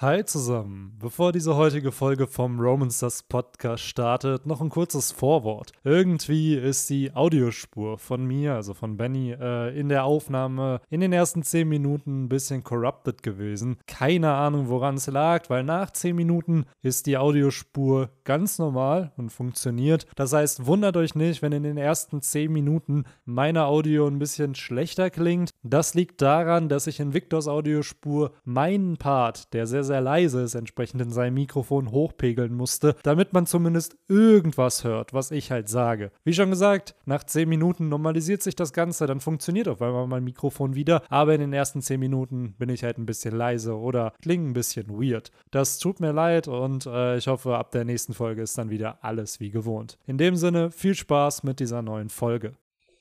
Hi zusammen. Bevor diese heutige Folge vom Romansters Podcast startet, noch ein kurzes Vorwort. Irgendwie ist die Audiospur von mir, also von Benny, äh, in der Aufnahme in den ersten 10 Minuten ein bisschen corrupted gewesen. Keine Ahnung, woran es lag, weil nach 10 Minuten ist die Audiospur ganz normal und funktioniert. Das heißt, wundert euch nicht, wenn in den ersten 10 Minuten meine Audio ein bisschen schlechter klingt. Das liegt daran, dass ich in Victors Audiospur meinen Part, der sehr, sehr leise ist, entsprechend in seinem Mikrofon hochpegeln musste, damit man zumindest irgendwas hört, was ich halt sage. Wie schon gesagt, nach 10 Minuten normalisiert sich das Ganze, dann funktioniert auf einmal mein Mikrofon wieder, aber in den ersten 10 Minuten bin ich halt ein bisschen leise oder klinge ein bisschen weird. Das tut mir leid und äh, ich hoffe, ab der nächsten Folge ist dann wieder alles wie gewohnt. In dem Sinne, viel Spaß mit dieser neuen Folge.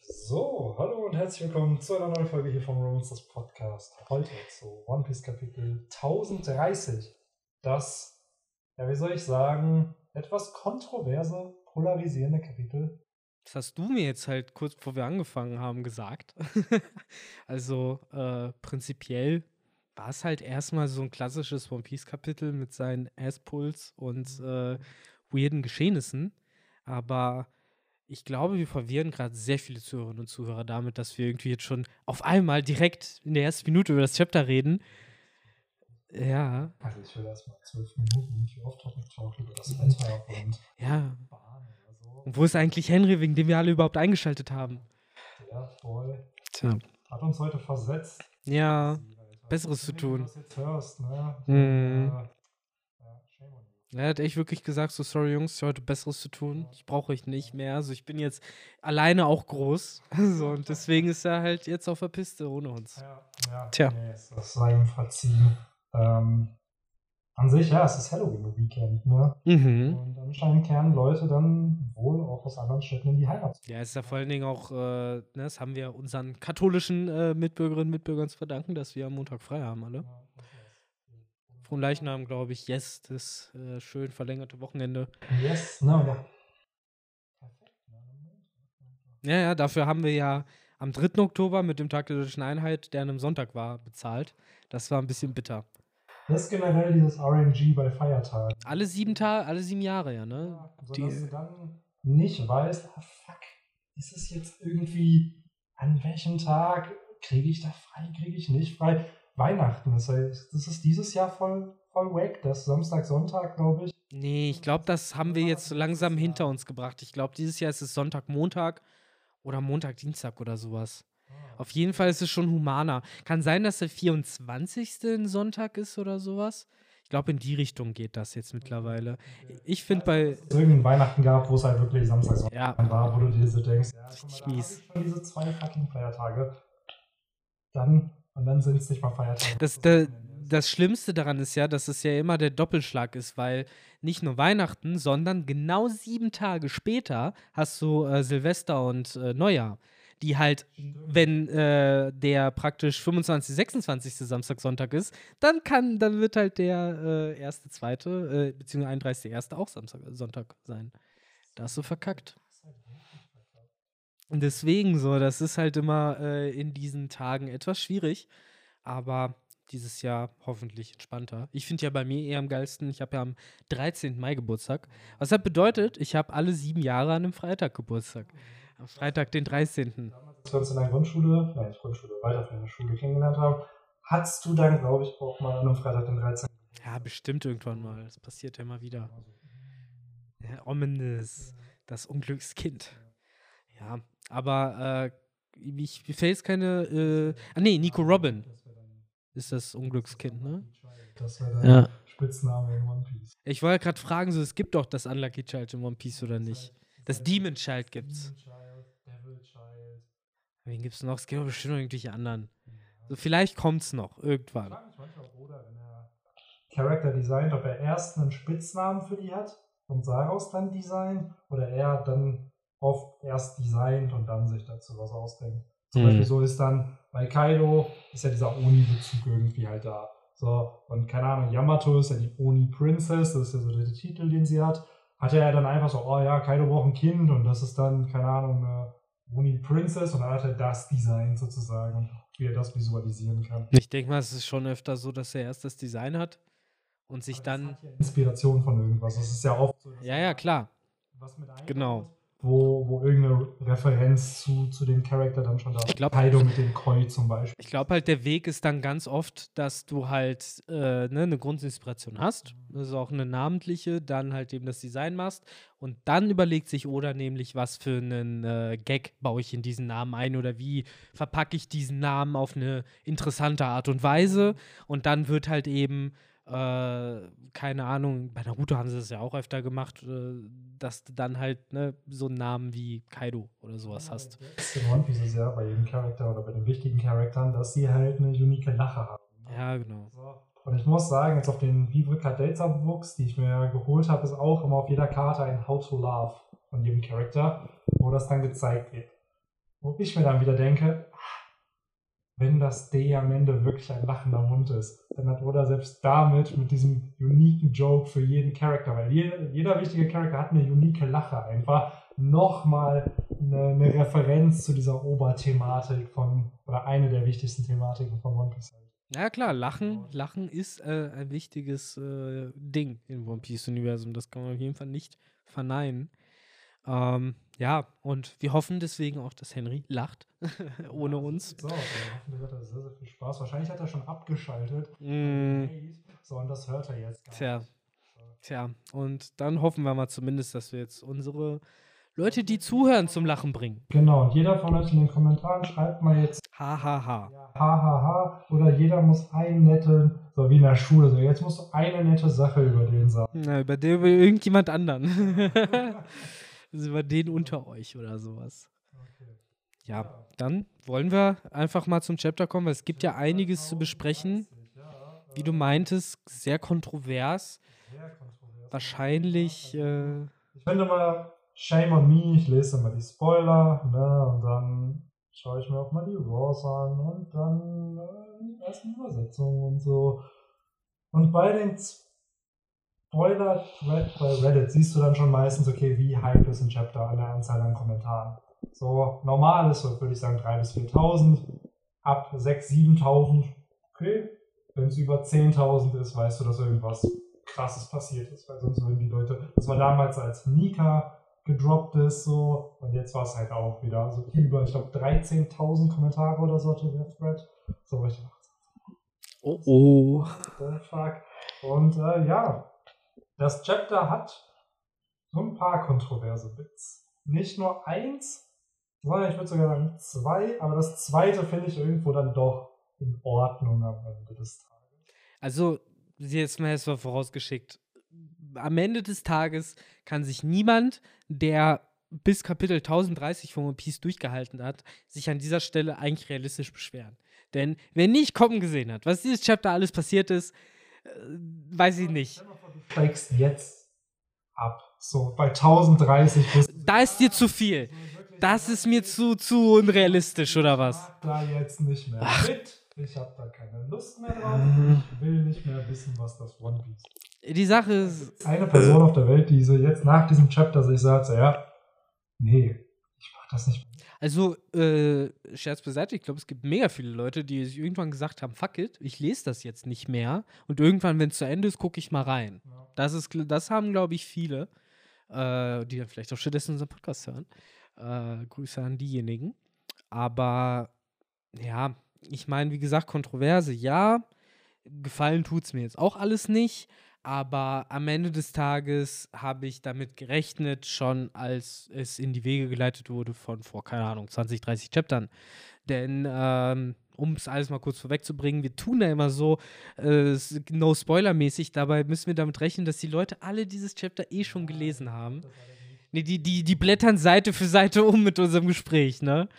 So, hallo und herzlich willkommen zu einer neuen Folge hier vom Romances Podcast. Heute zu One Piece Kapitel 1030. Das, ja, wie soll ich sagen, etwas kontroverse, polarisierende Kapitel. Das hast du mir jetzt halt kurz bevor wir angefangen haben gesagt. also äh, prinzipiell war es halt erstmal so ein klassisches One Piece Kapitel mit seinen Asspuls und äh, weirden Geschehnissen. Aber ich glaube, wir verwirren gerade sehr viele Zuhörerinnen und Zuhörer damit, dass wir irgendwie jetzt schon auf einmal direkt in der ersten Minute über das Chapter reden. Ja. Also ich will erstmal zwölf Minuten irgendwie oft Talk über das Wetter und ja. Und wo ist eigentlich Henry, wegen dem wir alle überhaupt eingeschaltet haben? Ja, voll. Tja. Hat uns heute versetzt. Ja, Besseres zu tun. Wenn du das jetzt hörst, ne? Mhm. Äh, ja, shame on you. Er hat echt wirklich gesagt, so sorry Jungs, ich habe heute Besseres zu tun. Ich brauche euch nicht mehr. Also ich bin jetzt alleine auch groß. so, und deswegen ist er halt jetzt auf der Piste ohne uns. Ja, ja. Tja. Nee, das sei ihm verziehen. Ähm, an sich, ja, es ist Halloween-Weekend, ne? Mhm. Und anscheinend kehren Leute dann wohl auch aus anderen Städten in die Heimat. Ja, es ist ja vor allen Dingen auch, äh, ne, das haben wir unseren katholischen äh, Mitbürgerinnen und Mitbürgern zu verdanken, dass wir am Montag frei haben, alle. Ja, Leichnam, glaube ich, yes, das äh, schön verlängerte Wochenende. Yes, no, ja. Ja, ja, dafür haben wir ja am 3. Oktober mit dem Tag der Deutschen Einheit, der an einem Sonntag war, bezahlt. Das war ein bisschen bitter. Das ist generell dieses RNG bei Feiertagen. Alle sieben Tage, alle sieben Jahre, ja, ne? Ja, so die- dass du dann nicht weißt, ah fuck, ist es jetzt irgendwie, an welchem Tag kriege ich da frei, kriege ich nicht frei? Weihnachten, das, heißt, das ist dieses Jahr voll, voll wack, das Samstag, Sonntag, glaube ich. Nee, ich glaube, das haben wir jetzt so langsam hinter uns gebracht. Ich glaube, dieses Jahr ist es Sonntag, Montag oder Montag, Dienstag oder sowas. Auf jeden Fall ist es schon humaner. Kann sein, dass der 24. ein Sonntag ist oder sowas. Ich glaube, in die Richtung geht das jetzt mittlerweile. Ich finde bei. Dass es irgendeinen Weihnachten gab, wo es halt wirklich Samstag, Sonntag Ja, war, wo du dir so denkst, ja, guck mal, Richtig da mies. ich schon diese zwei fucking Feiertage. Dann, und dann sind es nicht mal Feiertage. das, das, das Schlimmste daran ist ja, dass es ja immer der Doppelschlag ist, weil nicht nur Weihnachten, sondern genau sieben Tage später hast du äh, Silvester und äh, Neujahr. Die halt, wenn äh, der praktisch 25., 26. Samstag, Sonntag ist, dann kann, dann wird halt der äh, erste, zweite, äh, beziehungsweise 31. erste auch Samstag, Sonntag sein. Da hast du verkackt. Und deswegen so, das ist halt immer äh, in diesen Tagen etwas schwierig, aber dieses Jahr hoffentlich entspannter. Ich finde ja bei mir eher am geilsten, ich habe ja am 13. Mai Geburtstag. Was das bedeutet, ich habe alle sieben Jahre an einem Freitag Geburtstag. Am Freitag, den 13. Damals, als wir uns in der Grundschule, nein, Grundschule, weiterführende Schule kennengelernt haben, hattest du dann, glaube ich, auch mal an einem Freitag den 13. Ja, bestimmt irgendwann mal. Das passiert ja immer wieder. Ja, ominous. Das Unglückskind. Ja, aber äh, ich, mir fällt keine. Äh, ah, nee, Nico Robin ist das Unglückskind, ne? Das wäre dein Ja. Spitzname in One Piece. Ich wollte gerade fragen, so, es gibt doch das Unlucky Child in One Piece oder nicht? Das Demon Child gibt's. Demon Child, Devil Child. Wen gibt's noch? Es gibt doch bestimmt noch irgendwelche anderen. So, vielleicht kommt's noch, Ich irgendwann. frage mich manchmal Oda, wenn er Charakter designt, ob er erst einen Spitznamen für die hat und daraus dann designt oder er dann oft erst designt und dann sich dazu was ausdenkt. Zum Hm. Beispiel so ist dann bei Kaido ist ja dieser Oni-Bezug irgendwie halt da. So, und keine Ahnung, Yamato ist ja die Oni Princess, das ist ja so der Titel, den sie hat. Hatte er dann einfach so, oh ja, Kaido braucht ein Kind und das ist dann, keine Ahnung, eine Oni Princess und dann hat er das Design sozusagen, wie er das visualisieren kann. Ich denke mal, es ist schon öfter so, dass er erst das Design hat und sich dann. Das hat ja Inspiration von irgendwas. Das ist ja oft so. Ja, ja, klar. Was mit einbaut, Genau. Wo, wo irgendeine Referenz zu, zu dem Charakter dann schon da ist. Kaido mit dem Koi zum Beispiel. Ich glaube halt, der Weg ist dann ganz oft, dass du halt äh, ne, eine Grundinspiration hast, das ist auch eine namentliche, dann halt eben das Design machst und dann überlegt sich Oda nämlich, was für einen äh, Gag baue ich in diesen Namen ein oder wie verpacke ich diesen Namen auf eine interessante Art und Weise und dann wird halt eben äh, keine Ahnung, bei Naruto haben sie das ja auch öfter gemacht, äh, dass du dann halt ne, so einen Namen wie Kaido oder sowas hast. Das ist One Piece ja bei jedem Charakter oder bei den wichtigen Charakteren, dass sie halt eine unique Lache haben. Ja, genau. So. Und ich muss sagen, jetzt auf den Vivre Cadelza Books, die ich mir geholt habe, ist auch immer auf jeder Karte ein How to Love von jedem Charakter, wo das dann gezeigt wird. Wo ich mir dann wieder denke, wenn das D am Ende wirklich ein lachender Mund ist, dann hat Oda selbst damit, mit diesem uniken Joke für jeden Charakter, weil jeder, jeder wichtige Charakter hat eine unique Lache einfach, nochmal eine, eine Referenz zu dieser Oberthematik von, oder eine der wichtigsten Thematiken von One Piece. Ja klar, Lachen, Lachen ist äh, ein wichtiges äh, Ding im One Piece-Universum. Das kann man auf jeden Fall nicht verneinen. Ähm, ja, und wir hoffen deswegen auch, dass Henry lacht, ohne uns. So, hoffentlich hat er sehr, sehr viel Spaß. Wahrscheinlich hat er schon abgeschaltet. Mm, So, und das hört er jetzt gar Tja. nicht. tja, und dann hoffen wir mal zumindest, dass wir jetzt unsere Leute, die zuhören, zum Lachen bringen. Genau, und jeder von euch in den Kommentaren schreibt mal jetzt Ha, ha, ha. ha, ha, ha, oder jeder muss einen netten, so wie in der Schule, so jetzt musst du eine nette Sache über den sagen. Na, über den, über irgendjemand anderen. also über den unter euch oder sowas. Okay. Ja, dann wollen wir einfach mal zum Chapter kommen, weil es gibt ja einiges zu besprechen. Wie du meintest, sehr kontrovers. sehr kontrovers. Wahrscheinlich, äh, Ich finde mal, shame on me, ich lese immer die Spoiler, ne, und dann schaue ich mir auch mal die Raws an und dann äh, die ersten Übersetzungen und so. Und bei den Spoiler-Thread bei Reddit siehst du dann schon meistens, okay, wie hype ist ein Chapter an der Anzahl an Kommentaren. So, normal ist so, würde ich sagen, 3.000 bis 4.000. Ab 6.000, 7.000, okay. Wenn es über 10.000 ist, weißt du, dass irgendwas krasses passiert ist, weil sonst würden die Leute, das war damals als Nika gedroppt ist, so, und jetzt war es halt auch wieder, so über, ich glaube, 13.000 Kommentare oder so hatte der Thread. So, ich dachte, oh oh. what the fuck? Und äh, ja, das Chapter hat so ein paar kontroverse Bits. Nicht nur eins, sondern ich würde sogar sagen zwei, aber das zweite finde ich irgendwo dann doch in Ordnung am Ende des Tages. Also, jetzt mal erstmal vorausgeschickt. Am Ende des Tages kann sich niemand, der bis Kapitel 1030 von One Piece durchgehalten hat, sich an dieser Stelle eigentlich realistisch beschweren. Denn wer nicht kommen gesehen hat, was dieses Chapter alles passiert ist, weiß ich nicht. Du steigst jetzt ab. So bei 1030 bist. Da ist dir zu viel. Das ist mir zu, zu unrealistisch, oder was? Da jetzt nicht mehr mit. Ich habe da keine Lust mehr drauf. Mhm. Ich will nicht mehr wissen, was das One Piece ist. Die Sache ist, Eine Person auf der Welt, die so jetzt nach diesem Chapter sich sagt, so, ja, nee, ich mach das nicht. Also, äh, Scherz beiseite, ich glaube, es gibt mega viele Leute, die sich irgendwann gesagt haben, fuck it, ich lese das jetzt nicht mehr. Und irgendwann, wenn es zu Ende ist, gucke ich mal rein. Ja. Das, ist, das haben, glaube ich, viele, äh, die dann vielleicht auch stattdessen unseren Podcast hören. Äh, Grüße an diejenigen. Aber, ja, ich meine, wie gesagt, Kontroverse, ja. Gefallen tut es mir jetzt auch alles nicht. Aber am Ende des Tages habe ich damit gerechnet, schon als es in die Wege geleitet wurde von vor, keine Ahnung, 20, 30 Chaptern. Denn, ähm, um es alles mal kurz vorwegzubringen, wir tun da immer so, äh, no spoiler-mäßig, dabei müssen wir damit rechnen, dass die Leute alle dieses Chapter eh schon gelesen haben. Nee, die, die, die blättern Seite für Seite um mit unserem Gespräch, ne?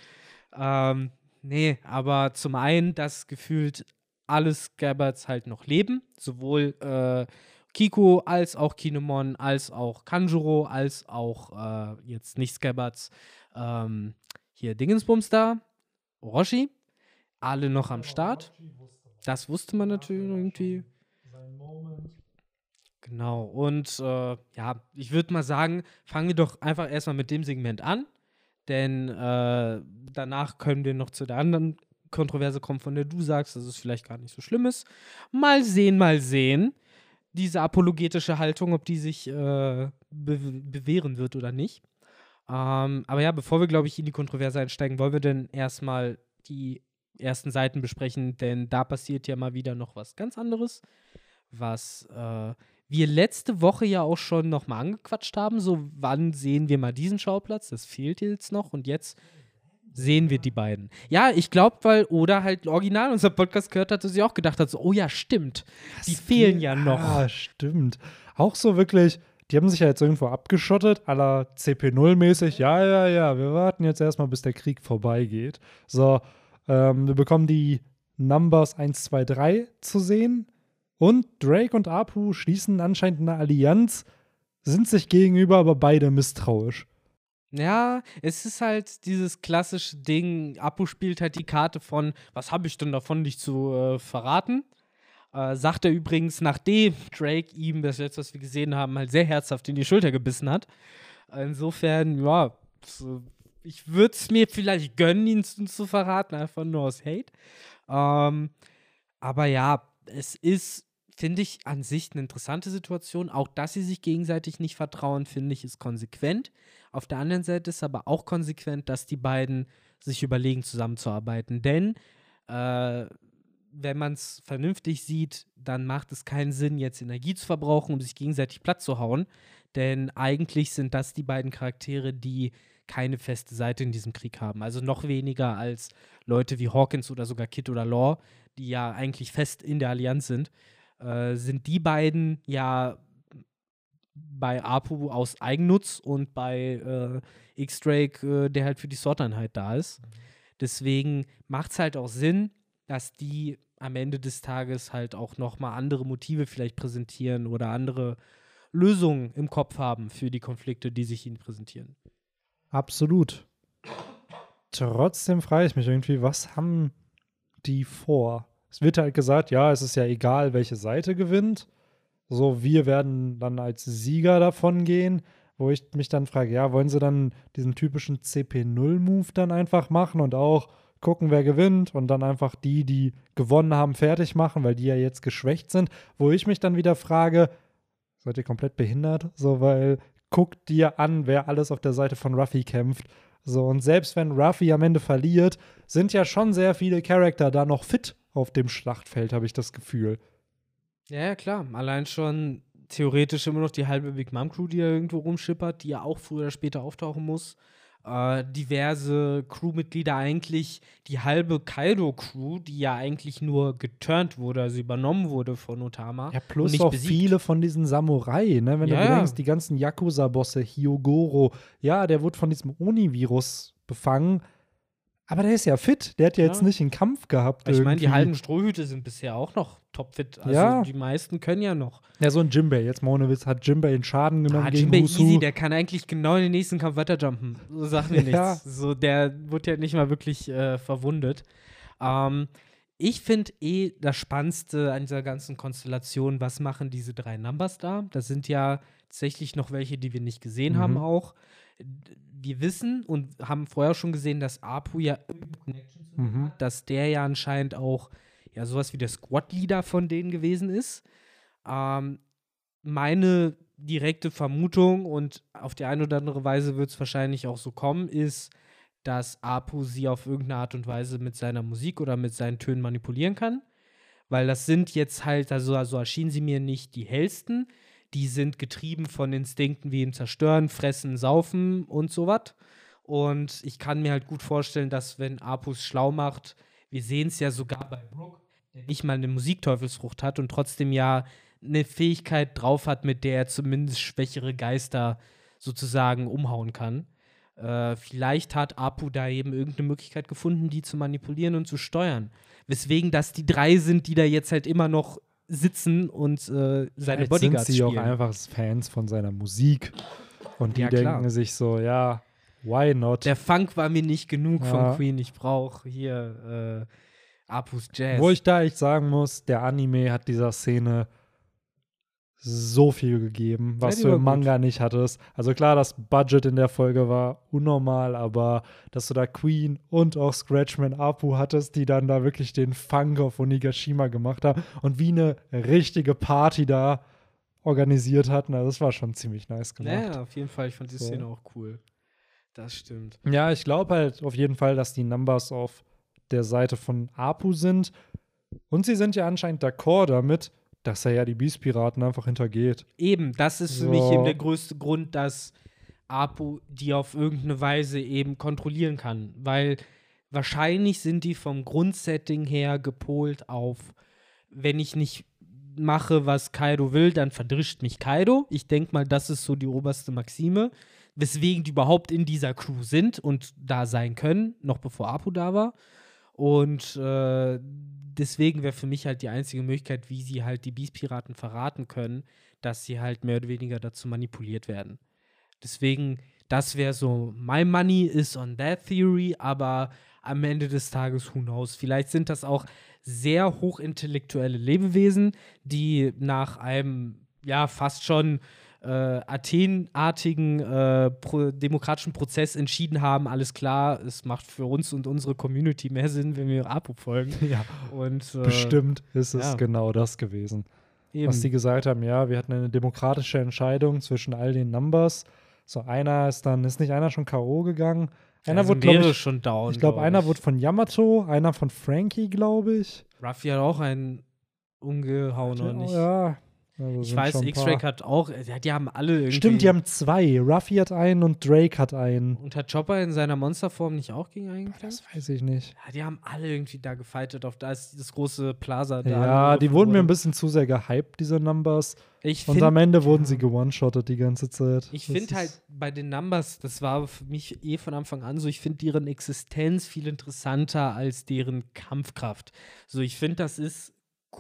Ähm, nee, aber zum einen, dass gefühlt alle Scabbards halt noch leben, sowohl äh, Kiko als auch Kinemon, als auch Kanjuro, als auch äh, jetzt nicht Scabbards, ähm, hier Dingensbums da, Orochi, alle noch am Start. Das wusste man natürlich irgendwie. Genau, und äh, ja, ich würde mal sagen, fangen wir doch einfach erstmal mit dem Segment an, denn äh, danach können wir noch zu der anderen Kontroverse kommen, von der du sagst, dass es vielleicht gar nicht so schlimm ist. Mal sehen, mal sehen. Diese apologetische Haltung, ob die sich äh, be bewähren wird oder nicht. Ähm, aber ja, bevor wir, glaube ich, in die Kontroverse einsteigen, wollen wir denn erstmal die ersten Seiten besprechen, denn da passiert ja mal wieder noch was ganz anderes, was äh, wir letzte Woche ja auch schon nochmal angequatscht haben. So, wann sehen wir mal diesen Schauplatz? Das fehlt jetzt noch und jetzt sehen wir die beiden. Ja, ich glaube, weil oder halt original unser Podcast gehört hat, dass sie auch gedacht hat, so, oh ja, stimmt, die fehlen ja noch. Ah, stimmt. Auch so wirklich, die haben sich ja jetzt irgendwo abgeschottet, la CP0-mäßig. Ja, ja, ja, wir warten jetzt erstmal, bis der Krieg vorbeigeht. So, ähm, wir bekommen die Numbers 1, 2, 3 zu sehen. Und Drake und Apu schließen anscheinend eine Allianz, sind sich gegenüber aber beide misstrauisch. Ja, es ist halt dieses klassische Ding, Apu spielt halt die Karte von, was habe ich denn davon, dich zu äh, verraten? Äh, sagt er übrigens, nachdem Drake ihm das letzte, was wir gesehen haben, halt sehr herzhaft in die Schulter gebissen hat. Insofern, ja, ich würde es mir vielleicht gönnen, ihn zu, zu, verraten, einfach nur aus Hate. Ähm, aber ja, es ist finde ich an sich eine interessante Situation. Auch, dass sie sich gegenseitig nicht vertrauen, finde ich, ist konsequent. Auf der anderen Seite ist aber auch konsequent, dass die beiden sich überlegen, zusammenzuarbeiten. Denn äh, wenn man es vernünftig sieht, dann macht es keinen Sinn, jetzt Energie zu verbrauchen, um sich gegenseitig platt zu hauen. Denn eigentlich sind das die beiden Charaktere, die keine feste Seite in diesem Krieg haben. Also noch weniger als Leute wie Hawkins oder sogar Kit oder Law, die ja eigentlich fest in der Allianz sind äh, sind die beiden ja bei Apu aus Eigennutz und bei äh, X-Drake, äh, der halt für die Sorteinheit da ist. Deswegen macht es halt auch Sinn, dass die am Ende des Tages halt auch nochmal andere Motive vielleicht präsentieren oder andere Lösungen im Kopf haben für die Konflikte, die sich ihnen präsentieren. Absolut. Trotzdem frage ich mich irgendwie, was haben die vor? es wird halt gesagt, ja, es ist ja egal, welche Seite gewinnt. So, wir werden dann als Sieger davon gehen, wo ich mich dann frage, ja, wollen sie dann diesen typischen CP0-Move dann einfach machen und auch gucken, wer gewinnt und dann einfach die, die gewonnen haben, fertig machen, weil die ja jetzt geschwächt sind. Wo ich mich dann wieder frage, seid ihr komplett behindert? So, weil guckt dir an, wer alles auf der Seite von Ruffy kämpft. So, und selbst wenn Ruffy am Ende verliert, sind ja schon sehr viele Charakter da noch fit auf dem Schlachtfeld, habe ich das Gefühl. Ja, ja, klar. Allein schon theoretisch immer noch die halbe Big Mom Crew, die ja irgendwo rumschippert, die ja auch früher oder später auftauchen muss. Äh, diverse Crewmitglieder eigentlich, die halbe Kaido-Crew, die ja eigentlich nur geturnt wurde, also übernommen wurde von Otama. Ja, plus auch besiegt. viele von diesen Samurai, ne? Wenn ja, du denkst, die ganzen Yakuza-Bosse, Hyogoro, ja, der wurde von diesem Oni-Virus befangen aber der ist ja fit. Der hat ja, ja. jetzt nicht einen Kampf gehabt. Ich meine, die halben Strohhüte sind bisher auch noch topfit. Also ja. die meisten können ja noch. Ja, so ein Jimbei. Jetzt mal ohne Witz, hat Jimbei einen Schaden genommen ah, gegen Jimbei easy, der kann eigentlich genau in den nächsten Kampf weiterjumpen. So sagen wir ja. nichts. So, der wurde ja nicht mal wirklich äh, verwundet. Ähm, ich finde eh das Spannendste an dieser ganzen Konstellation, was machen diese drei Numbers da? Das sind ja tatsächlich noch welche, die wir nicht gesehen mhm. haben auch wir wissen und haben vorher schon gesehen, dass Apu ja mhm. dass der ja anscheinend auch ja sowas wie der Squad-Leader von denen gewesen ist. Ähm, meine direkte Vermutung, und auf die eine oder andere Weise wird es wahrscheinlich auch so kommen, ist, dass Apu sie auf irgendeine Art und Weise mit seiner Musik oder mit seinen Tönen manipulieren kann. Weil das sind jetzt halt, also, also erschienen sie mir nicht die hellsten, die sind getrieben von Instinkten wie im Zerstören, Fressen, Saufen und sowas. Und ich kann mir halt gut vorstellen, dass wenn Apus schlau macht, wir sehen es ja sogar bei Brook, der nicht mal eine Musikteufelsfrucht hat und trotzdem ja eine Fähigkeit drauf hat, mit der er zumindest schwächere Geister sozusagen umhauen kann. Äh, vielleicht hat Apu da eben irgendeine Möglichkeit gefunden, die zu manipulieren und zu steuern. Weswegen das die drei sind, die da jetzt halt immer noch sitzen und äh, seine Vielleicht Bodyguards sind sie spielen. auch einfach Fans von seiner Musik. Und die ja, denken sich so, ja, why not? Der Funk war mir nicht genug ja. von Queen. Ich brauche hier äh, Apus Jazz. Wo ich da echt sagen muss, der Anime hat dieser Szene so viel gegeben, was ja, du im Manga gut. nicht hattest. Also klar, das Budget in der Folge war unnormal, aber dass du da Queen und auch Scratchman Apu hattest, die dann da wirklich den Funk auf Onigashima gemacht haben und wie eine richtige Party da organisiert hatten. Also das war schon ziemlich nice gemacht. Ja, auf jeden Fall. Ich fand die So. Szene auch cool. Das stimmt. Ja, ich glaube halt auf jeden Fall, dass die Numbers auf der Seite von Apu sind. Und sie sind ja anscheinend d'accord damit, dass er ja die Beast-Piraten einfach hintergeht. Eben, das ist für mich eben der größte Grund, dass Apu die auf irgendeine Weise eben kontrollieren kann. Weil wahrscheinlich sind die vom Grundsetting her gepolt auf, wenn ich nicht mache, was Kaido will, dann verdrischt mich Kaido. Ich denke mal, das ist so die oberste Maxime, weswegen die überhaupt in dieser Crew sind und da sein können, noch bevor Apu da war. Und äh, deswegen wäre für mich halt die einzige Möglichkeit, wie sie halt die Beast-Piraten verraten können, dass sie halt mehr oder weniger dazu manipuliert werden. Deswegen, das wäre so, my money is on that theory, aber am Ende des Tages, who knows? Vielleicht sind das auch sehr hochintellektuelle Lebewesen, die nach einem, ja, fast schon äh, Athen-artigen äh, pro demokratischen Prozess entschieden haben, alles klar, es macht für uns und unsere Community mehr Sinn, wenn wir Apu folgen. Ja, Und, äh, bestimmt ist es ja. genau das gewesen. Eben. Was die gesagt haben, ja, wir hatten eine demokratische Entscheidung zwischen all den Numbers. So einer ist dann, ist nicht einer schon K.O. gegangen? Einer also wurde, mehrere ich, schon down. ich glaube, glaub einer wurde von Yamato, einer von Frankie, glaube ich. Ruffy hat auch einen umgehauen, oder nicht? Ja, also Ich weiß, paar. hat auch, ja, die haben alle irgendwie. Stimmt, die haben zwei. Ruffy hat einen und Drake hat einen. Und hat Chopper in seiner Monsterform nicht auch gegen einen gekämpft? Das weiß ich nicht. Ja, die haben alle irgendwie da gefightet, auf da ist das große Plaza da. Ja, die wurden mir ein bisschen zu sehr gehypt, diese Numbers. Ich Und am finde Ende wurden sie gewone-shottet die ganze Zeit. ich Das find ist- halt bei den Numbers, das war für mich eh von Anfang an so, ich finde deren Existenz viel interessanter als deren Kampfkraft. So, ich finde, das ist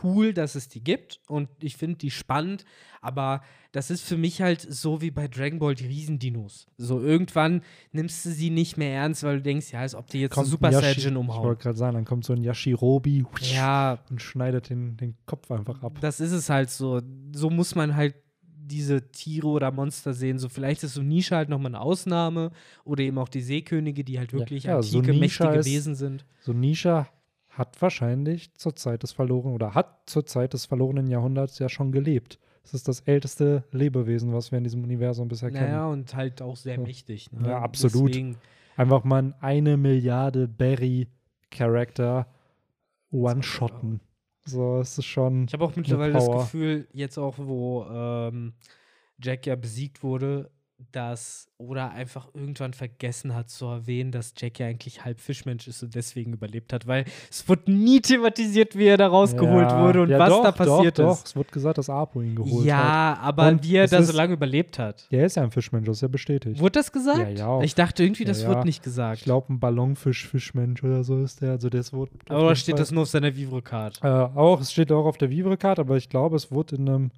cool, dass es die gibt und ich finde die spannend, aber das ist für mich halt so wie bei Dragon Ball die Riesendinos. So irgendwann nimmst du sie nicht mehr ernst, weil du denkst, ja, als ob die jetzt einen kommt Super Yashi- Saiyan Ich umhauen. wollte gerade sagen, dann kommt so ein Yashirobi Ja, und schneidet den, den Kopf einfach ab. das ist es halt so. So muss man halt diese Tiere oder Monster sehen. So vielleicht ist so Nische halt nochmal eine Ausnahme oder eben auch die Seekönige, die halt Ja, wirklich ja, so antike, Nisha mächtige Wesen sind. So Nisha hat wahrscheinlich zur Zeit des verlorenen oder hat zur Zeit des verlorenen Jahrhunderts ja schon gelebt. Es ist das älteste Lebewesen, was wir in diesem Universum bisher kennen. Naja, und halt auch sehr Ja. mächtig. Ne? Ja, absolut. Deswegen, Einfach mal ein eine Milliarde Berry-Charakter one-shotten. So, es ist schon. ich habe auch mittlerweile das. Gefühl, jetzt auch, wo ähm, Jack ja besiegt wurde, dass oder einfach irgendwann vergessen hat zu erwähnen, dass Jack ja eigentlich halb Fischmensch ist und deswegen überlebt hat, weil es wurde nie thematisiert, wie er da rausgeholt Ja, wurde und ja, was doch, da passiert doch, ist. Doch, es wird gesagt, dass Apo ihn geholt hat. Ja, aber Und wie er da so lange überlebt hat. Ja, er ist ja ein Fischmensch, das ist ja bestätigt. Wurde das gesagt? Ja, ja. Ich dachte irgendwie, das Ja, wird ja. nicht gesagt. Ich glaube, ein Ballonfisch-Fischmensch oder so ist der. Also, das wurde. da steht Fall- das nur auf seiner Vivre-Card. Äh, auch, es steht auch auf der Vivre-Card, aber ich glaube, es wurde in einem.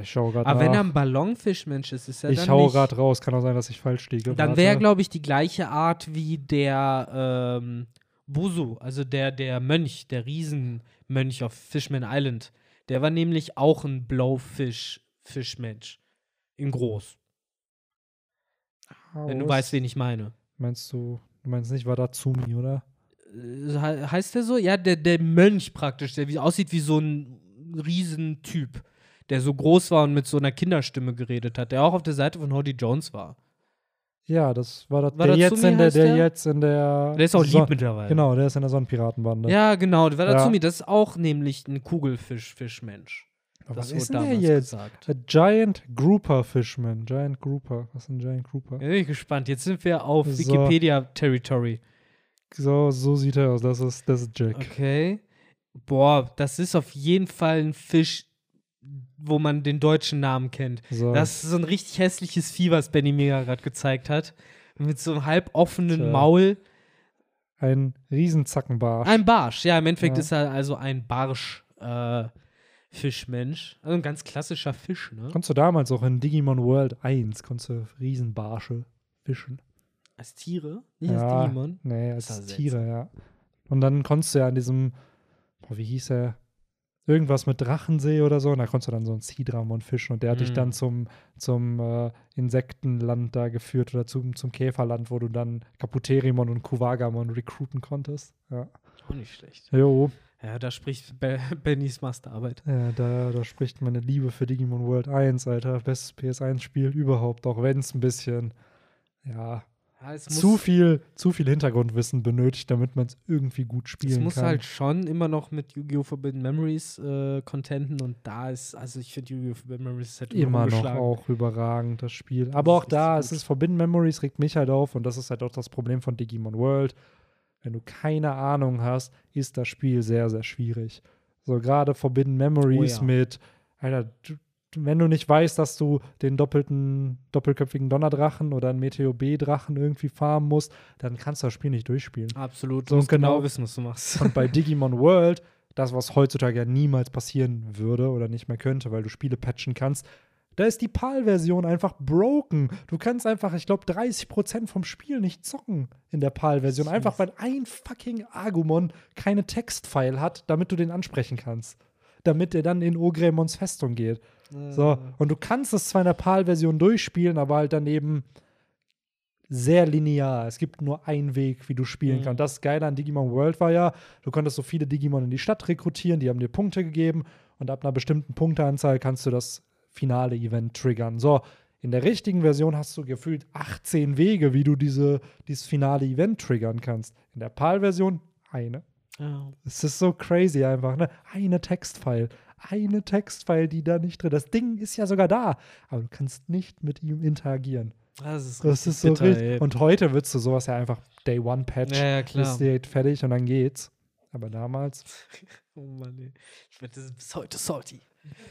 Ich schaue gerade Aber nach. wenn er ein Ballonfischmensch ist, ist er ich dann hau nicht. gerade raus, kann auch sein, dass ich falsch liege. Dann wäre, glaube ich, die gleiche Art wie der ähm, Busu, also der, der Mönch, der Riesenmönch auf Fishman Island. Der war nämlich auch ein Blowfish-Fischmensch. In groß. Wenn du weißt, wen ich meine. Meinst du, du meinst nicht Wadazumi, oder? Äh, he- heißt der so? Ja, der, der Mönch praktisch, der wie, aussieht wie so ein Riesentyp, der so groß war und mit so einer Kinderstimme geredet hat, der auch auf der Seite von Howdy Jones war. Ja, das war, das, Wadazumi der jetzt in der, der der? jetzt in der. Der ist auch Son- lieb mittlerweile. Genau, der ist in der Sonnenpiratenbande. Ja, genau. Der Ja. Wadazumi, das ist auch nämlich ein Kugelfisch-Fischmensch. Was ist denn der jetzt? gesagt. A Giant Grouper Fishman. Giant Grouper. Was ist ein Giant Grouper? Bin ich gespannt. Jetzt sind wir auf So. Wikipedia-Territory. So, so sieht er aus. Das ist, das ist Jack. Okay. Boah, das ist auf jeden Fall ein Fisch, wo man den deutschen Namen kennt. So. Das ist so ein richtig hässliches Vieh, was Benny mir gerade gezeigt hat. Mit so einem halb offenen Tja. Maul. ein Riesenzackenbarsch. Ein Barsch. Ja, im Endeffekt Ja. ist er also ein Barsch. Äh, Fischmensch. Also ein ganz klassischer Fisch, ne? Konntest du damals auch in Digimon World 1, konntest du Riesenbarsche fischen. Als Tiere? Nicht Ja. als Digimon? Nee, als Tiere, ja. Und dann konntest du ja an diesem, boah, wie hieß er? Irgendwas mit Drachensee oder so. Und da konntest du dann so einen Seadramon fischen. Und der hat dich Mhm. dann zum, zum äh, Insektenland da geführt oder zum, zum Käferland, wo du dann Kaputerimon und Kuwagamon recruiten konntest. Ja. Auch nicht schlecht. Jo. Ja, da spricht Be Bennys Masterarbeit. Ja, da, da spricht meine Liebe für Digimon World 1, Alter. Bestes PS1-Spiel überhaupt, auch wenn es ein bisschen, ja, Ja, es zu viel, zu viel Hintergrundwissen benötigt, damit man es irgendwie gut Es spielen muss kann. halt schon immer noch mit Yu-Gi-Oh! Forbidden Memories äh, contenten und da ist, also ich finde Yu-Gi-Oh! Forbidden Memories ist halt immer noch auch überragend, das Spiel. Aber auch ist da, es ist Forbidden Memories, regt mich halt auf und das ist halt auch das Problem von Digimon World. Wenn du keine Ahnung hast, ist das Spiel sehr, sehr schwierig. So gerade Forbidden Memories Oh ja. mit, Alter, du- wenn du nicht weißt, dass du den doppelten, doppelköpfigen Donnerdrachen oder einen Meteo B-Drachen irgendwie farmen musst, dann kannst du das Spiel nicht durchspielen. Absolut. So, Du musst genau, genau. wissen, was du machst. Und bei Digimon World, das, was heutzutage ja niemals passieren würde oder nicht mehr könnte, weil du Spiele patchen kannst, da ist die PAL-Version einfach broken. Du kannst einfach, ich glaube, 30% vom Spiel nicht zocken in der PAL-Version. Einfach weil ein fucking Agumon keine Textfile hat, damit du den ansprechen kannst. Damit er dann in Ogremon's Festung geht. So, und du kannst es zwar in der PAL-Version durchspielen, aber halt dann eben sehr linear. Es gibt nur einen Weg, wie du spielen Mhm. kannst. Das Geile an Digimon World war ja, du konntest so viele Digimon in die Stadt rekrutieren, die haben dir Punkte gegeben und ab einer bestimmten Punkteanzahl kannst du das finale Event triggern. So, in der richtigen Version hast du gefühlt 18 Wege, wie du diese, dieses finale Event triggern kannst. In der PAL-Version eine. Es ist so crazy einfach, ne? Eine Textfile. Eine Textfile, die da nicht drin Das Ding ist ja sogar da, aber du kannst nicht mit ihm interagieren. Das ist, Das ist so bitter, richtig. ey. Und heute würdest du sowas ja einfach Day One Patch. Ja, ja, klar. Ist direkt fertig und dann geht's. Aber damals Oh Mann, ey. Ich werde das ist bis heute salty.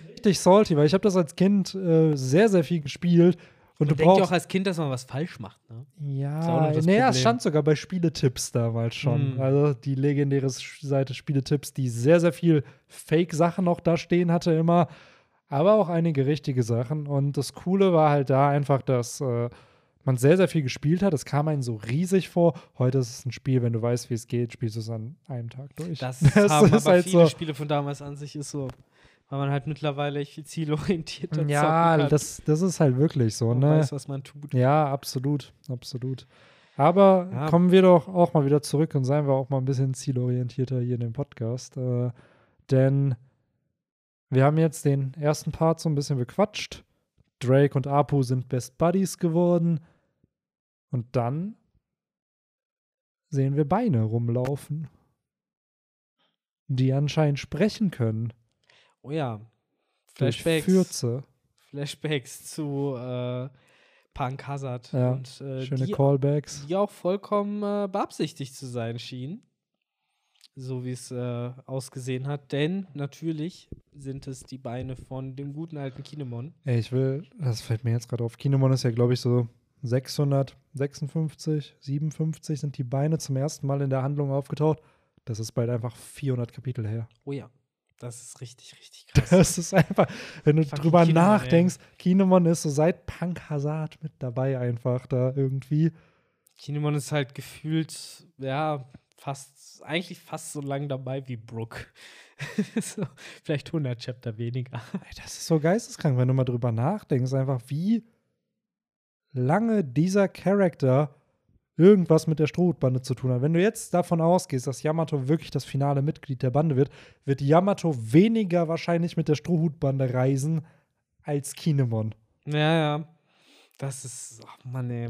richtig salty, weil ich habe das als Kind äh, sehr, sehr viel gespielt. Und, Und du denkt ja brauchst. auch als Kind, dass man was falsch macht. Ne? ja, das naja, es stand sogar bei Spieletipps damals schon. Hm. Also die legendäre Seite Spieletipps, die sehr, sehr viel Fake-Sachen auch da stehen hatte immer. Aber auch einige richtige Sachen. Und das Coole war halt da einfach, dass äh, man sehr, sehr viel gespielt hat. Es kam einem so riesig vor. Heute ist es ein Spiel, wenn du weißt, wie es geht, spielst du es an einem Tag durch. Das, haben ist aber halt viele so. Spiele von damals an sich ist so. Weil man halt mittlerweile viel zielorientierter zocken Ja, kann. das, das ist halt wirklich so, man ne? weiß, was man tut. Ja, absolut, absolut. Aber Ja. kommen wir doch auch mal wieder zurück und seien wir auch mal ein bisschen zielorientierter hier in dem Podcast. Äh, denn wir haben jetzt den ersten Part so ein bisschen bequatscht. Drake und Apu sind Best Buddies geworden. Und dann sehen wir Beine rumlaufen, die anscheinend sprechen können. Oh ja. Flashbacks, Fürze. Flashbacks zu äh, Punk Hazard. Ja, und, äh, Schöne die, Callbacks. die auch vollkommen äh, beabsichtigt zu sein schien. So wie es äh, ausgesehen hat. Denn natürlich sind es die Beine von dem guten alten Kinemon. Ey, ich will, das fällt mir jetzt gerade auf. Kinemon ist ja, glaube ich, so 656, 57 sind die Beine zum ersten Mal in der Handlung aufgetaucht. Das ist bald einfach 400 Kapitel her. Oh ja. Das ist richtig, richtig krass. Das ist einfach, wenn du Fucking drüber Kinemon, nachdenkst, Kinemon ist so seit Punk Hazard mit dabei einfach da irgendwie. Kinemon ist halt gefühlt, ja, fast, eigentlich fast so lang dabei wie Brooke. so, vielleicht 100 Chapter weniger. Ey, das ist so geisteskrank, wenn du mal drüber nachdenkst, einfach wie lange dieser Charakter irgendwas mit der Strohhutbande zu tun hat. Wenn du jetzt davon ausgehst, dass Yamato wirklich das finale Mitglied der Bande wird, wird Yamato weniger wahrscheinlich mit der Strohhutbande reisen als Kinemon. Ja, ja. Das ist, ach Mann, ey.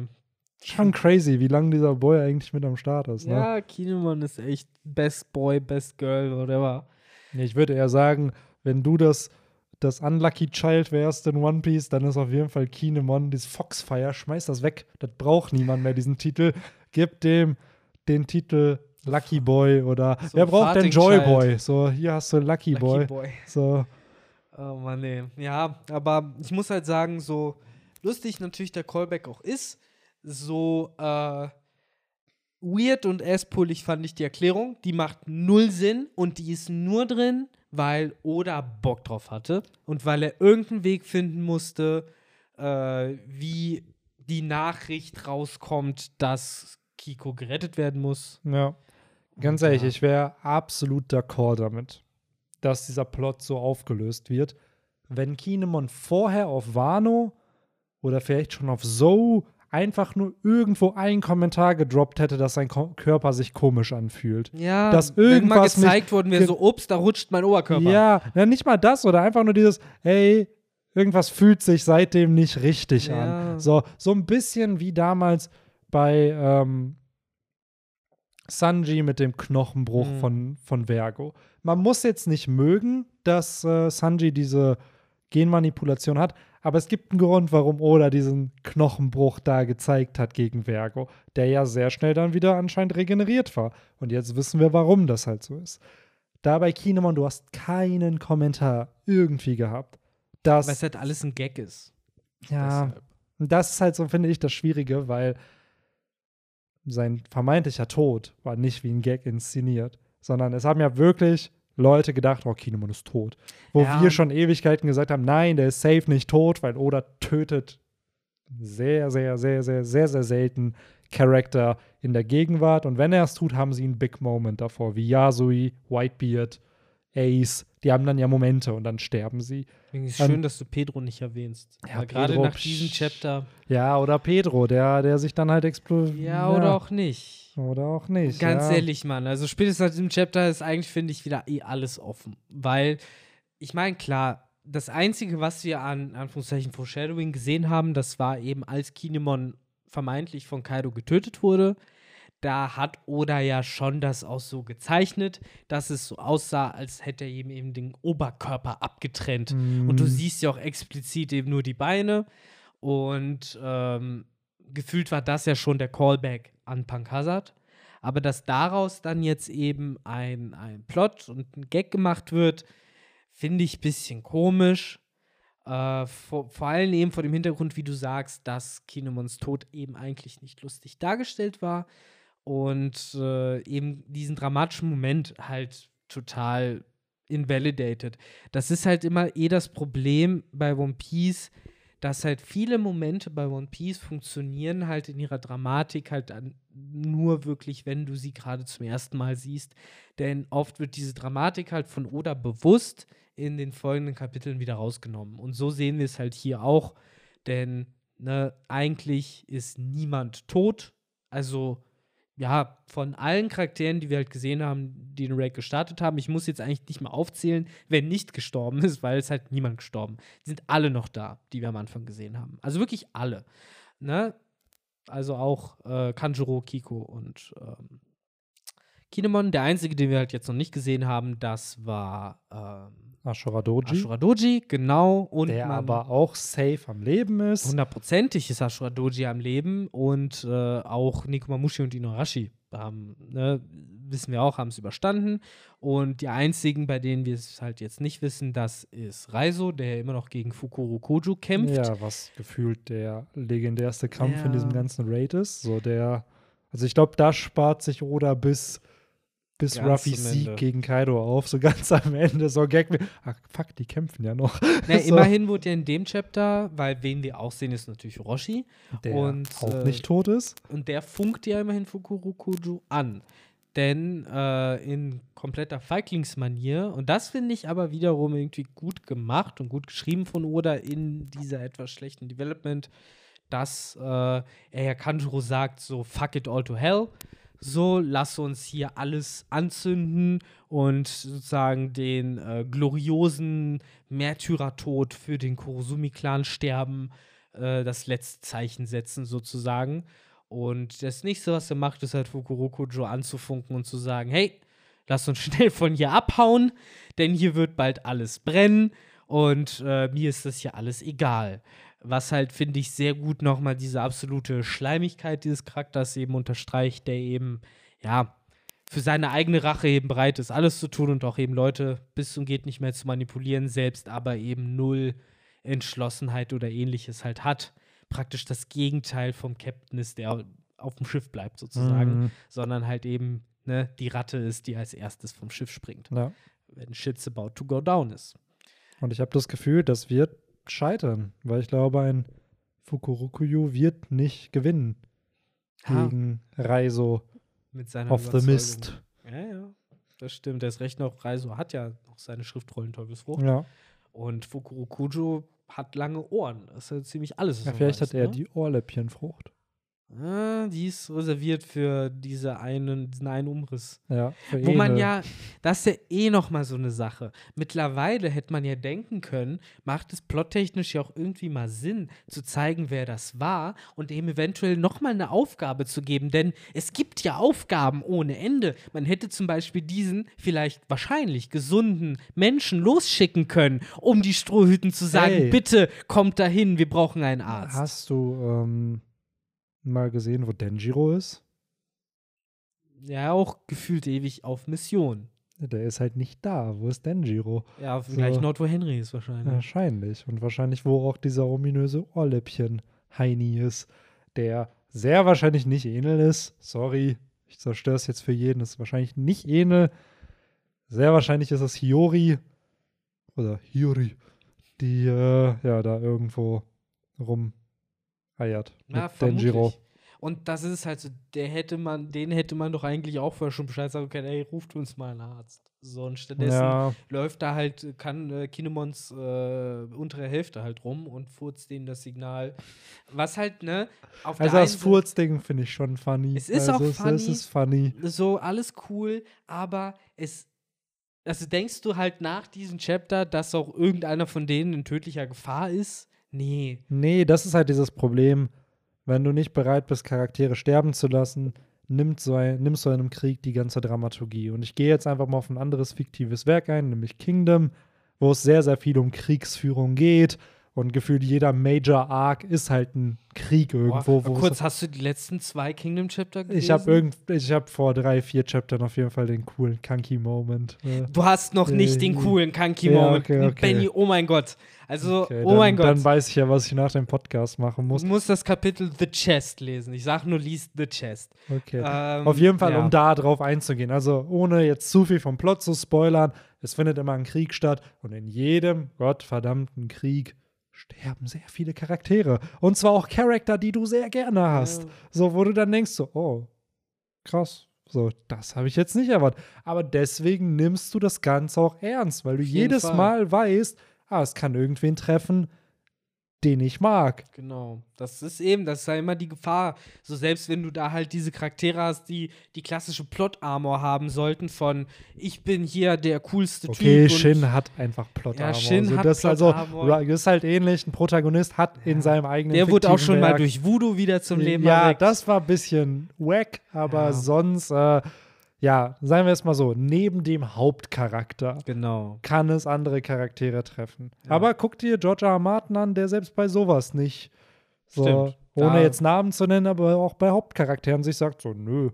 Schon crazy, wie lange dieser Boy eigentlich mit am Start ist. Ne? Ja, Kinemon ist echt Best Boy, Best Girl, whatever. Ich würde eher sagen, wenn du das, das Unlucky Child wärst in One Piece, dann ist auf jeden Fall Kinemon, dieses Foxfire, schmeiß das weg. Das braucht niemand mehr, diesen Titel. Gib dem den Titel Lucky Boy oder So wer braucht denn Joy Child. Boy? So, hier hast du Lucky, Lucky Boy. Boy. So, Oh Mann, ey. Ja, aber ich muss halt sagen, so lustig natürlich der Callback auch ist, so äh, weird und asspulig fand ich die Erklärung. Die macht null Sinn und die ist nur drin, weil Oda Bock drauf hatte und weil er irgendeinen Weg finden musste, äh, wie die Nachricht rauskommt, dass Kiko gerettet werden muss. ja. Ganz Und ehrlich, ja. ich wäre absolut d'accord damit, dass dieser Plot so aufgelöst wird. Wenn Kinemon vorher auf Wano oder vielleicht schon auf Zou einfach nur irgendwo einen Kommentar gedroppt hätte, dass sein Ko Körper sich komisch anfühlt. Ja, Dass wenn mal irgendwas gezeigt worden wäre, so, ups, da rutscht mein Oberkörper. Ja, ja, nicht mal das oder einfach nur dieses, hey, irgendwas fühlt sich seitdem nicht richtig Ja. an. So, so ein bisschen wie damals bei ähm, Sanji mit dem Knochenbruch Mhm. von, von Vergo. Man muss jetzt nicht mögen, dass äh, Sanji diese Genmanipulation hat, aber es gibt einen Grund, warum Oda diesen Knochenbruch da gezeigt hat gegen Vergo, der ja sehr schnell dann wieder anscheinend regeneriert war. Und jetzt wissen wir, warum das halt so ist. Da bei Kinemon, du hast keinen Kommentar irgendwie gehabt. Das, Weil es halt alles ein Gag ist. ja, Deshalb. und das ist halt so, finde ich, das Schwierige, weil sein vermeintlicher Tod war nicht wie ein Gag inszeniert, sondern es haben ja wirklich Leute gedacht, oh, Kinemon ist tot. Wo Ja. wir schon Ewigkeiten gesagt haben, nein, der ist safe nicht tot, weil Oda tötet sehr, sehr, sehr, sehr, sehr, sehr selten Charakter in der Gegenwart. Und wenn er es tut, haben sie einen Big Moment davor, wie Yasui, Whitebeard, Ace. Die haben dann ja Momente und dann sterben sie. Deswegen ist Ähm, schön, dass du Pedro nicht erwähnst. ja, Weil gerade Pedro, nach diesem. Chapter. Ja, oder Pedro, der, der sich dann halt explodiert. Ja, oder auch nicht. Oder auch nicht. Ganz ja. ehrlich, Mann. Also spätestens nach diesem Chapter ist eigentlich, finde ich, wieder eh alles offen. Weil, ich meine, klar, das Einzige, was wir an Anführungszeichen Foreshadowing gesehen haben, das war eben, als Kinemon vermeintlich von Kaido getötet wurde. Da hat Oda ja schon das auch so gezeichnet, dass es so aussah, als hätte er ihm eben den Oberkörper abgetrennt. Und du Mm, siehst ja auch explizit eben nur die Beine. Und ähm, gefühlt war das ja schon der Callback an Punk Hazard. Aber dass daraus dann jetzt eben ein, ein Plot und ein Gag gemacht wird, finde ich ein bisschen komisch. Äh, vor, vor allem eben vor dem Hintergrund, wie du sagst, dass Kinemons Tod eben eigentlich nicht lustig dargestellt war und äh, eben diesen dramatischen Moment halt total invalidated. Das ist halt immer eh das Problem bei One Piece, dass halt viele Momente bei One Piece funktionieren halt in ihrer Dramatik halt an, nur wirklich, wenn du sie gerade zum ersten Mal siehst. Denn oft wird diese Dramatik halt von Oda bewusst in den folgenden Kapiteln wieder rausgenommen. Und so sehen wir es halt hier auch. Denn ne, eigentlich ist niemand tot. Also ja, von allen Charakteren, die wir halt gesehen haben, die den Raid gestartet haben, ich muss jetzt eigentlich nicht mal aufzählen, wer nicht gestorben ist, weil es halt niemand gestorben. Die sind alle noch da, die wir am Anfang gesehen haben. Also wirklich alle. Ne? Also auch äh, Kanjuro, Kiko und ähm, Kinemon. Der einzige, den wir halt jetzt noch nicht gesehen haben, das war ähm, Ashura Doji, Ashura Doji, genau. Und der aber auch safe am Leben ist. Hundertprozentig ist Ashura Doji am Leben und äh, auch Nikomamushi und Inuarashi haben, ne, wissen wir auch, haben es überstanden. Und die einzigen, bei denen wir es halt jetzt nicht wissen, das ist Raizo, der immer noch gegen Fukuro Koju kämpft. Ja, was gefühlt der legendärste Kampf in Ja. diesem ganzen Raid ist. So der, also ich glaube, da spart sich Oda bis, bis Ganz Ruffys zum Sieg gegen Kaido auf, so ganz am Ende. So Gag ach fuck, die kämpfen ja noch. Na, So. Immerhin wurde ja in dem Chapter, weil wen wir auch sehen, ist natürlich Roshi. Der Und, auch äh, nicht tot ist. Und der funkt ja immerhin Fukuro Koju an. Denn äh, in kompletter Feiglingsmanier, und das finde ich aber wiederum irgendwie gut gemacht und gut geschrieben von Oda in dieser etwas schlechten Development, dass äh, er ja Kanjuro sagt, so fuck it all to hell. So, lass uns hier alles anzünden und sozusagen den äh, gloriosen Märtyrertod für den Kurosumi-Clan sterben, äh, das letzte Zeichen setzen, sozusagen. Und das nächste, was er macht, ist halt Fukurokujo anzufunken und zu sagen: Hey, lass uns schnell von hier abhauen, denn hier wird bald alles brennen und äh, mir ist das hier alles egal. Was halt, finde ich, sehr gut nochmal diese absolute Schleimigkeit dieses Charakters eben unterstreicht, der eben, ja, für seine eigene Rache eben bereit ist, alles zu tun und auch eben Leute bis zum geht nicht mehr zu manipulieren, selbst aber eben null Entschlossenheit oder ähnliches halt hat. Praktisch das Gegenteil vom Captain ist, der auf dem Schiff bleibt sozusagen, Mhm. sondern halt eben ne, die Ratte ist, die als erstes vom Schiff springt, Ja. wenn Shit's about to go down ist. Und ich habe das Gefühl, das wird scheitern, weil ich glaube, ein Fukurokuyu wird nicht gewinnen Ha, gegen Raizo mit seiner of the. Mist. Ja, ja. Das stimmt. Der ist recht noch. Reiso hat ja noch seine Schriftrollen Teufelsfrucht. Ja, Und Fukuro Kujo hat lange Ohren. Das ist ja ziemlich alles. ja vielleicht weiß, hat er ne? die Ohrläppchenfrucht. Ah, die ist reserviert für diese einen, diesen einen Umriss. Ja, Wo man Enel. ja, das ist ja eh noch mal so eine Sache. Mittlerweile hätte man ja denken können, macht es plottechnisch ja auch irgendwie mal Sinn, zu zeigen, wer das war und ihm eventuell noch mal eine Aufgabe zu geben. Denn es gibt ja Aufgaben ohne Ende. Man hätte zum Beispiel diesen vielleicht wahrscheinlich gesunden Menschen losschicken können, um die Strohhüten zu sagen, Hey. bitte kommt dahin, wir brauchen einen Arzt. Hast du ähm, mal gesehen, wo Denjiro ist? Ja, auch gefühlt ewig auf Mission. Der ist halt nicht da. Wo ist Denjiro? Ja, So. gleichen Ort, wo Henry ist wahrscheinlich. Wahrscheinlich. Und wahrscheinlich, wo auch dieser ominöse Ohrläppchen Heini ist, der sehr wahrscheinlich nicht Enel ist. Sorry, ich zerstöre es jetzt für jeden. Das ist wahrscheinlich nicht Enel. Sehr wahrscheinlich ist es Hiyori oder Hiyori, die äh, ja da irgendwo rumeiert mit Ja, Denjiro. Und das ist halt so, der hätte man, den hätte man doch eigentlich auch vorher schon Bescheid sagen können, ey, ruft uns mal einen Arzt. So, und stattdessen Ja, läuft da halt, kann äh, Kinemons äh, untere Hälfte halt rum und furzt denen das Signal. Was halt, ne, auf also der das Furzding finde ich schon funny. Es ist also auch Es, es funny. ist funny. so alles cool, aber es. Also denkst du halt nach diesem Chapter, dass auch irgendeiner von denen in tödlicher Gefahr ist? Nee. Nee, das ist halt dieses Problem. Wenn du nicht bereit bist, Charaktere sterben zu lassen, nimmt so ein, nimmst du in einem Krieg die ganze Dramaturgie. Und ich gehe jetzt einfach mal auf ein anderes fiktives Werk ein, nämlich Kingdom, wo es sehr, sehr viel um Kriegsführung geht. Und gefühlt jeder Major Arc ist halt ein Krieg irgendwo. Boah, kurz, hast du die letzten zwei Kingdom Chapter gelesen? ich habe irgend, ich habe vor drei, vier Chaptern auf jeden Fall den coolen Kanki Moment. Äh, Du hast noch nicht den Äh, coolen Kanki ja, Moment. okay, okay. Benny, oh mein Gott. Also, okay, oh dann, mein Gott. Dann weiß ich ja, was ich nach dem Podcast machen muss. Du musst das Kapitel The Chest lesen. Ich sag nur, liest The Chest. Okay. Ähm, Auf jeden Fall, ja. um da drauf einzugehen. Also ohne jetzt zu viel vom Plot zu spoilern, es findet immer ein Krieg statt und in jedem gottverdammten Krieg sterben sehr viele Charaktere. Und zwar auch Charakter, die du sehr gerne hast. Ja. So, wo du dann denkst, so, oh, krass. So, das habe ich jetzt nicht erwartet. Aber deswegen nimmst du das Ganze auch ernst, weil du jedes Fall. Mal weißt, ah, es kann irgendwen treffen, den ich mag. Genau. Das ist eben, das ist ja immer die Gefahr. So selbst wenn du da halt diese Charaktere hast, die die klassische Plot-Armor haben sollten von ich bin hier der coolste Okay, Typ. und- Shin hat einfach Plot Ja, Armor. Shin so, hat das ist also Plot-Armor. Ra- das ist halt ähnlich. Ein Protagonist hat in seinem eigenen Der wurde auch schon fiktiven mal Werk- durch Voodoo wieder zum Leben Ja, erweckt. das war ein bisschen wack, aber Ja. sonst, äh, ja, sagen wir es mal so, neben dem Hauptcharakter Genau. kann es andere Charaktere treffen. Ja. Aber guck dir George R. R. Martin an, der selbst bei sowas nicht so, Stimmt. ohne Da- jetzt Namen zu nennen, aber auch bei Hauptcharakteren sich sagt so, nö,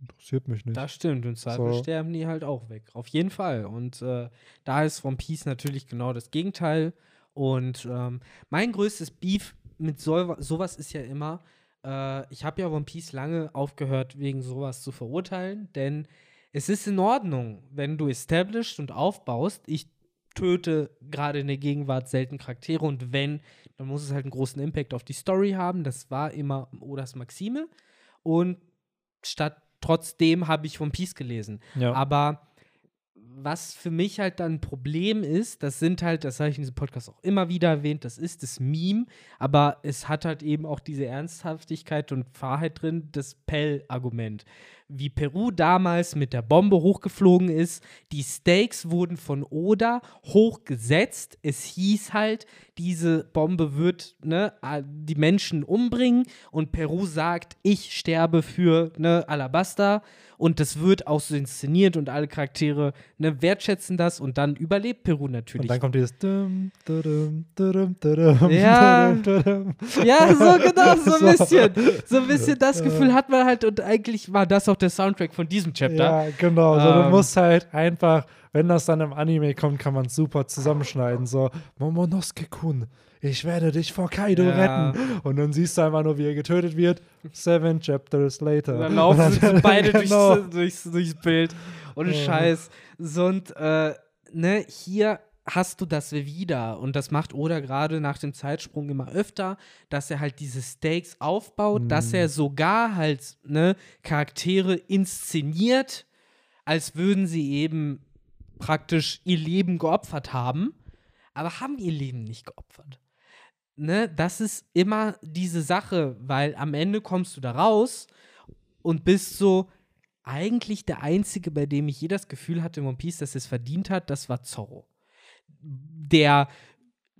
interessiert mich nicht. Das stimmt. Und Zweifel So. sterben die halt auch weg. Auf jeden Fall. Und äh, da ist One Piece natürlich genau das Gegenteil. Und ähm, mein größtes Beef mit so, sowas ist ja immer, äh, ich habe ja One Piece lange aufgehört, wegen sowas zu verurteilen, denn es ist in Ordnung, wenn du established und aufbaust. Ich töte gerade in der Gegenwart selten Charaktere und wenn, dann muss es halt einen großen Impact auf die Story haben. Das war immer Odas Maxime. Und statt trotzdem habe ich One Piece gelesen. ja. Aber was für mich halt dann ein Problem ist, das sind halt, das habe ich in diesem Podcast auch immer wieder erwähnt, das ist das Meme, aber es hat halt eben auch diese Ernsthaftigkeit und Wahrheit drin, das Pell-Argument. Wie Peru damals mit der Bombe hochgeflogen ist, die Stakes wurden von Oda hochgesetzt. Es hieß halt, diese Bombe wird ne, die Menschen umbringen und Peru sagt, ich sterbe für ne, Alabasta und das wird auch so inszeniert und alle Charaktere ne, wertschätzen das und dann überlebt Peru natürlich. Und dann kommt dieses dum, Ja. Ja, so genau, so ein bisschen. So ein bisschen das Gefühl hat man halt und eigentlich war das auch der Soundtrack von diesem Chapter. Ja, genau. So, du Ähm. musst halt einfach, wenn das dann im Anime kommt, kann man es super zusammenschneiden. So, Momonosuke-kun, ich werde dich vor Kaido Ja. retten. Und dann siehst du einfach nur, wie er getötet wird. Seven chapters later. Und dann laufen Und sie dann- so beide genau. durchs, durchs, durchs Bild. Ohne Ja. Scheiß. So, und äh, ne, hier hast du das wieder. Und das macht Oda gerade nach dem Zeitsprung immer öfter, dass er halt diese Stakes aufbaut, dass Mhm. er sogar halt ne, Charaktere inszeniert, als würden sie eben praktisch ihr Leben geopfert haben, aber haben ihr Leben nicht geopfert. ne, das ist immer diese Sache, weil am Ende kommst du da raus und bist so, eigentlich der Einzige, bei dem ich je das Gefühl hatte in One Piece, dass es verdient hat, das war Zorro. Der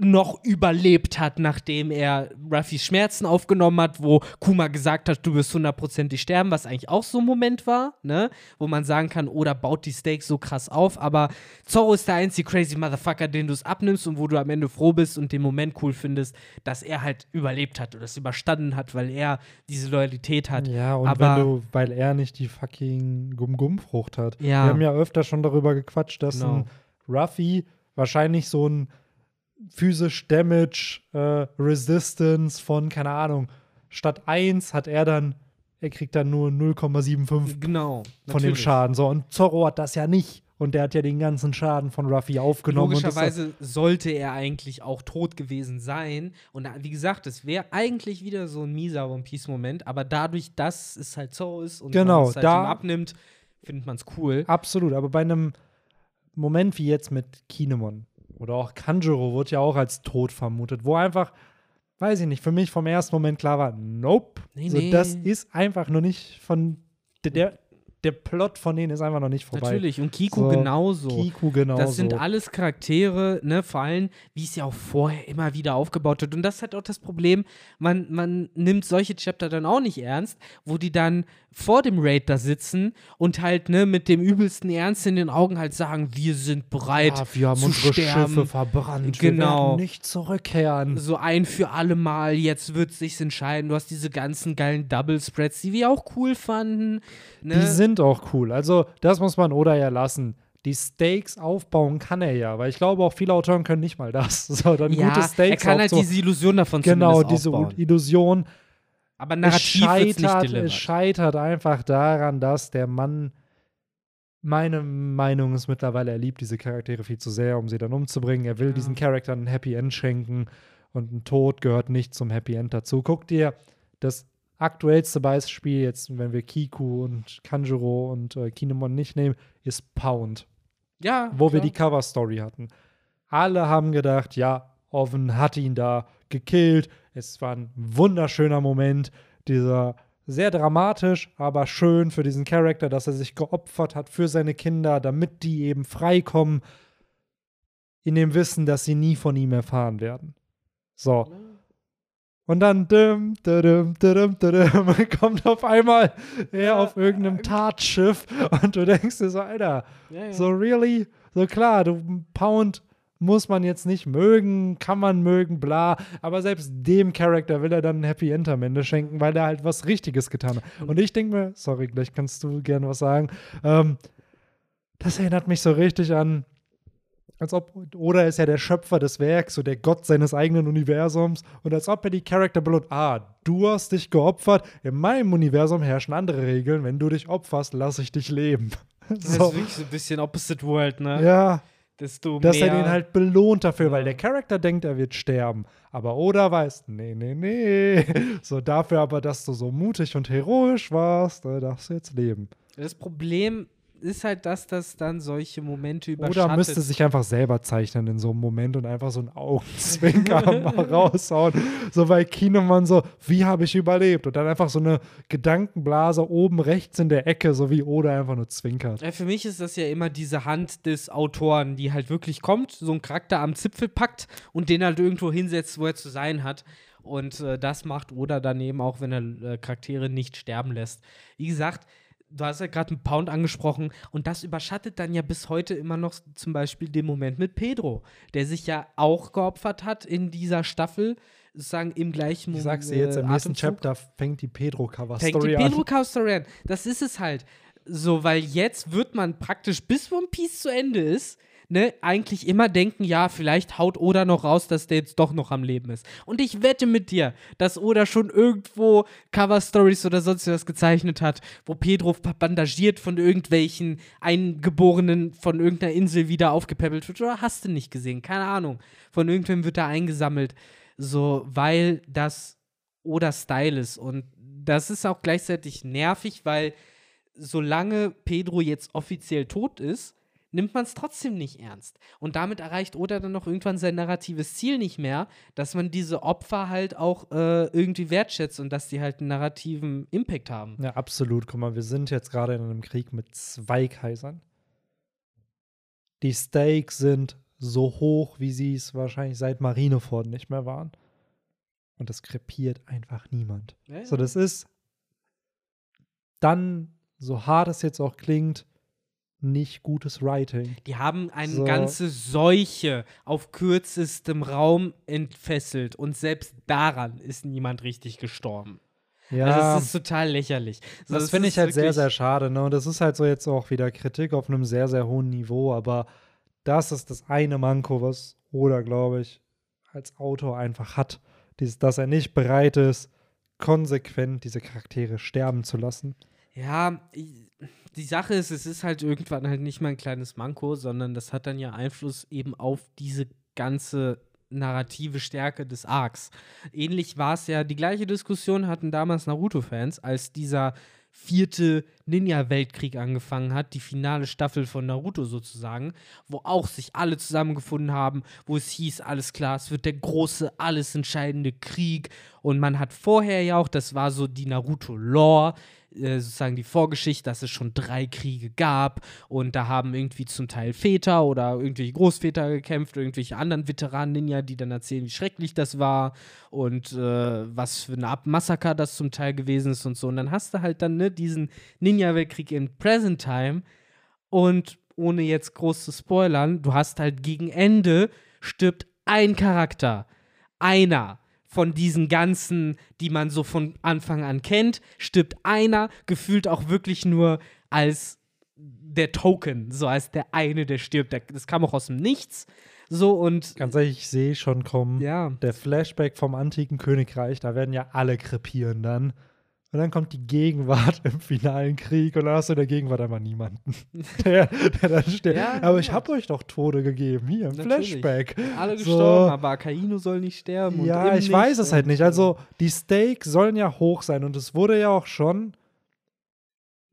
noch überlebt hat, nachdem er Ruffys Schmerzen aufgenommen hat, wo Kuma gesagt hat, du wirst hundertprozentig sterben, was eigentlich auch so ein Moment war, ne? Wo man sagen kann, oder baut die Stakes so krass auf, aber Zorro ist der einzige crazy Motherfucker, den du es abnimmst und wo du am Ende froh bist und den Moment cool findest, dass er halt überlebt hat oder es überstanden hat, weil er diese Loyalität hat. Ja, und aber, wenn du, weil er nicht die fucking Gum-Gum-Frucht hat. Ja. Wir haben ja öfter schon darüber gequatscht, dass Genau. ein Ruffy wahrscheinlich so ein physisch Damage äh, Resistance von, keine Ahnung, statt 1 hat er dann, er kriegt dann nur 0,75 Genau. von dem natürlich. Schaden. So, und Zorro hat das ja nicht. Und der hat ja den ganzen Schaden von Ruffy aufgenommen. Logischerweise sollte er eigentlich auch tot gewesen sein. Und wie gesagt, es wäre eigentlich wieder so ein mieser One Piece-Moment, aber dadurch, dass es halt so ist und Genau, man es halt da- ihm abnimmt, findet man es cool. Absolut, aber bei einem Moment wie jetzt mit Kinemon oder auch Kanjuro wird ja auch als tot vermutet, wo einfach, weiß ich nicht, für mich vom ersten Moment klar war, nope, Nee, so, nee. das ist einfach noch nicht von, der- der, der Plot von denen ist einfach noch nicht vorbei. Natürlich. Und Kiku So, genauso. Kiku genauso. Das sind alles Charaktere, ne, vor allem, wie es ja auch vorher immer wieder aufgebaut wird. Und das ist halt auch das Problem, man, man nimmt solche Chapter dann auch nicht ernst, wo die dann vor dem Raid da sitzen und halt, ne, mit dem übelsten Ernst in den Augen halt sagen, wir sind bereit ja, wir haben zu unsere sterben. Schiffe verbrannt, Genau. wir werden nicht zurückkehren. so ein für alle Mal, jetzt wird sich's entscheiden. Du hast diese ganzen geilen Double Spreads, die wir auch cool fanden. Ne? Die sind auch cool. Also, das muss man Oda ja lassen. Die Stakes aufbauen kann er ja, weil ich glaube, auch viele Autoren können nicht mal das. So, dann ja, gute er Stakes kann halt aufzu- diese Illusion davon Genau, diese aufbauen. Illusion. Aber Es narrativ nicht scheitert, delivered. es scheitert einfach daran, dass der Mann, meine Meinung ist mittlerweile, er liebt diese Charaktere viel zu sehr, um sie dann umzubringen. Er will Ja. diesen Charakteren ein Happy End schenken und ein Tod gehört nicht zum Happy End dazu. Guck dir das aktuellste Beispiel jetzt, wenn wir Kiku und Kanjuro und äh, Kinemon nicht nehmen, ist Pound ja, wo wir klar. die Cover-Story hatten. Alle haben gedacht, ja, Oven hat ihn da gekillt. Es war ein wunderschöner Moment, dieser sehr dramatisch, aber schön für diesen Charakter, dass er sich geopfert hat für seine Kinder, damit die eben freikommen, in dem Wissen, dass sie nie von ihm erfahren werden. So. Und dann dim, dim, dim, kommt auf einmal er auf irgendeinem Tatschiff und du denkst dir so, Alter, Ja, ja. so really? So klar, du Pound muss man jetzt nicht mögen, kann man mögen, bla. Aber selbst dem Charakter will er dann ein Happy End am Ende schenken, weil er halt was Richtiges getan hat. Und ich denke mir, sorry, gleich kannst du gerne was sagen. Ähm, das erinnert mich so richtig an, als ob, oder ist ja der Schöpfer des Werks, so der Gott seines eigenen Universums. Und als ob er die Charakter belohnt, ah, du hast dich geopfert, in meinem Universum herrschen andere Regeln, wenn du dich opferst, lasse ich dich leben. Das ist So. wirklich so ein bisschen Opposite World, ne? Ja, Desto dass mehr. er den halt belohnt dafür, weil der Charakter denkt, er wird sterben. Aber Oda weiß, nee, nee, nee. So dafür aber, dass du so mutig und heroisch warst, da darfst du jetzt leben. das Problem ist halt, dass das dann solche Momente überschattet. Oder müsste sich einfach selber zeichnen in so einem Moment und einfach so einen Augenzwinker mal raushauen. So bei Kinemann so, wie habe ich überlebt? Und dann einfach so eine Gedankenblase oben rechts in der Ecke, so wie Oda einfach nur zwinkert. Ja, für mich ist das ja immer diese Hand des Autoren, die halt wirklich kommt, so einen Charakter am Zipfel packt und den halt irgendwo hinsetzt, wo er zu sein hat. Und äh, das macht Oda dann eben auch, wenn er äh, Charaktere nicht sterben lässt. Wie gesagt, du hast ja gerade einen Pound angesprochen und das überschattet dann ja bis heute immer noch zum Beispiel den Moment mit Pedro, der sich ja auch geopfert hat in dieser Staffel, sozusagen im gleichen Ich Moment. sag's dir jetzt, im nächsten Atemzug. Chapter fängt die Fängt die Pedro-Cover-Story an. Pedro Cow Story an. Das ist es halt. So, weil jetzt wird man praktisch, bis One Piece zu Ende ist, ne, eigentlich immer denken, ja, vielleicht haut Oda noch raus, dass der jetzt doch noch am Leben ist. Und ich wette mit dir, dass Oda schon irgendwo Cover-Stories oder sonst was gezeichnet hat, wo Pedro bandagiert von irgendwelchen Eingeborenen von irgendeiner Insel wieder aufgepäppelt wird. Oder hast du nicht gesehen? Keine Ahnung. Von irgendwem wird da eingesammelt. So, weil das oder Style ist. Und das ist auch gleichzeitig nervig, weil solange Pedro jetzt offiziell tot ist, nimmt man es trotzdem nicht ernst. Und damit erreicht Oda dann noch irgendwann sein narratives Ziel nicht mehr, dass man diese Opfer halt auch äh, irgendwie wertschätzt und dass die halt einen narrativen Impact haben. Ja, absolut. Guck mal, wir sind jetzt gerade in einem Krieg mit zwei Kaisern. Die Stakes sind so hoch, wie sie es wahrscheinlich seit Marineford nicht mehr waren. Und das krepiert einfach niemand. Ja, So, das ist dann, so hart es jetzt auch klingt, nicht gutes Writing. Die haben eine So. ganze Seuche auf kürzestem Raum entfesselt und selbst daran ist niemand richtig gestorben. Ja, Also es ist total lächerlich. So, das es finde ich halt sehr, sehr schade. Ne? Und das ist halt so jetzt auch wieder Kritik auf einem sehr, sehr hohen Niveau. Aber das ist das eine Manko, was Oda, glaube ich, als Autor einfach hat. Dieses, dass er nicht bereit ist, konsequent diese Charaktere sterben zu lassen. Ja, i- die Sache ist, es ist halt irgendwann halt nicht mal ein kleines Manko, sondern das hat dann ja Einfluss eben auf diese ganze narrative Stärke des Arcs. Ähnlich war es ja, die gleiche Diskussion hatten damals Naruto-Fans, als dieser vierte Ninja-Weltkrieg angefangen hat, die finale Staffel von Naruto sozusagen, wo auch sich alle zusammengefunden haben, wo es hieß, alles klar, es wird der große, alles entscheidende Krieg und man hat vorher ja auch, das war so die Naruto-Lore, äh, sozusagen die Vorgeschichte, dass es schon drei Kriege gab und da haben irgendwie zum Teil Väter oder irgendwelche Großväter gekämpft, irgendwelche anderen Veteranen-Ninja, die dann erzählen, wie schrecklich das war und äh, was für eine Ab Massaker das zum Teil gewesen ist und so. Und dann hast du halt dann ne, diesen Ninja-Weltkrieg in Present Time und ohne jetzt groß zu spoilern, du hast halt gegen Ende stirbt ein Charakter. Einer von diesen ganzen, die man so von Anfang an kennt, stirbt einer, gefühlt auch wirklich nur als der Token, so als der eine, der stirbt. Das kam auch aus dem Nichts. So und Ganz ehrlich, ich sehe schon kommen. ja. Der Flashback vom antiken Königreich, da werden ja alle krepieren dann. Und dann kommt die Gegenwart im finalen Krieg und dann hast du in der Gegenwart einfach niemanden, der, der dann steht. Ja, Aber ich ja. habe euch doch Tode gegeben, hier im Natürlich. Flashback. Alle So. gestorben, aber Akainu soll nicht sterben. Ja, ich weiß es halt nicht. Also, die Stakes sollen ja hoch sein und es wurde ja auch schon.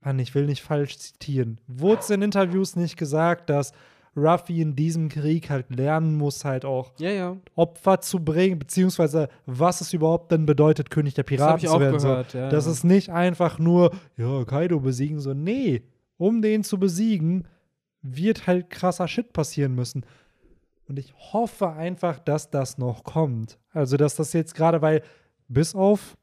Mann, ich will nicht falsch zitieren. Wurde es in Interviews nicht gesagt, dass Ruffy in diesem Krieg halt lernen muss, halt auch Ja, ja. Opfer zu bringen, beziehungsweise was es überhaupt denn bedeutet, König der Piraten zu werden. So, gehört. Ja, das ist nicht einfach nur, ja, Kaido besiegen, so, nee, um den zu besiegen, wird halt krasser Shit passieren müssen. Und ich hoffe einfach, dass das noch kommt. Also, dass das jetzt gerade, weil bis auf,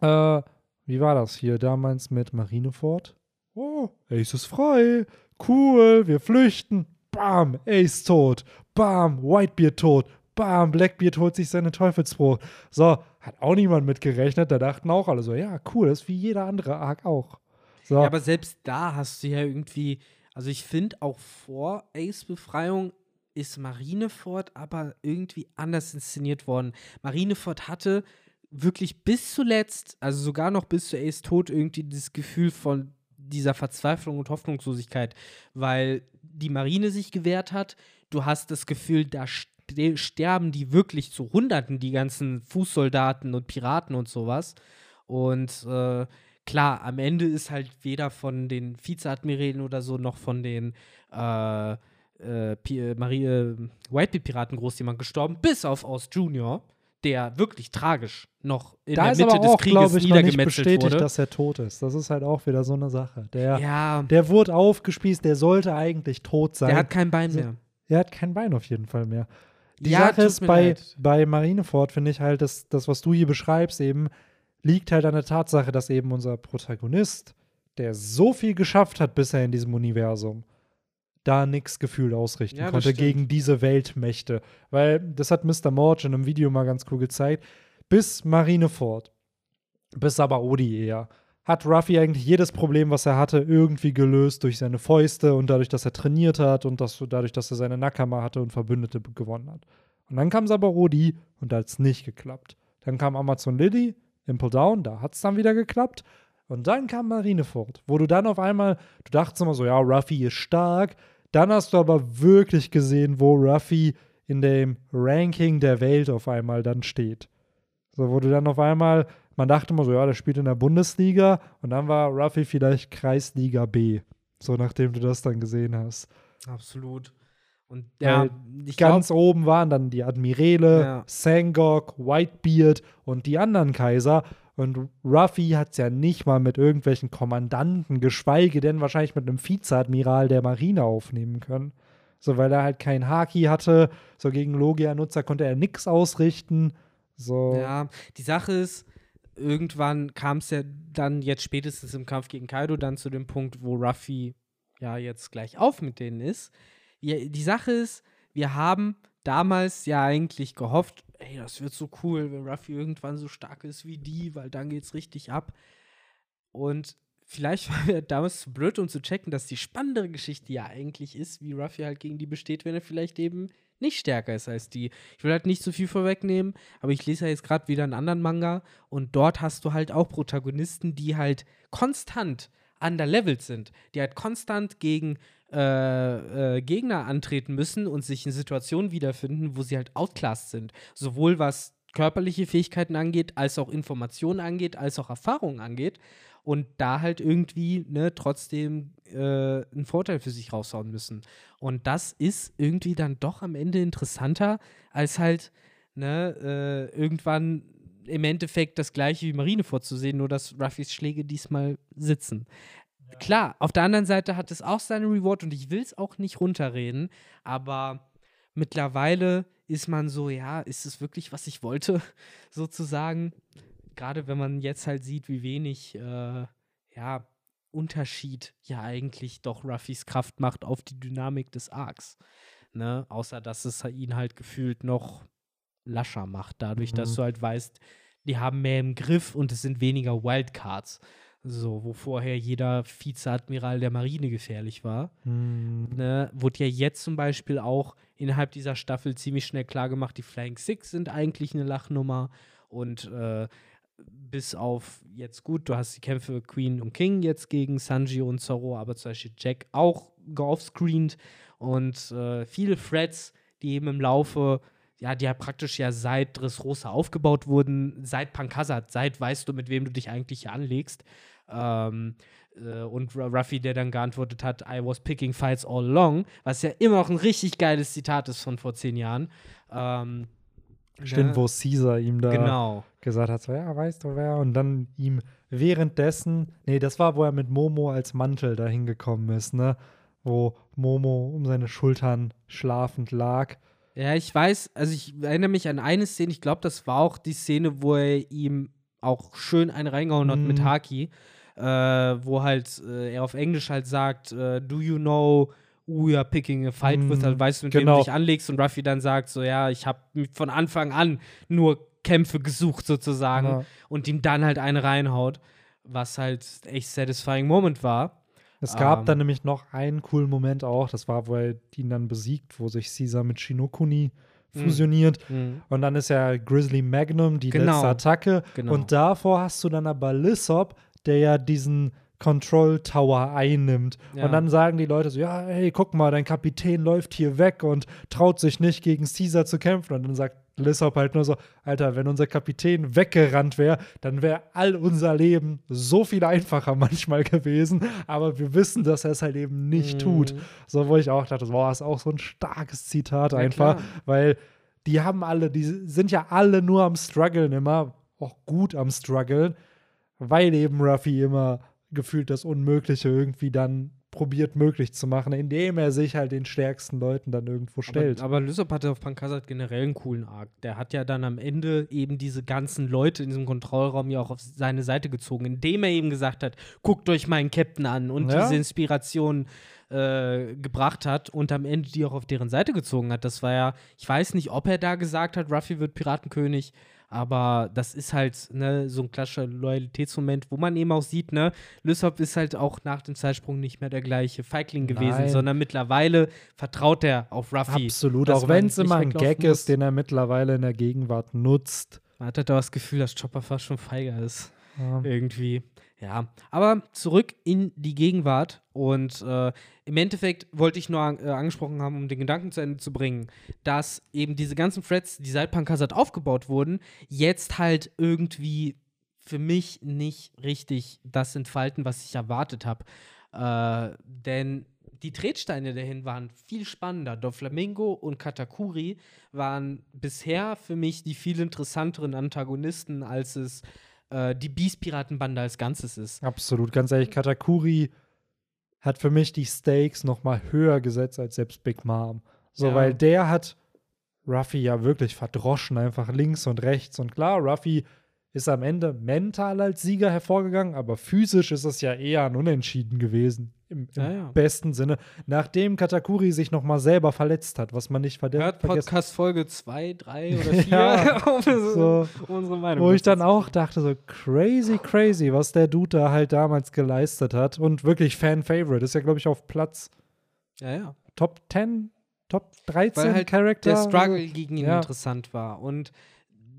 äh, wie war das hier damals mit Marineford? Oh, Ace ist frei. Cool, wir flüchten. Bam, Ace tot. Bam, Whitebeard tot. Bam, Blackbeard holt sich seine Teufelsbruch. So, hat auch niemand mitgerechnet. Da dachten auch alle so, ja, cool, das ist wie jeder andere Arc auch. So, Ja, aber selbst da hast du ja irgendwie, also ich finde auch vor Ace Befreiung ist Marineford aber irgendwie anders inszeniert worden. Marineford hatte wirklich bis zuletzt, also sogar noch bis zu Ace Tod, irgendwie dieses Gefühl von dieser Verzweiflung und Hoffnungslosigkeit, weil die Marine sich gewehrt hat. Du hast das Gefühl, da ste sterben die wirklich zu Hunderten, die ganzen Fußsoldaten und Piraten und sowas. Und äh, klar, am Ende ist halt weder von den Vizeadmirälen oder so noch von den äh, äh, äh, Whitebeard-Piraten groß jemand gestorben, bis auf Aus Junior, der wirklich tragisch noch in da der Mitte des auch, Krieges glaube ich, noch nicht niedergemetzelt bestätigt, wurde. dass er tot ist. Das ist halt auch wieder so eine Sache. Der, ja, der wurde aufgespießt, der sollte eigentlich tot sein. der hat kein Bein mehr. Er hat kein Bein auf jeden Fall mehr. Die Ja, Sache ist, bei, leid. bei Marineford finde ich halt, dass das, was du hier beschreibst, eben liegt halt an der Tatsache, dass eben unser Protagonist, der so viel geschafft hat bisher in diesem Universum, da nichts gefühlt ausrichten Ja, konnte stimmt. gegen diese Weltmächte. Weil das hat Mr. Morge in einem Video mal ganz cool gezeigt. Bis Marineford, bis aber Odi eher, hat Ruffy eigentlich jedes Problem, was er hatte, irgendwie gelöst durch seine Fäuste und dadurch, dass er trainiert hat und dass, dadurch, dass er seine Nakama hatte und Verbündete gewonnen hat. Und dann kam Sabarodi und da hat es nicht geklappt. Dann kam Amazon Lily, Impel Down, da hat es dann wieder geklappt. Und dann kam Marineford, wo du dann auf einmal, du dachtest immer so, ja, Ruffy ist stark. Dann hast du aber wirklich gesehen, wo Ruffy in dem Ranking der Welt auf einmal dann steht. So, du dann auf einmal, man dachte immer so, ja, der spielt in der Bundesliga und dann war Ruffy vielleicht Kreisliga B. So, nachdem du das dann gesehen hast. Absolut. Und Ja, Ganz oben waren dann die Admirale, Ja. Sangok, Whitebeard und die anderen Kaiser. Und Ruffy hat es ja nicht mal mit irgendwelchen Kommandanten, geschweige denn wahrscheinlich mit einem Vizeadmiral der Marine aufnehmen können. So, weil er halt kein Haki hatte. So gegen Logia-Nutzer konnte er nichts ausrichten. So. Ja, die Sache ist, irgendwann kam es ja dann jetzt spätestens im Kampf gegen Kaido dann zu dem Punkt, wo Ruffy ja jetzt gleich auf mit denen ist. Die Sache ist, wir haben damals ja eigentlich gehofft, ey, das wird so cool, wenn Ruffy irgendwann so stark ist wie die, weil dann geht's richtig ab. Und vielleicht waren wir damals zu blöd, um zu checken, dass die spannendere Geschichte ja eigentlich ist, wie Ruffy halt gegen die besteht, wenn er vielleicht eben nicht stärker ist als die. Ich will halt nicht zu viel vorwegnehmen, aber ich lese ja jetzt gerade wieder einen anderen Manga und dort hast du halt auch Protagonisten, die halt konstant underlevelt sind, die halt konstant gegen äh, äh, Gegner antreten müssen und sich in Situationen wiederfinden, wo sie halt outclassed sind. Sowohl was körperliche Fähigkeiten angeht, als auch Informationen angeht, als auch Erfahrungen angeht. Und da halt irgendwie ne, trotzdem äh, einen Vorteil für sich raushauen müssen. Und das ist irgendwie dann doch am Ende interessanter, als halt ne, äh, irgendwann im Endeffekt das gleiche wie Marine vorzusehen, nur dass Ruffys Schläge diesmal sitzen. Klar, auf der anderen Seite hat es auch seine Reward und ich will es auch nicht runterreden, aber mittlerweile ist man so, ja, ist es wirklich, was ich wollte, sozusagen? Gerade wenn man jetzt halt sieht, wie wenig, äh, ja, Unterschied ja eigentlich doch Ruffys Kraft macht auf die Dynamik des Arcs. Ne? Außer, dass es ihn halt gefühlt noch lascher macht, dadurch, dass Mhm. du halt weißt, die haben mehr im Griff und es sind weniger Wildcards. So, wo vorher jeder Vizeadmiral der Marine gefährlich war. Hm. Ne, wurde ja jetzt zum Beispiel auch innerhalb dieser Staffel ziemlich schnell klar gemacht, die Flying Six sind eigentlich eine Lachnummer. Und äh, bis auf jetzt gut, du hast die Kämpfe Queen und King jetzt gegen Sanji und Zorro, aber zum Beispiel Jack auch geoffscreened und äh, viele Threads, die eben im Laufe, ja, die ja praktisch ja seit Dressrosa aufgebaut wurden, seit Punk Hazard, seit weißt du, mit wem du dich eigentlich hier anlegst. Ähm, äh, und Ru- Ruffy, der dann geantwortet hat, I was picking fights all along, was ja immer noch ein richtig geiles Zitat ist von vor zehn Jahren. Ähm, Stimmt, ne? wo Caesar ihm da Genau. gesagt hat, so, ja, weißt du wer? Und dann ihm währenddessen, nee, das war, wo er mit Momo als Mantel dahin gekommen ist, ne? Wo Momo um seine Schultern schlafend lag. Ja, ich weiß, also ich erinnere mich an eine Szene, ich glaube, das war auch die Szene, wo er ihm auch schön einen reingehauen hat mit Mhm. Haki, äh, wo halt äh, er auf Englisch halt sagt, äh, do you know you are picking a fight with, Mhm, also weißt du, mit wem genau. du dich anlegst und Ruffy dann sagt so, ja, ich habe von Anfang an nur Kämpfe gesucht sozusagen Ja. und ihm dann halt eine reinhaut, was halt echt satisfying Moment war. Es gab Ähm. dann nämlich noch einen coolen Moment auch, das war, wo er ihn dann besiegt, wo sich Caesar mit Shinokuni Mhm. fusioniert. Mhm. Und dann ist ja Grizzly Magnum die Genau. letzte Attacke. Genau. Und davor hast du dann aber Lissop, der ja diesen Control Tower einnimmt. Ja. Und dann sagen die Leute so: Ja, hey, guck mal, dein Kapitän läuft hier weg und traut sich nicht gegen Caesar zu kämpfen. Und dann sagt Lissop halt nur so: Alter, wenn unser Kapitän weggerannt wäre, dann wäre all unser Leben so viel einfacher manchmal gewesen. Aber wir wissen, dass er es halt eben nicht tut. Mhm. So, wo ich auch dachte, boah, ist auch so ein starkes Zitat Ja, einfach, klar. weil die haben alle, die sind ja alle nur am struggeln immer, auch gut am struggeln, weil eben Ruffy immer gefühlt das Unmögliche irgendwie dann probiert möglich zu machen, indem er sich halt den stärksten Leuten dann irgendwo stellt. Aber, aber Lysop hatte auf Pankazat generell einen coolen Arc. Der hat ja dann am Ende eben diese ganzen Leute in diesem Kontrollraum ja auch auf seine Seite gezogen, indem er eben gesagt hat, guckt euch meinen Captain an und Ja. diese Inspiration äh, gebracht hat und am Ende die auch auf deren Seite gezogen hat. Das war ja, ich weiß nicht, ob er da gesagt hat, Ruffy wird Piratenkönig, aber das ist halt ne, so ein klassischer Loyalitätsmoment, wo man eben auch sieht, ne, Lysop ist halt auch nach dem Zeitsprung nicht mehr der gleiche Feigling gewesen, Nein. sondern mittlerweile vertraut er auf Ruffy. Absolut, auch wenn es immer ein Gag muss. ist, den er mittlerweile in der Gegenwart nutzt. Man hat halt auch das Gefühl, dass Chopper fast schon feiger ist. Ja. Irgendwie. Ja. Aber zurück in die Gegenwart. Und äh, im Endeffekt wollte ich nur an, äh, angesprochen haben, um den Gedanken zu Ende zu bringen, dass eben diese ganzen Threads, die seit Pankasat aufgebaut wurden, jetzt halt irgendwie für mich nicht richtig das entfalten, was ich erwartet habe. Äh, denn die Tretsteine dahin waren viel spannender. Doflamingo und Katakuri waren bisher für mich die viel interessanteren Antagonisten, als es äh, die Beast-Piratenbande als Ganzes ist. Absolut, ganz ehrlich, Katakuri hat für mich die Stakes noch mal höher gesetzt als selbst Big Mom. So, Ja. weil der hat Ruffy ja wirklich verdroschen, einfach links und rechts. Und klar, Ruffy ist am Ende mental als Sieger hervorgegangen, aber physisch ist es ja eher ein Unentschieden gewesen. Im, im Ja, ja. besten Sinne. Nachdem Katakuri sich noch mal selber verletzt hat, was man nicht verde- Hört vergessen Podcast Folge 2, 3 oder 4, Ja, um so. unsere Meinung Wo ich dann auch dachte, so crazy, crazy, was der Dude da halt damals geleistet hat. Und wirklich Fan-Favorite. Ist ja, glaube ich, auf Platz Ja, ja. Top 10, Top 13 Weil halt Charakter. Der Struggle gegen ihn interessant war. Und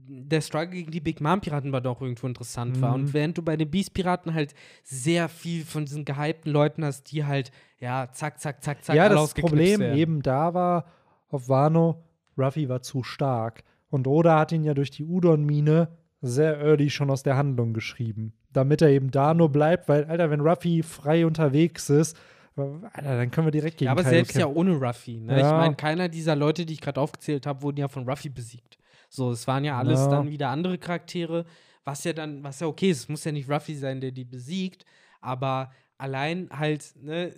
der Struggle gegen die Big Mom-Piraten war doch irgendwo interessant war. Mhm. Und während du bei den Beast-Piraten halt sehr viel von diesen gehypten Leuten hast, die halt, ja, zack, zack, zack, zack, Ja, das Problem werden. eben da war, auf Wano, Ruffy war zu stark. Und Oda hat ihn ja durch die Udon-Mine sehr early schon aus der Handlung geschrieben. Damit er eben da nur bleibt, weil, Alter, wenn Ruffy frei unterwegs ist, Alter, dann können wir direkt gegen Ja, aber Kaido selbst ja ohne Ruffy. Ne? Ich Ja. meine, keiner dieser Leute, die ich gerade aufgezählt habe, wurden ja von Ruffy besiegt. So, es waren ja alles Ja. dann wieder andere Charaktere, was ja dann, was ja okay ist. Es muss ja nicht Ruffy sein, der die besiegt, aber allein halt, ne,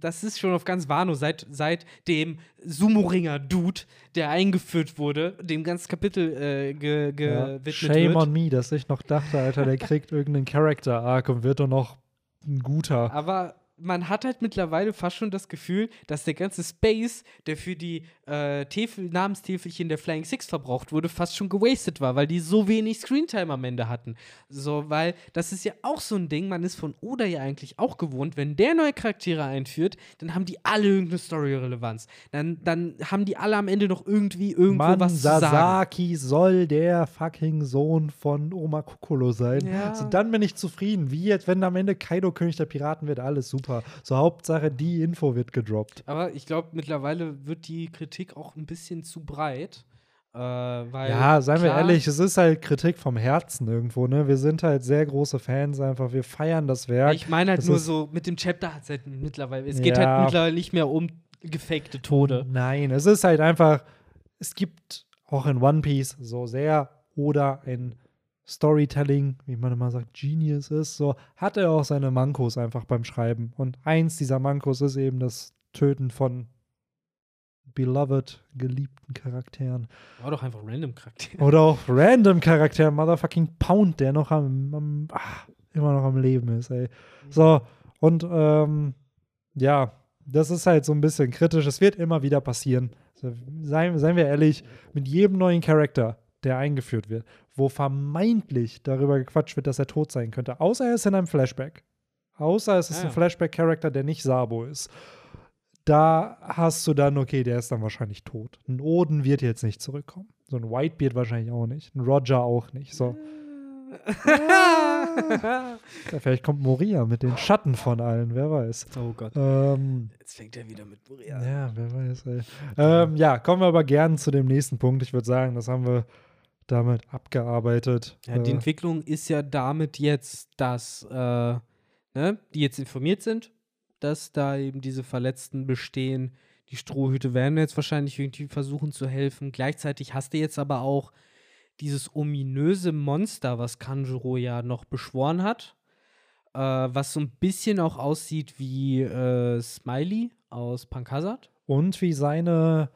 das ist schon auf ganz Wano, seit, seit dem Sumo-Ringer-Dude, der eingeführt wurde, dem ganzen Kapitel äh, ge, Ja. gewidmet Shame wird. on me, dass ich noch dachte, Alter, der kriegt irgendeinen Character-Arc und wird doch noch ein guter. Aber man hat halt mittlerweile fast schon das Gefühl, dass der ganze Space, der für die äh, Tafel, Namenstäfelchen der Flying Six verbraucht wurde, fast schon gewastet war, weil die so wenig Screentime am Ende hatten. So, weil das ist ja auch so ein Ding, man ist von Oda ja eigentlich auch gewohnt, wenn der neue Charaktere einführt, dann haben die alle irgendeine Story-Relevanz. Dann, dann haben die alle am Ende noch irgendwie irgendwo Mann, was zu sagen. Sasaki soll der fucking Sohn von Oma Kokolo sein. Ja. So, dann bin ich zufrieden. Wie jetzt, wenn am Ende Kaido König der Piraten wird, alles super. So, Hauptsache, die Info wird gedroppt. Aber ich glaube, mittlerweile wird die Kritik auch ein bisschen zu breit. Äh, weil Ja, seien wir klar- ehrlich, es ist halt Kritik vom Herzen irgendwo, ne? Wir sind halt sehr große Fans einfach. Wir feiern das Werk. Ich meine halt Das nur so, mit dem Chapter hat es halt mittlerweile, es geht Ja. halt mittlerweile nicht mehr um gefakte Tode. Nein, es ist halt einfach, es gibt auch in One Piece so sehr oder ein Storytelling, wie man immer sagt, Genius ist, so hat er auch seine Mankos einfach beim Schreiben. Und eins dieser Mankos ist eben das Töten von beloved, geliebten Charakteren. War doch einfach random Charakter. Oder auch random Charakteren, Motherfucking Pound, der noch am, am ah, immer noch am Leben ist, ey. So, und ähm, ja, das ist halt so ein bisschen kritisch. Es wird immer wieder passieren. So, seien, seien wir ehrlich, mit jedem neuen Charakter, der eingeführt wird, wo vermeintlich darüber gequatscht wird, dass er tot sein könnte, außer er ist in einem Flashback. Außer es ist Ah, ja. ein Flashback-Charakter, der nicht Sabo ist. Da hast du dann, okay, der ist dann wahrscheinlich tot. Ein Oden wird jetzt nicht zurückkommen. So ein Whitebeard wahrscheinlich auch nicht. Ein Roger auch nicht. So. Ja, vielleicht kommt Moria mit den Schatten von allen, wer weiß. oh Gott. Ähm, Jetzt fängt er wieder mit Moria. ja, wer weiß, ey. Ähm, ja, kommen wir aber gern zu dem nächsten Punkt. Ich würde sagen, das haben wir damit abgearbeitet. Ja, die Äh, Entwicklung ist ja damit jetzt, dass äh, ne, die jetzt informiert sind, dass da eben diese Verletzten bestehen. Die Strohhüte werden jetzt wahrscheinlich irgendwie versuchen zu helfen. Gleichzeitig hast du jetzt aber auch dieses ominöse Monster, was Kanjuro ja noch beschworen hat, äh, was so ein bisschen auch aussieht wie äh, Smiley aus Punk Hazard. und wie seine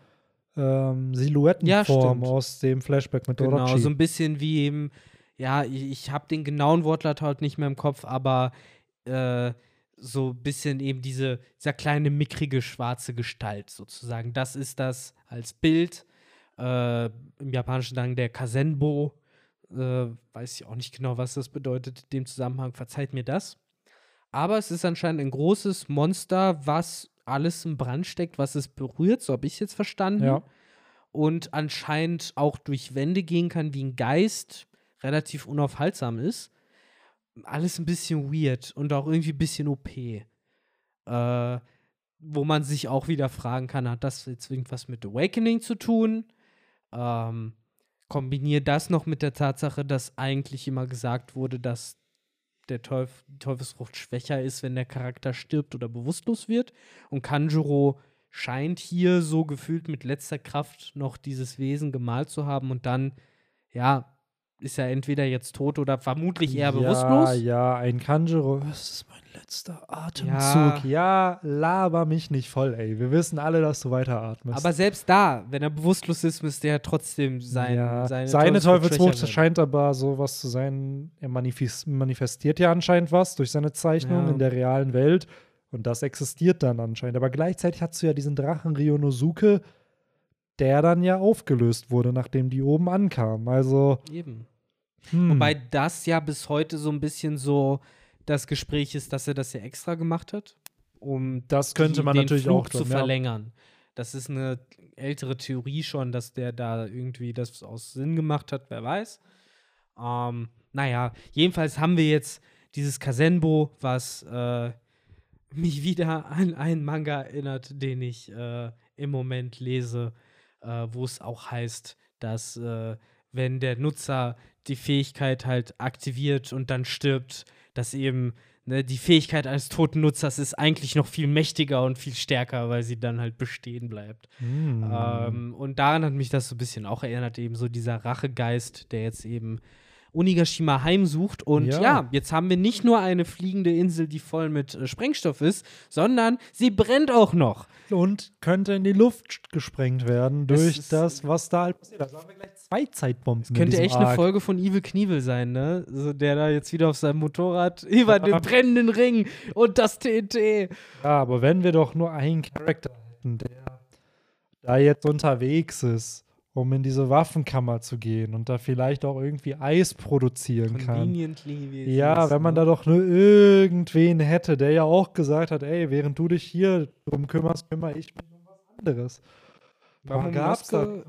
ähm, Ja, Silhouettenform stimmt. aus dem Flashback mit Genau, Orochi. so ein bisschen wie eben, ja, ich, ich habe den genauen Wortlaut nicht mehr im Kopf, aber äh, so ein bisschen eben diese, dieser kleine, mickrige, schwarze Gestalt sozusagen. Das ist das als Bild. Äh, Im Japanischen dann der Kasenbo. Äh, weiß ich auch nicht genau, was das bedeutet in dem Zusammenhang. Verzeiht mir das. Aber es ist anscheinend ein großes Monster, was alles im Brand steckt, was es berührt. So habe ich es jetzt verstanden ja. und anscheinend auch durch Wände gehen kann wie ein Geist, relativ unaufhaltsam ist. Alles ein bisschen weird und auch irgendwie ein bisschen OP. Äh, wo man sich auch wieder fragen kann, hat das jetzt irgendwas mit Awakening zu tun? Ähm, kombiniere das noch mit der Tatsache, dass eigentlich immer gesagt wurde, dass der Teuf die Teufelsfrucht schwächer ist, wenn der Charakter stirbt oder bewusstlos wird. Und Kanjuro scheint hier so gefühlt mit letzter Kraft noch dieses Wesen gemalt zu haben und dann, ja, ist er entweder jetzt tot oder vermutlich eher bewusstlos. Ja, ja, ein Kanjuro. Das ist letzter Atemzug. Ja. laber mich nicht voll, ey. Wir wissen alle, dass du weiter atmest. Aber selbst da, wenn er bewusstlos ist, müsste er trotzdem sein, ja, seine, seine werden. scheint aber sowas zu sein. Er manifest, manifestiert ja anscheinend was durch seine Zeichnung Ja. in der realen Welt. Und das existiert dann anscheinend. Aber gleichzeitig hast du ja diesen Drachen Ryonosuke, der dann ja aufgelöst wurde, nachdem die oben ankamen. Also. Eben. Hm. Wobei das ja bis heute so ein bisschen so das Gespräch ist, dass er das ja extra gemacht hat, um das könnte die- man den natürlich Flug auch zu tun, ja. verlängern. Das ist eine ältere Theorie schon, dass der da irgendwie das aus Sinn gemacht hat, wer weiß. Ähm, naja, jedenfalls haben wir jetzt dieses Kasenbo, was äh, mich wieder an einen Manga erinnert, den ich äh, im Moment lese, äh, wo es auch heißt, dass äh, wenn der Nutzer die Fähigkeit halt aktiviert und dann stirbt, dass eben ne, die Fähigkeit eines toten Nutzers ist eigentlich noch viel mächtiger und viel stärker, weil sie dann halt bestehen bleibt. Hm. Ähm, und daran hat mich das so ein bisschen auch erinnert, eben so dieser Rachegeist, der jetzt eben Onigashima heimsucht. Und ja. Ja. jetzt haben wir nicht nur eine fliegende Insel, die voll mit äh, Sprengstoff ist, sondern sie brennt auch noch. und könnte in die Luft gesprengt werden Das durch ist- das, was da halt passiert. Also haben wir gleich zwei Zeitbomben. Könnte echt eine Arc. Folge von Evil Knievel sein, ne? So, der da jetzt wieder auf seinem Motorrad über den brennenden Ring und das TNT. Ja, aber wenn wir doch nur einen Charakter hätten, der da jetzt unterwegs ist, um in diese Waffenkammer zu gehen und da vielleicht auch irgendwie Eis produzieren kann. Ja, ist, wenn man ne? da doch nur irgendwen hätte, der ja auch gesagt hat, ey, während du dich hier drum kümmerst, kümmere ich mich um was anderes. Warum gab's da,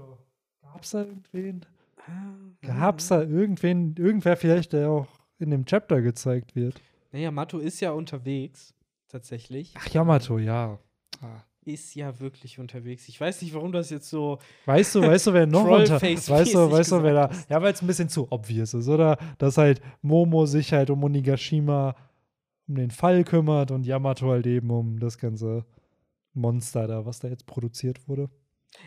gab's da irgendwen? Ah, Gab's da irgendwen, irgendwer vielleicht, der auch in dem Chapter gezeigt wird? Naja, Mato ist ja unterwegs, tatsächlich. Ach, Yamato, ja. Ah. Ist ja wirklich unterwegs. Ich weiß nicht, warum das jetzt so. Weißt du, weißt du, wer noch unter, weißt du, weißt du, wer da, ja, weil es ein bisschen zu obvious ist, oder? Dass halt Momo sich halt um Onigashima um den Fall kümmert und Yamato halt eben um das ganze Monster da, was da jetzt produziert wurde.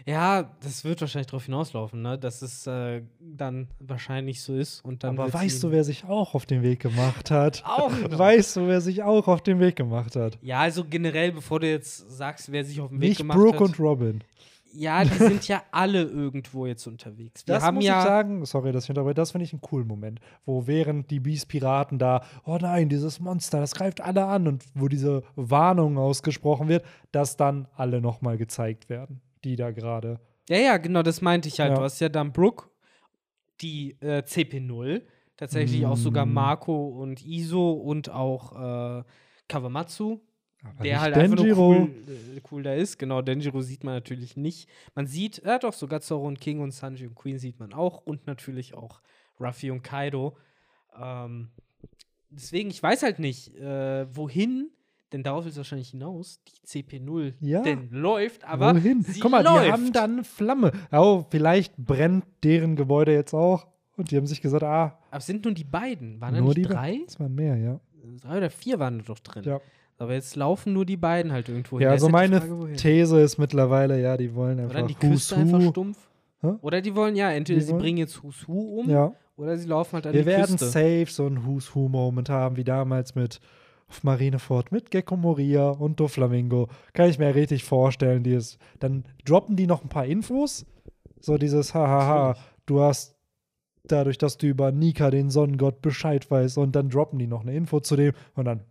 Ja, das wird wahrscheinlich darauf hinauslaufen, ne? Dass es äh, dann wahrscheinlich so ist und dann. Aber weißt du, wer sich auch auf den Weg gemacht hat? Auch. Weißt du, wer sich auch auf den Weg gemacht hat? Ja, also generell, bevor du jetzt sagst, wer sich auf den Weg Nicht gemacht Brooke hat. und Robin. Ja, die sind ja alle irgendwo jetzt unterwegs. Wir Das haben muss ja. ich sagen, sorry, dass ich unterbreche, das finde ich einen coolen Moment, wo während die Beast-Piraten da, oh nein, dieses Monster, das greift alle an und wo diese Warnung ausgesprochen wird, dass dann alle nochmal gezeigt werden, die da gerade. Ja, ja, genau, das meinte ich halt. Ja. Du hast ja dann Brooke, die äh, CP0, tatsächlich auch sogar Mm. Marco und Iso und auch äh, Kawamatsu, Aber der halt einfach Denjiro. nur cool, äh, cool da ist. Genau, Denjiro sieht man natürlich nicht. Man sieht, ja doch, sogar Zoro und King und Sanji und Queen sieht man auch und natürlich auch Ruffy und Kaido. Ähm, deswegen, ich weiß halt nicht, äh, wohin, denn darauf ist wahrscheinlich hinaus, die CP0 Ja. denn läuft, aber Wohin? sie Guck mal, läuft. die haben dann Flamme. Oh, vielleicht brennt deren Gebäude jetzt auch. Und die haben sich gesagt, ah, Aber es sind nur die beiden. Waren da nur nicht die drei? Das waren mehr, ja. Drei oder vier waren da doch drin. Ja. Aber jetzt laufen nur die beiden halt irgendwo hin. Ja, Da also meine Frage. These ist mittlerweile, ja, die wollen Oder die einfach Küste einfach stumpf. Hä? Oder die wollen, ja, entweder Die sie wollen- bringen jetzt Who's Who um Ja. oder sie laufen halt an Wir die werden Küste. safe so einen Who's Who-Moment haben, wie damals mit auf Marineford mit Gecko Moria und Doflamingo. Kann ich mir richtig vorstellen. Die ist, dann droppen die noch ein paar Infos. So dieses Hahaha, du hast dadurch, dass du über Nika, den Sonnengott, Bescheid weißt und dann droppen die noch eine Info zu dem und dann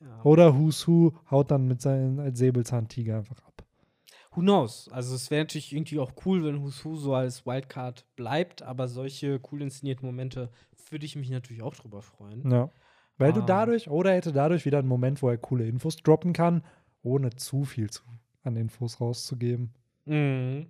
Ja. oder Who's Who haut dann mit seinem Säbelzahntiger einfach ab. Who knows? Also es wäre natürlich irgendwie auch cool, wenn Who's Who so als Wildcard bleibt, aber solche cool inszenierten Momente würde ich mich natürlich auch drüber freuen. Ja. Weil du Ah. dadurch, oder hätte dadurch wieder einen Moment, wo er coole Infos droppen kann, ohne zu viel zu, an Infos rauszugeben. Mhm.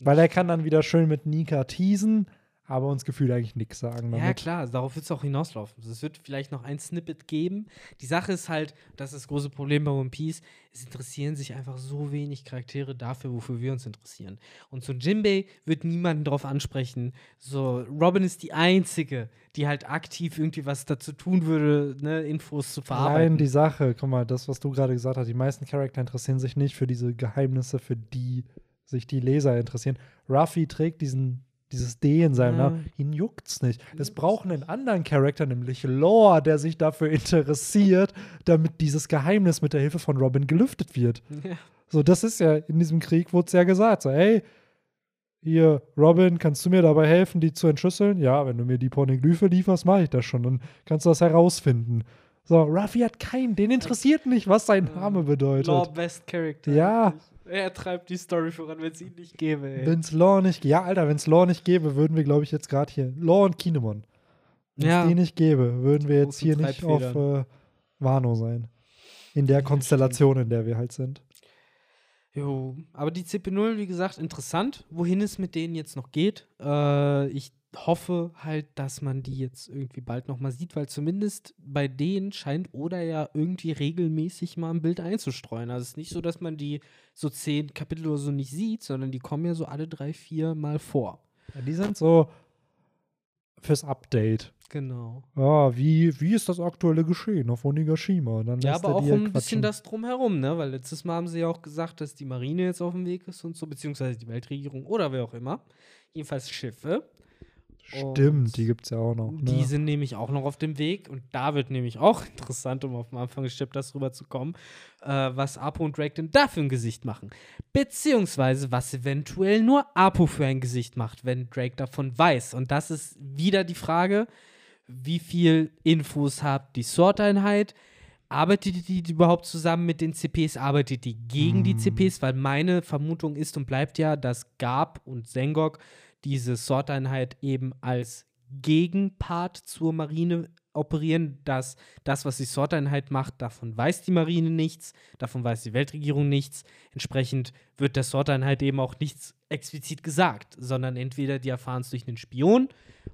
Weil er kann dann wieder schön mit Nika teasen, aber uns gefühlt eigentlich nichts sagen. Ja, damit. klar, darauf wird es auch hinauslaufen. Es wird vielleicht noch ein Snippet geben. Die Sache ist halt, das ist das große Problem bei One Piece, es interessieren sich einfach so wenig Charaktere dafür, wofür wir uns interessieren. Und so Jinbei wird niemanden drauf ansprechen. So, Robin ist die Einzige, die halt aktiv irgendwie was dazu tun würde, ne, Infos zu verarbeiten. die Sache, guck mal, das, was du gerade gesagt hast, die meisten Charakter interessieren sich nicht für diese Geheimnisse, für die sich die Leser interessieren. Ruffy trägt diesen, dieses D in seinem Ja. Namen. Ihn juckt's nicht. Es braucht einen anderen Charakter, nämlich Lore, der sich dafür interessiert, damit dieses Geheimnis mit der Hilfe von Robin gelüftet wird. Ja. So, das ist ja, in diesem Krieg wurde es ja gesagt, so, hey, hier, Robin, kannst du mir dabei helfen, die zu entschlüsseln? Ja, wenn du mir die Pornoglyphe lieferst, mache ich das schon. Dann kannst du das herausfinden. So, Ruffy hat keinen, den interessiert nicht, was sein Name bedeutet. Law Best Character. Ja. eigentlich. Er treibt die Story voran, wenn es ihn nicht gäbe, ey. Wenn's Law nicht, ja, Alter, wenn's Law nicht gäbe, würden wir, glaube ich, jetzt gerade hier, Law und Kinemon. Wenn es Ja. die nicht gäbe, würden wir jetzt hier nicht auf äh, Wano sein. In der Ja, Konstellation, in der wir halt sind. Jo, aber die CP0, wie gesagt, interessant, wohin es mit denen jetzt noch geht. Äh, ich hoffe halt, dass man die jetzt irgendwie bald noch mal sieht, weil zumindest bei denen scheint Oda ja irgendwie regelmäßig mal ein Bild einzustreuen. Also es ist nicht so, dass man die so zehn Kapitel oder so nicht sieht, sondern die kommen ja so alle drei, vier Mal vor. Ja, die sind so fürs Update. Genau. Ja, wie, wie ist das aktuelle Geschehen auf Onigashima? Dann Ja, aber er auch die ein halt bisschen quatschen. das drumherum, ne? Weil letztes Mal haben sie ja auch gesagt, dass die Marine jetzt auf dem Weg ist und so, beziehungsweise die Weltregierung oder wer auch immer. Jedenfalls Schiffe. Stimmt, die gibt es ja auch noch. Ne? Die sind nämlich auch noch auf dem Weg und da wird nämlich auch interessant, um auf dem Anfang des Chapters rüber zu kommen, äh, was Apo und Drake denn da für ein Gesicht machen. Beziehungsweise was eventuell nur Apo für ein Gesicht macht, wenn Drake davon weiß. Und das ist wieder die Frage, wie viel Infos hat die Sword-Einheit? Arbeitet die überhaupt zusammen mit den CPs? Arbeitet die gegen die CPs? Weil meine Vermutung ist und bleibt ja, dass Gab und Sengok diese Sword-Einheit eben als Gegenpart zur Marine operieren, dass das, was die Sword-Einheit macht, davon weiß die Marine nichts, davon weiß die Weltregierung nichts. Entsprechend wird der Sword-Einheit eben auch nichts explizit gesagt, sondern entweder die erfahren es durch einen Spion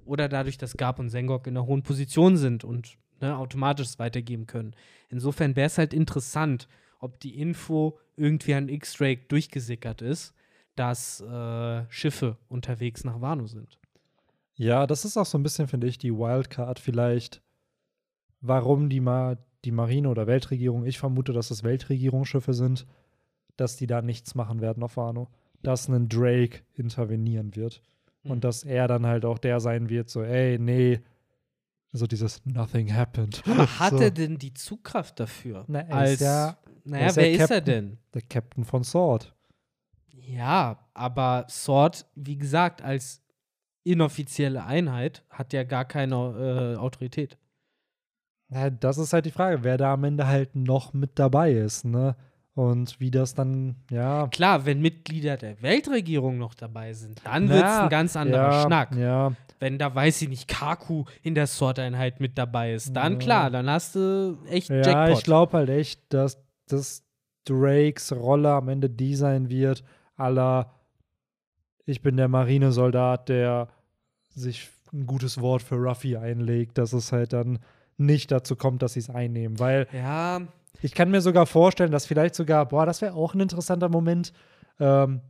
oder dadurch, dass Gab und Sengok in einer hohen Position sind und ne, automatisch weitergeben können. Insofern wäre es halt interessant, ob die Info irgendwie an X-Drake durchgesickert ist, dass äh, Schiffe unterwegs nach Wano sind. Ja, das ist auch so ein bisschen, finde ich, die Wildcard vielleicht, warum die, Ma die Marine oder Weltregierung, ich vermute, dass es Weltregierungsschiffe sind, dass die da nichts machen werden auf Wano. Dass ein Drake intervenieren wird. Mhm. Und dass er dann halt auch der sein wird, so, ey, nee, so dieses Nothing happened. Aber hat so, er denn die Zugkraft dafür? Na, er ist Als, ja- naja, er ist ja wer ist er Captain. denn? Der Captain von Sword. Ja, aber Sword, wie gesagt, als inoffizielle Einheit hat ja gar keine äh, Autorität. Ja, das ist halt die Frage, wer da am Ende halt noch mit dabei ist, ne? Und wie das dann, ja. Klar, wenn Mitglieder der Weltregierung noch dabei sind, dann wird es Ja, ein ganz anderer ja, Schnack. Ja, Wenn da, weiß ich nicht, Kaku in der Sword-Einheit mit dabei ist, dann Ja. klar, dann hast du echt ja Jackpot. ich glaube halt echt, dass, dass Drakes Rolle am Ende die sein wird, aller ich bin der Marinesoldat, der sich ein gutes Wort für Ruffy einlegt, dass es halt dann nicht dazu kommt, dass sie es einnehmen. Weil Ja, ich kann mir sogar vorstellen, dass vielleicht sogar, boah, das wäre auch ein interessanter Moment, ähm,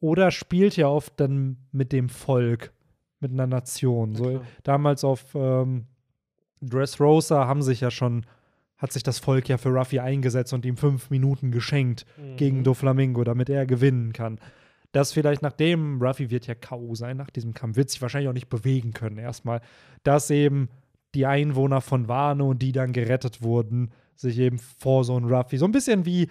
oder spielt ja oft dann mit dem Volk, mit einer Nation. Na So, damals auf ähm, Dressrosa haben sich ja schon, hat sich das Volk ja für Ruffy eingesetzt und ihm fünf Minuten geschenkt Mhm. gegen Doflamingo, damit er gewinnen kann. Das vielleicht nachdem, Ruffy wird ja K.O. sein nach diesem Kampf, wird sich wahrscheinlich auch nicht bewegen können erstmal, dass eben die Einwohner von Wano, die dann gerettet wurden, sich eben vor so ein Ruffy, so ein bisschen wie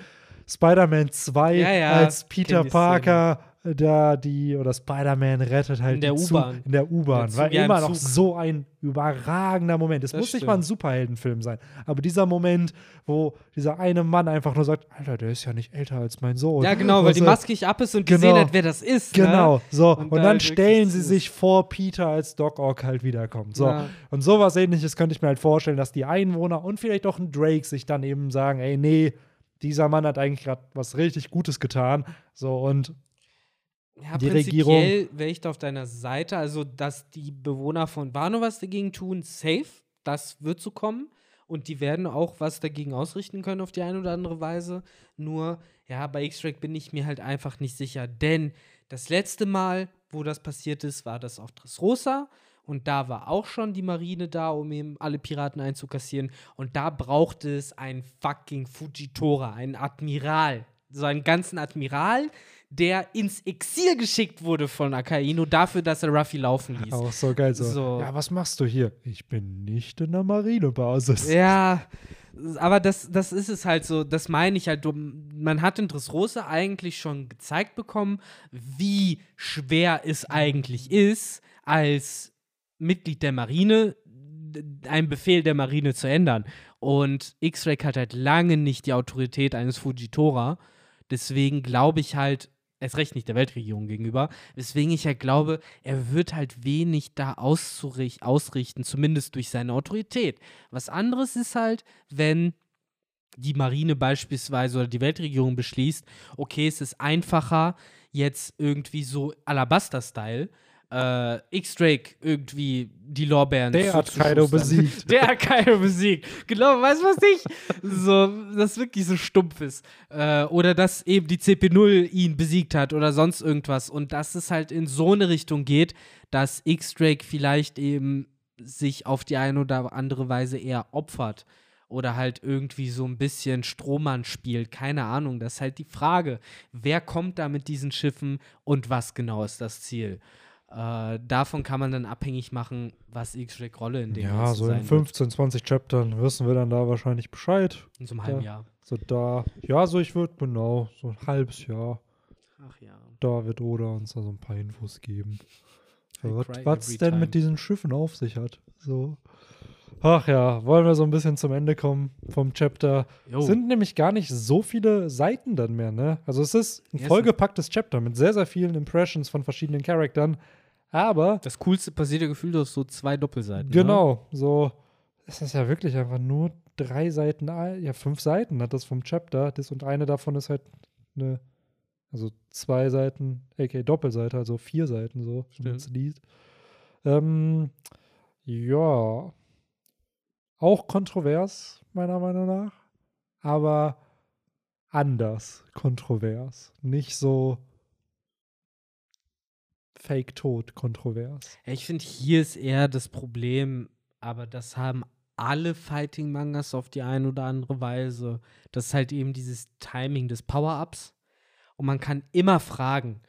Spider-Man 2, Ja, ja, als Peter Parker da die, oder Spider-Man rettet halt In der die U-Bahn. In der U-Bahn. War immer noch so ein überragender Moment. Es muss nicht mal ein stimmt. Superheldenfilm sein. Aber dieser Moment, wo dieser eine Mann einfach nur sagt, Alter, der ist ja nicht älter als mein Sohn. ja, genau, weil die Also, Maske nicht ab ist und genau. gesehen hat, wer das ist. Genau, Ne? so. Und Und, da dann halt stellen sie sich vor Peter, als Doc Ock halt wiederkommt. So. Ja. Und sowas ähnliches könnte ich mir halt vorstellen, dass die Einwohner und vielleicht auch ein Drake sich dann eben sagen, ey, nee, dieser Mann hat eigentlich gerade was richtig Gutes getan. So, und Ja, die Regierung. wäre ich da auf deiner Seite. Also, dass die Bewohner von Wano was dagegen tun, safe. Das wird so kommen. Und die werden auch was dagegen ausrichten können auf die eine oder andere Weise. Nur, ja, bei X-Track bin ich mir halt einfach nicht sicher. Denn das letzte Mal, wo das passiert ist, war das auf Dressrosa. Und da war auch schon die Marine da, um eben alle Piraten einzukassieren. Und da brauchte es einen fucking Fujitora, einen Admiral. So einen ganzen Admiral, der ins Exil geschickt wurde von Akainu dafür, dass er Ruffy laufen ließ. Auch so geil. So. So. Ja, was machst du hier? Ich bin nicht in der Marinebasis. Ja, aber das, das ist es halt so, das meine ich halt. Man hat in Dressrosa eigentlich schon gezeigt bekommen, wie schwer es eigentlich ist, als Mitglied der Marine einen Befehl der Marine zu ändern. Und X-Ray hat halt lange nicht die Autorität eines Fujitora. Deswegen glaube ich halt, erst recht nicht der Weltregierung gegenüber, weswegen ich halt glaube, er wird halt wenig da ausrichten, zumindest durch seine Autorität. Was anderes ist halt, wenn die Marine beispielsweise oder die Weltregierung beschließt, okay, es ist einfacher, jetzt irgendwie so Alabaster-Style, äh, X-Drake irgendwie die Lorbeeren Der hat. Kaido besiegt. Der hat Kaido besiegt. Genau, weißt du was ich? So, das wirklich so stumpf ist. Äh, oder dass eben die CP0 ihn besiegt hat oder sonst irgendwas. Und dass es halt in so eine Richtung geht, dass X-Drake vielleicht eben sich auf die eine oder andere Weise eher opfert. Oder halt irgendwie so ein bisschen Strohmann spielt. Keine Ahnung. Das ist halt die Frage. Wer kommt da mit diesen Schiffen und was genau ist das Ziel? Äh, davon kann man dann abhängig machen, was X-Drake Rolle in dem Ja, so in sein wird. 15, 20 Chaptern wissen wir dann da wahrscheinlich Bescheid. In so einem halben Ja. Jahr. So da, ja, so ich würde genau, so ein halbes Jahr. Ach ja. Da wird Oda uns da so ein paar Infos geben. Was every denn time. mit diesen Schiffen auf sich hat. So. Ach ja, wollen wir so ein bisschen zum Ende kommen vom Chapter. Jo. Sind nämlich gar nicht so viele Seiten dann mehr, ne? Also es ist ein Ja, es vollgepacktes Chapter mit sehr, sehr vielen Impressions von verschiedenen Charakteren. Aber das coolste passiert ja gefühlt auf so zwei Doppelseiten. Ne? Genau, so. Es ist ja wirklich einfach nur drei Seiten, al- ja, fünf Seiten hat das vom Chapter. Das und eine davon ist halt eine, also zwei Seiten, aka Doppelseite, also vier Seiten so, wenn man es liest. Ähm, ja. Auch kontrovers, meiner Meinung nach. Aber anders kontrovers. Nicht so fake-tot kontrovers. Ich finde, hier ist eher das Problem, aber das haben alle Fighting-Mangas auf die eine oder andere Weise. Das ist halt eben dieses Timing des Power-Ups. Und man kann immer fragen,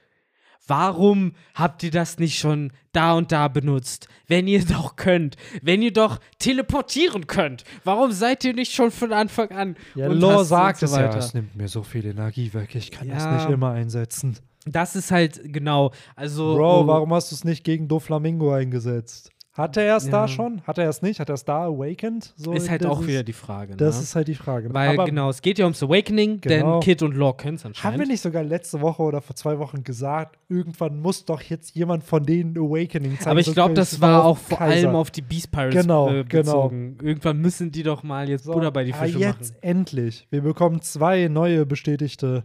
warum habt ihr das nicht schon da und da benutzt? Wenn ihr doch könnt, wenn ihr doch teleportieren könnt, warum seid ihr nicht schon von Anfang an? Ja, und Lore hast und sagt so es ja, es nimmt mir so viel Energie weg, ich kann das Ja. nicht immer einsetzen. Das ist halt genau, also Bro, warum hast du es nicht gegen Doflamingo eingesetzt? Hat er es da Ja. schon? Hat er es nicht? Hat er es da awakened? So, ist halt das auch ist- wieder die Frage. Das ne? ist halt die Frage. Weil Aber genau, es geht ja ums Awakening, Genau. denn Kid und Law können es haben wir anscheinend. nicht sogar letzte Woche oder vor zwei Wochen gesagt, irgendwann muss doch jetzt jemand von denen Awakening zeigen? Aber ich glaube, das war auch vor Kaiser. allem auf die Beast Pirates Genau, äh, genau. bezogen. Irgendwann müssen die doch mal jetzt So, Butter bei die aber Fische jetzt machen. endlich. Wir bekommen zwei neue bestätigte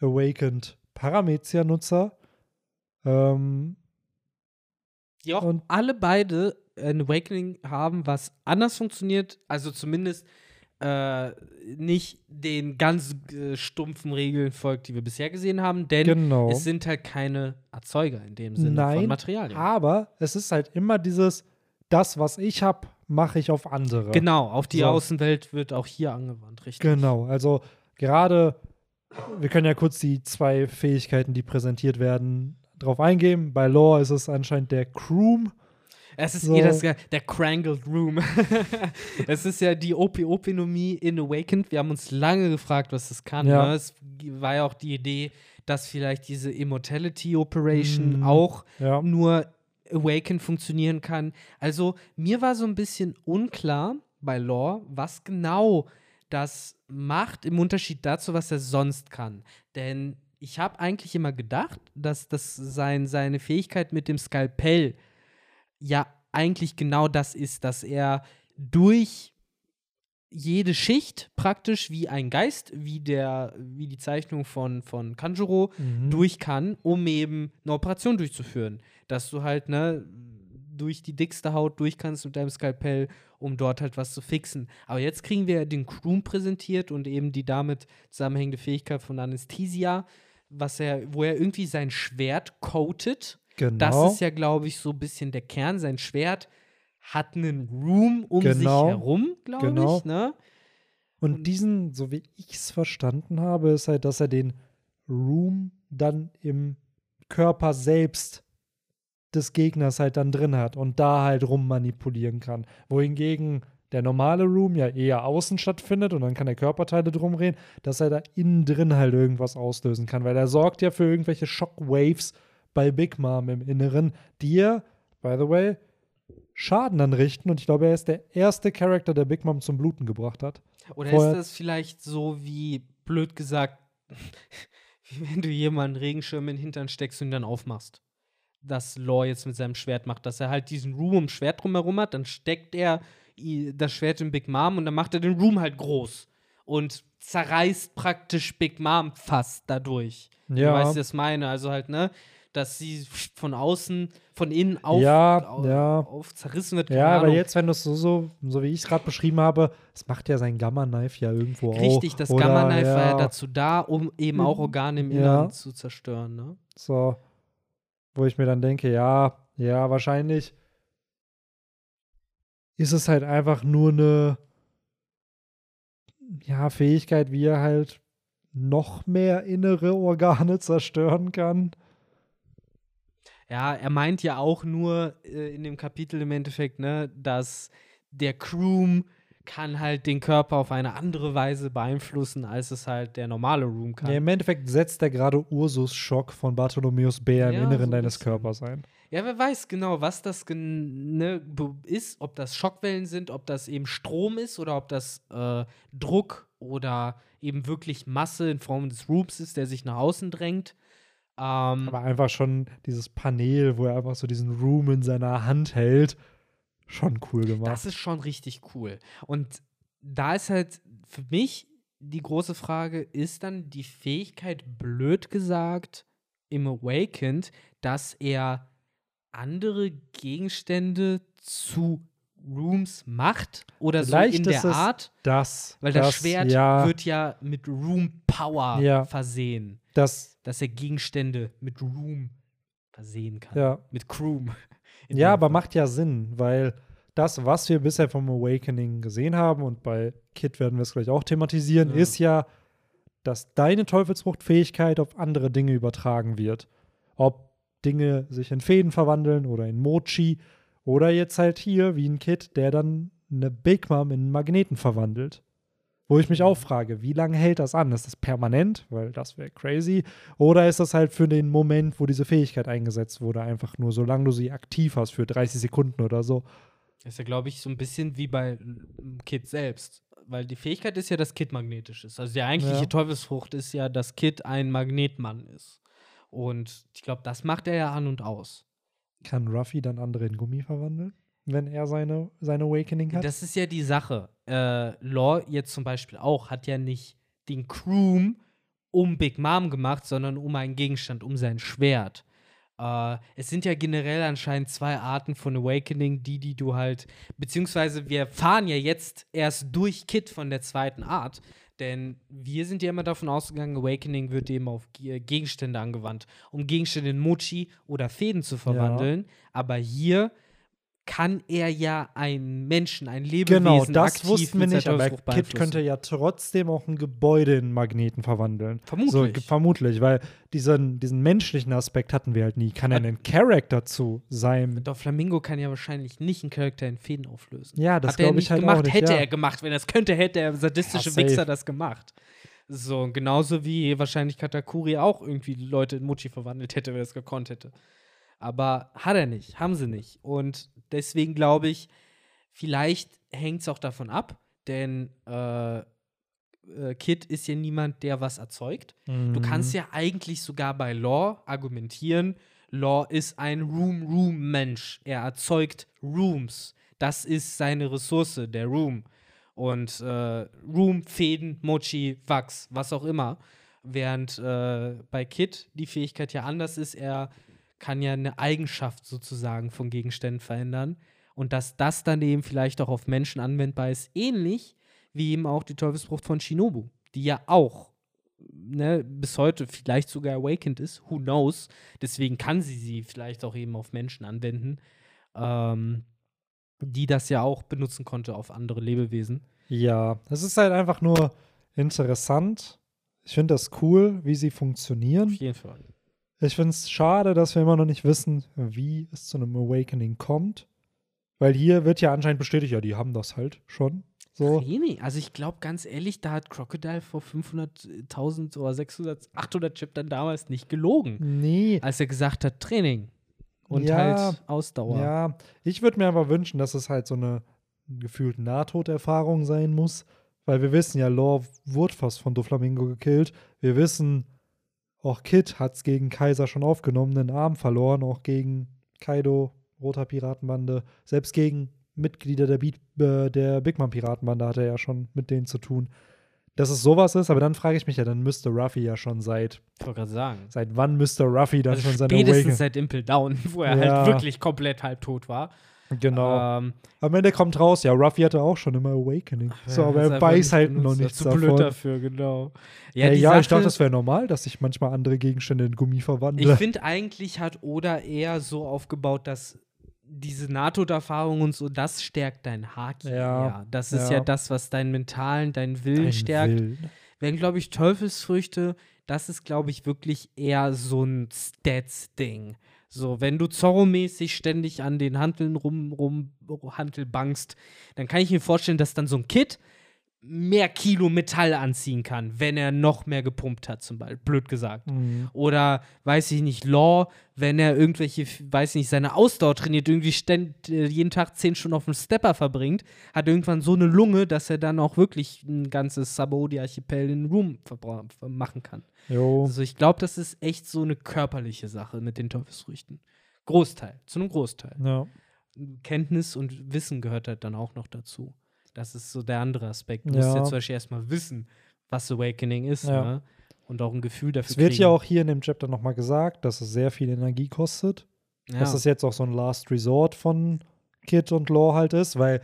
Awakened Paramezia-Nutzer. Ähm, Die auch und- alle beide ein Awakening haben, was anders funktioniert, also zumindest äh, nicht den ganz äh, stumpfen Regeln folgt, die wir bisher gesehen haben, denn genau. es sind halt keine Erzeuger in dem Sinne Nein, von Materialien. Aber es ist halt immer dieses, das, was ich habe, mache ich auf andere. Genau, auf die So. Außenwelt wird auch hier angewandt, richtig? Genau, also gerade, wir können ja kurz die zwei Fähigkeiten, die präsentiert werden, drauf eingehen. Bei Lore ist es anscheinend der Croom. Es ist So. eh das, der Crangled Room. es ist ja die OP-Opinomie in Awakened. Wir haben uns lange gefragt, was das kann. Ja. Ne? Es war ja auch die Idee, dass vielleicht diese Immortality Operation Mhm. auch Ja. nur Awakened funktionieren kann. Also mir war so ein bisschen unklar bei Lore, was genau das macht im Unterschied dazu, was er sonst kann. Denn ich habe eigentlich immer gedacht, dass das sein, seine Fähigkeit mit dem Skalpell ja eigentlich genau das ist, dass er durch jede Schicht praktisch wie ein Geist, wie der, wie die Zeichnung von, von Kanjuro, Mhm. durch kann, um eben eine Operation durchzuführen. Dass du halt, ne, durch die dickste Haut durch kannst mit deinem Skalpell, um dort halt was zu fixen. Aber jetzt kriegen wir den Kroom präsentiert und eben die damit zusammenhängende Fähigkeit von Anesthesia, was er, wo er irgendwie sein Schwert coatet. Genau. Das ist ja, glaube ich, so ein bisschen der Kern. Sein Schwert hat einen Room um sich Genau. herum, glaube Genau. ich. Ne? Und diesen, so wie ich es verstanden habe, ist halt, dass er den Room dann im Körper selbst des Gegners halt dann drin hat und da halt rummanipulieren kann. Wohingegen der normale Room ja eher außen stattfindet und dann kann er Körperteile drum reden, dass er da innen drin halt irgendwas auslösen kann, weil er sorgt ja für irgendwelche Shockwaves bei Big Mom im Inneren, die ja, by the way, Schaden anrichten und ich glaube, er ist der erste Charakter, der Big Mom zum Bluten gebracht hat. Oder Vorher- ist das vielleicht so wie, blöd gesagt, wie wenn du jemanden Regenschirm in den Hintern steckst und ihn dann aufmachst? Das Law jetzt mit seinem Schwert macht, dass er halt diesen Room um Schwert drumherum hat, dann steckt er das Schwert in Big Mom und dann macht er den Room halt groß und zerreißt praktisch Big Mom fast dadurch. Ja. Du weißt, wie ich meine. Also halt, ne, dass sie von außen, von innen auf, Ja, au- ja. auf zerrissen wird. Ja, aber Ahnung. jetzt, wenn du es so, so, so wie ich es gerade beschrieben habe, das macht ja sein Gamma-Knife ja irgendwo auch. Richtig, das Gamma-Knife war ja ja, dazu da, um eben auch Organe im Ja. Inneren zu zerstören. Ne? So, wo ich mir dann denke, ja, ja, wahrscheinlich ist es halt einfach nur eine ja, Fähigkeit, wie er halt noch mehr innere Organe zerstören kann. Ja, er meint ja auch nur äh, in dem Kapitel im Endeffekt, ne, dass der Croom kann halt den Körper auf eine andere Weise beeinflussen, als es halt der normale Room kann. Ja, Im Endeffekt setzt er gerade Ursus Schock von Bartholomäus Bär Ja, im Inneren so ein deines. Körpers ein. Ja, wer weiß genau, was das ne, ist, ob das Schockwellen sind, ob das eben Strom ist oder ob das äh, Druck oder eben wirklich Masse in Form des Rooms ist, der sich nach außen drängt. Ähm, Aber einfach schon dieses Panel, wo er einfach so diesen Room in seiner Hand hält, schon cool gemacht. das ist schon richtig cool. Und da ist halt für mich die große Frage, ist dann die Fähigkeit, blöd gesagt, im Awakened, dass er andere Gegenstände zu Rooms macht oder Vielleicht so in der Art? das, Weil das, das Schwert ja, wird ja mit Room Power Ja. versehen. das, Dass er Gegenstände mit Room versehen kann. ja. Mit Croom. Ja, aber Fall. macht ja Sinn, weil das, was wir bisher vom Awakening gesehen haben, und bei Kid werden wir es gleich auch thematisieren, ist ja, dass deine Teufelsfruchtfähigkeit auf andere Dinge übertragen wird. Ob Dinge sich in Fäden verwandeln oder in Mochi oder jetzt halt hier wie ein Kid, der dann eine Big Mom in einen Magneten verwandelt. Wo ich mich auch frage, wie lange hält das an? Ist das permanent? Weil das wäre crazy. Oder ist das halt für den Moment, wo diese Fähigkeit eingesetzt wurde, einfach nur, solange du sie aktiv hast, für 30 Sekunden oder so? Das ist ja, glaube ich, so ein bisschen wie bei Kid selbst. Weil die Fähigkeit ist ja, dass Kid magnetisch ist. Also die eigentliche Ja. Teufelsfrucht ist ja, dass Kid ein Magnetmann ist. Und ich glaube, das macht er ja an und aus. Kann Ruffy dann andere in Gummi verwandeln, wenn er seine, sein Awakening hat? Das ist ja die Sache. Äh, Law jetzt zum Beispiel auch hat ja nicht den Croom um Big Mom gemacht, sondern um einen Gegenstand, um sein Schwert. Äh, es sind ja generell anscheinend zwei Arten von Awakening, die, die du halt, beziehungsweise wir fahren ja jetzt erst durch Kit von der zweiten Art, denn wir sind ja immer davon ausgegangen, Awakening wird eben auf Ge- Gegenstände angewandt, um Gegenstände in Mochi oder Fäden zu verwandeln. Aber hier kann er ja einen Menschen, ein Lebewesen Genau, das wussten wir nicht, aber beeinflussen. könnte ja trotzdem auch ein Gebäude in Magneten verwandeln. Vermutlich. So, vermutlich, weil diesen, diesen menschlichen Aspekt hatten wir halt nie. Kann er einen Charakter zu seinem. Doch Flamingo kann ja wahrscheinlich nicht einen Charakter in Fäden auflösen. Ja, das er glaube nicht ich halt gemacht, auch nicht. hätte ja. er gemacht. Wenn er es könnte, hätte der sadistische Ja. Wichser das gemacht. So, genauso wie wahrscheinlich Katakuri auch irgendwie Leute in Mochi verwandelt hätte, wenn er es gekonnt hätte. Aber hat er nicht, haben sie nicht. Und deswegen glaube ich, vielleicht hängt es auch davon ab, denn äh, äh, Kid ist ja niemand, der was erzeugt. Du Mhm. kannst ja eigentlich sogar bei Law argumentieren, Law ist ein Room-Room-Mensch. Er erzeugt Rooms. Das ist seine Ressource, der Room. und äh, Room, Fäden, Mochi, Wachs, was auch immer. Während äh, bei Kid die Fähigkeit ja anders ist, er kann ja eine Eigenschaft sozusagen von Gegenständen verändern. Und dass das dann eben vielleicht auch auf Menschen anwendbar ist, ähnlich wie eben auch die Teufelsfrucht von Shinobu, die ja auch ne, bis heute vielleicht sogar awakened ist, who knows. Deswegen kann sie sie vielleicht auch eben auf Menschen anwenden, ähm, die das ja auch benutzen konnte auf andere Lebewesen. Ja, es ist halt einfach nur interessant. Ich finde das cool, wie sie funktionieren. Auf jeden Fall. Ich finde es schade, dass wir immer noch nicht wissen, wie es zu einem Awakening kommt. Weil hier wird ja anscheinend bestätigt, ja, die haben das halt schon. So. Training. Also ich glaube ganz ehrlich, da hat Crocodile vor 500.000 oder 600, 800 Chip dann damals nicht gelogen, Nee. als er gesagt hat Training und Ja, halt Ausdauer. Ja, ich würde mir aber wünschen, dass es halt so eine gefühlt Nahtoderfahrung sein muss. Weil wir wissen ja, Law wurde fast von Doflamingo gekillt. Wir wissen, auch Kid hat es gegen Kaiser schon aufgenommen, einen Arm verloren, auch gegen Kaido, Roter Piratenbande, selbst gegen Mitglieder der, Beat, äh, der Big Mom Piratenbande hat er ja schon mit denen zu tun. Dass es sowas ist, aber dann frage ich mich ja, dann müsste Ruffy ja schon seit, Ich wollte gerade sagen. seit wann müsste Ruffy dann Also schon seine spätestens seit Impel Down, wo er Ja. halt wirklich komplett halbtot war. Genau. Ähm, Am Ende kommt raus, ja, Ruffy hatte auch schon immer Awakening. So, aber er weiß halt noch nichts zu davon. blöd dafür, genau. Ja, ja ich Sache- dachte, das wäre normal, dass sich manchmal andere Gegenstände in Gummi Ich verwandeln. finde eigentlich hat Oda eher so aufgebaut, dass diese NATO-Erfahrung und so, das stärkt dein Haki Ja, eher. Das ist ja. ja. das, was deinen mentalen, deinen Willen Ein stärkt. Willen. Während, glaube ich, Teufelsfrüchte, das ist, glaube ich, wirklich eher so ein Stats-Ding. So, wenn du Zorro-mäßig ständig an den Hanteln rum, rum Hantel bangst, dann kann ich mir vorstellen, dass dann so ein Kid mehr Kilo Metall anziehen kann, wenn er noch mehr gepumpt hat, zum Beispiel. Blöd gesagt. Mhm. Oder, weiß ich nicht, Law, wenn er irgendwelche, weiß ich nicht, seine Ausdauer trainiert, irgendwie ständ, äh, jeden Tag zehn Stunden auf dem Stepper verbringt, hat irgendwann so eine Lunge, dass er dann auch wirklich ein ganzes Sabaody-Archipel in Room machen kann. Jo. Also ich glaube, das ist echt so eine körperliche Sache mit den Teufelsfrüchten. Großteil, zu einem Großteil. Ja. Kenntnis und Wissen gehört halt dann auch noch dazu. Das ist so der andere Aspekt. Du musst Ja. ja zum Beispiel erstmal wissen, was Awakening ist, Ja. ne? Und auch ein Gefühl dafür Es wird kriegen. ja auch hier in dem Chapter nochmal gesagt, dass es sehr viel Energie kostet. ja. Dass es jetzt auch so ein Last Resort von Kid und Law halt ist, weil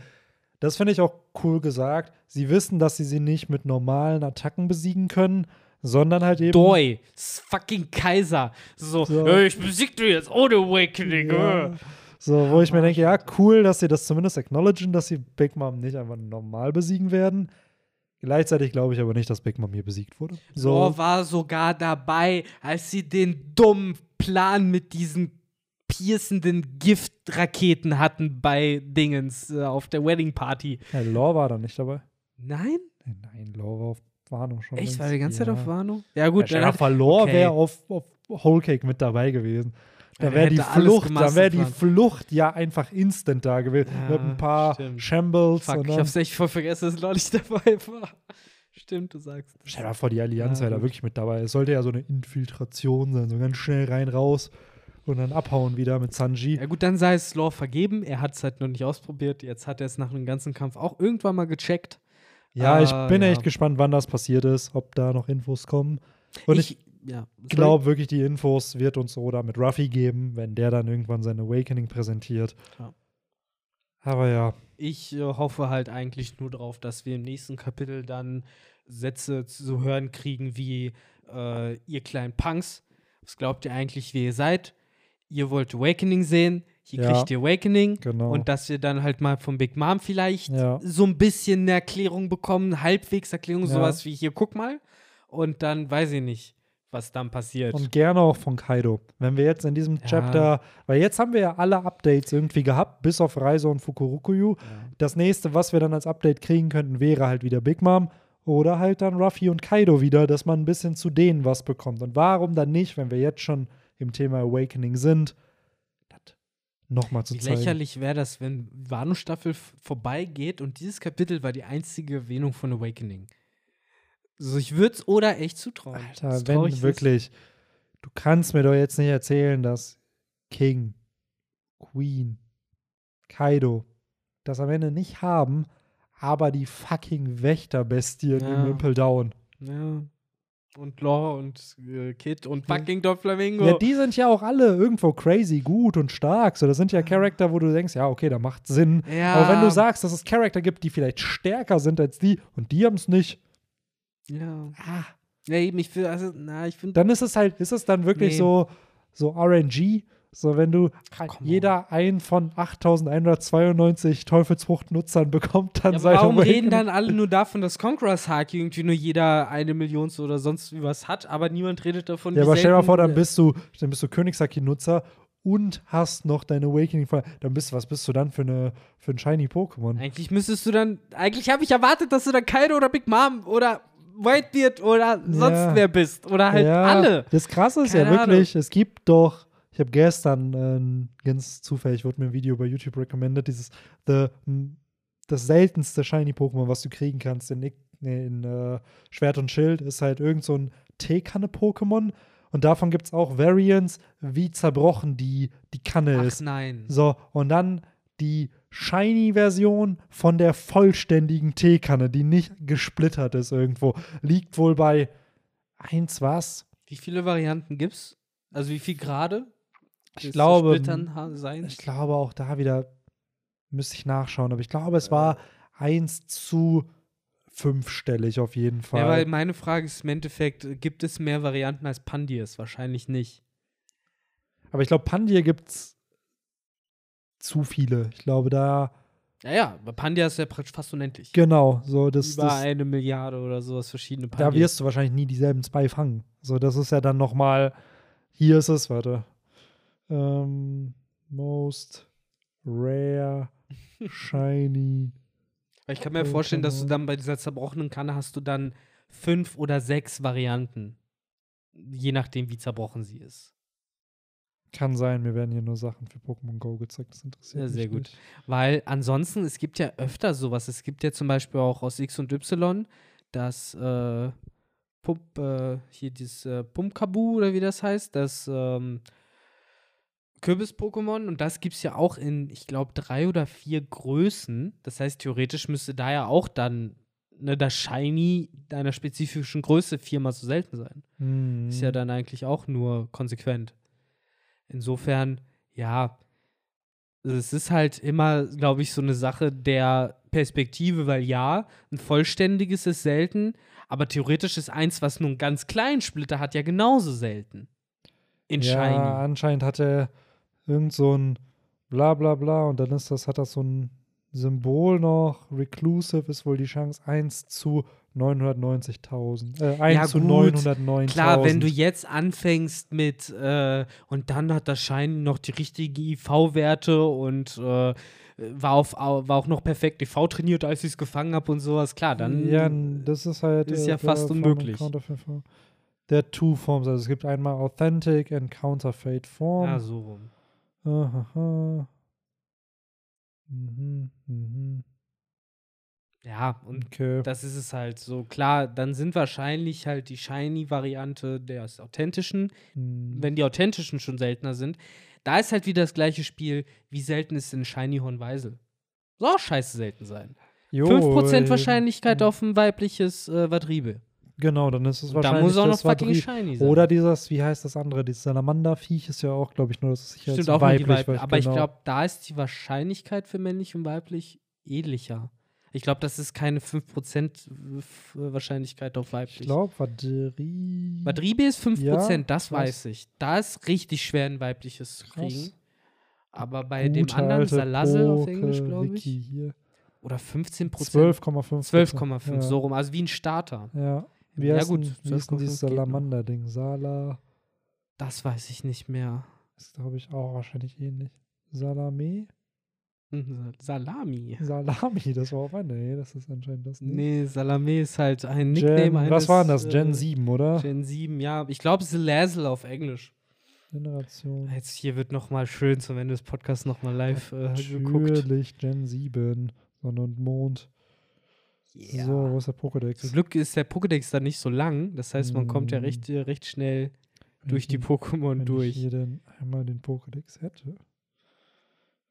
das finde ich auch cool gesagt. Sie wissen, dass sie sie nicht mit normalen Attacken besiegen können, sondern halt eben. Doi, fucking Kaiser. So, So. "Ey, ich besieg dich jetzt ohne Awakening. Ja. Äh." So, wo ich mir denke, ja, cool, dass sie das zumindest acknowledgen, dass sie Big Mom nicht einfach normal besiegen werden. Gleichzeitig glaube ich aber nicht, dass Big Mom hier besiegt wurde. So, Law war sogar dabei, als sie den dummen Plan mit diesen piercenden Giftraketen hatten bei Dingens äh, auf der Wedding Party. ja, Law war da nicht dabei. Nein? Nee, Nein, Law war auf Warnung schon. Echt? War die ganze ja. Zeit auf Warnung? Ja, gut, Ja, Law okay. wäre auf, auf Whole Cake mit dabei gewesen. Da wäre die Flucht, da wäre die. Flucht ja einfach instant da gewesen. Ja, mit ein paar stimmt. Shambles. Fuck, und ich hab's echt voll vergessen, dass nicht dabei war. Stimmt, du sagst. es. Stell dir mal vor, die Allianz Ja, wäre da wirklich mit dabei. Es sollte ja so eine Infiltration sein, so ganz schnell rein, raus und dann abhauen wieder mit Sanji. Ja gut, dann sei es Law vergeben. Er hat es halt noch nicht ausprobiert. Jetzt hat er es nach einem ganzen Kampf auch irgendwann mal gecheckt. Ja, ich Ah, bin ja. echt gespannt, wann das passiert ist, ob da noch Infos kommen. Und ich, ja, glaube wirklich, die Infos wird uns Oda mit Ruffy geben, wenn der dann irgendwann sein Awakening präsentiert. Ja. Aber ja, Ich äh, hoffe halt eigentlich nur darauf, dass wir im nächsten Kapitel dann Sätze zu hören kriegen wie äh, ihr kleinen Punks, was glaubt ihr eigentlich, wie ihr seid? Ihr wollt Awakening sehen, hier Ja. kriegt ihr Awakening. genau. Und dass wir dann halt mal von Big Mom vielleicht Ja. so ein bisschen eine Erklärung bekommen, halbwegs Erklärung, Ja. sowas wie hier, guck mal. Und dann weiß ich nicht, was dann passiert. Und gerne auch von Kaido. Wenn wir jetzt in diesem Ja. Chapter, weil jetzt haben wir ja alle Updates irgendwie gehabt, bis auf Reise und Fukurokuyu. ja. Das nächste, was wir dann als Update kriegen könnten, wäre halt wieder Big Mom oder halt dann Ruffy und Kaido wieder, dass man ein bisschen zu denen was bekommt. Und warum dann nicht, wenn wir jetzt schon im Thema Awakening sind, das nochmal zu Wie zeigen. lächerlich wäre das, wenn Wano-Staffel vorbeigeht und dieses Kapitel war die einzige Erwähnung von Awakening. So, ich würde es oder echt zutrauen. Alter, wenn wirklich, du kannst mir doch jetzt nicht erzählen, dass King, Queen, Kaido das am Ende nicht haben, aber die fucking Wächterbestien Ja. im Impel Down. Ja. Und Law und äh, Kid und fucking Doflamingo. Ja, die sind ja auch alle irgendwo crazy gut und stark. So, das sind ja Charakter, wo du denkst, ja, okay, da macht Sinn. Ja. Aber wenn du sagst, dass es Charakter gibt, die vielleicht stärker sind als die und die haben es nicht, ja. ah, Ja, eben, ich will, also, na, ich finde. dann ist es halt, ist es dann wirklich Nee. so, so RNG, so wenn du on. jeder einen von 8192 Teufelsfrucht-Nutzern bekommt, dann Ja, sei warum reden dann alle nur davon, dass Conqueror's Haki irgendwie nur jeder eine Million oder sonst was hat, aber niemand redet davon, Ja, aber stell dir mal vor, dann bist du, dann bist du Königshaki-Nutzer und hast noch dein Awakening. Dann bist was bist du dann für eine für ein shiny Pokémon? Eigentlich müsstest du dann, eigentlich habe ich erwartet, dass du dann Kaido oder Big Mom oder Whitebeard oder sonst Ja. wer bist. Oder halt ja, alle. Das krasse ist ja Keine wirklich, es gibt doch, ich habe gestern äh, ganz zufällig wurde mir ein Video bei YouTube recommended, dieses the, das seltenste shiny Pokémon, was du kriegen kannst in, nee, in äh, Schwert und Schild, ist halt irgend so ein Teekanne Pokémon und davon gibt es auch Variants, wie zerbrochen die die Kanne Ach ist. nein. So, und dann die Shiny-Version von der vollständigen Teekanne, die nicht gesplittert ist irgendwo, liegt wohl bei eins was? Wie viele Varianten gibt's? Also wie viel gerade? Ich glaube, ich glaube auch da wieder müsste ich nachschauen, aber ich glaube, es war eins zu fünfstellig auf jeden Fall. Ja, weil meine Frage ist im Endeffekt, gibt es mehr Varianten als Pandiers? Wahrscheinlich nicht. aber ich glaube, Pandir gibt's zu viele. Ich glaube, da Ja, ja, Pandia ist ja praktisch fast unendlich. genau, so das, Über das eine Milliarde oder sowas verschiedene da Pandiers. wirst du wahrscheinlich nie dieselben zwei fangen. So, das ist ja dann noch mal hier ist es, warte. Ähm, most rare shiny. Ich kann mir vorstellen, dass du dann bei dieser zerbrochenen Kanne hast du dann fünf oder sechs Varianten. Je nachdem, wie zerbrochen sie ist. Kann sein, mir werden hier nur Sachen für Pokémon Go gezeigt. Das interessiert Ja, mich sehr gut. nicht. Weil ansonsten, es gibt ja öfter sowas. Es gibt ja zum Beispiel auch aus X und Y das äh, Pump, äh, hier dieses äh, Pumpkabu oder wie das heißt, das ähm, Kürbis-Pokémon. Und das gibt es ja auch in, ich glaube, drei oder vier Größen. Das heißt, theoretisch müsste da ja auch dann ne, das Shiny deiner spezifischen Größe viermal so selten sein. Mhm. Ist ja dann eigentlich auch nur konsequent. Insofern, ja, es ist halt immer, glaube ich, so eine Sache der Perspektive, weil ja, ein vollständiges ist selten, aber theoretisch ist eins, was nur einen ganz kleinen Splitter hat, ja genauso selten. In ja, Shiny. anscheinend hat er irgend so ein bla bla bla und dann ist das, hat das so ein Symbol noch. Reclusive ist wohl die Chance 1 zu 990.000. Äh, 1 Ja, zu gut. 909.000. Klar, wenn du jetzt anfängst mit äh, und dann hat das Shiny noch die richtigen IV-Werte und äh, war, auf, au- war auch noch perfekt IV trainiert, als ich es gefangen habe und sowas, klar, dann Ja, das ist halt. ist äh, ja fast unmöglich. Der Two Forms, also es gibt einmal Authentic and Counterfeit Form. ja, so rum. Ahaha. Mhm, mhm. Ja, und Okay. das ist es halt so. Klar, dann sind wahrscheinlich halt die Shiny-Variante des Authentischen, Hm. wenn die Authentischen schon seltener sind. Da ist halt wieder das gleiche Spiel, wie selten ist denn Shiny Hornweisel? Soll auch scheiße selten sein. Jo, 5% äh, Wahrscheinlichkeit auf ein weibliches äh, Vadribe. Genau, dann ist es Und Da wahrscheinlich. muss auch noch fucking Shiny sein. Oder dieses, wie heißt das andere? Dieses Salamander-Viech ist ja auch, glaube ich, nur, das ist Stimmt auch weiblich. Weib weil- Aber ich genau. glaube, da ist die Wahrscheinlichkeit für männlich und weiblich ähnlicher. Ich glaube, das ist keine 5% F- Wahrscheinlichkeit auf weiblich. Ich glaube, Vadri. Madribe ist 5%, Ja, das krass. weiß ich. Da ist richtig schwer, ein weibliches zu kriegen. Aber bei dem Gute anderen, alte Salassel auf Englisch, glaube ich. hier. Oder 15%. 12,5. 12,5, ja. so rum. Also wie ein Starter. Ja. Wie Ja, heißt gut, wie ist denn 12,5 dieses. Salamander-Ding? Sala Das weiß ich nicht mehr. ist, glaube ich, auch wahrscheinlich ähnlich. Salame? Hm, Salami. Salami, das war auch ein. Nee, das ist anscheinend das nicht. Nee, Salame ist halt ein Nickname Gen, eines, was war denn das? Gen äh, 7, oder? Gen 7, ja. Ich glaube, Salazzle auf Englisch. Generation. Jetzt hier wird noch mal schön zum Ende des Podcasts noch mal live äh, geguckt. Natürlich, Gen 7. Sonne und Mond. Yeah. So, wo ist der Pokédex? Zum Glück ist der Pokédex dann nicht so lang. Das heißt, man kommt ja Mm. recht, äh, recht schnell Wenn durch ich die Pokémon wenn durch. ich hier denn einmal den Pokédex hätte,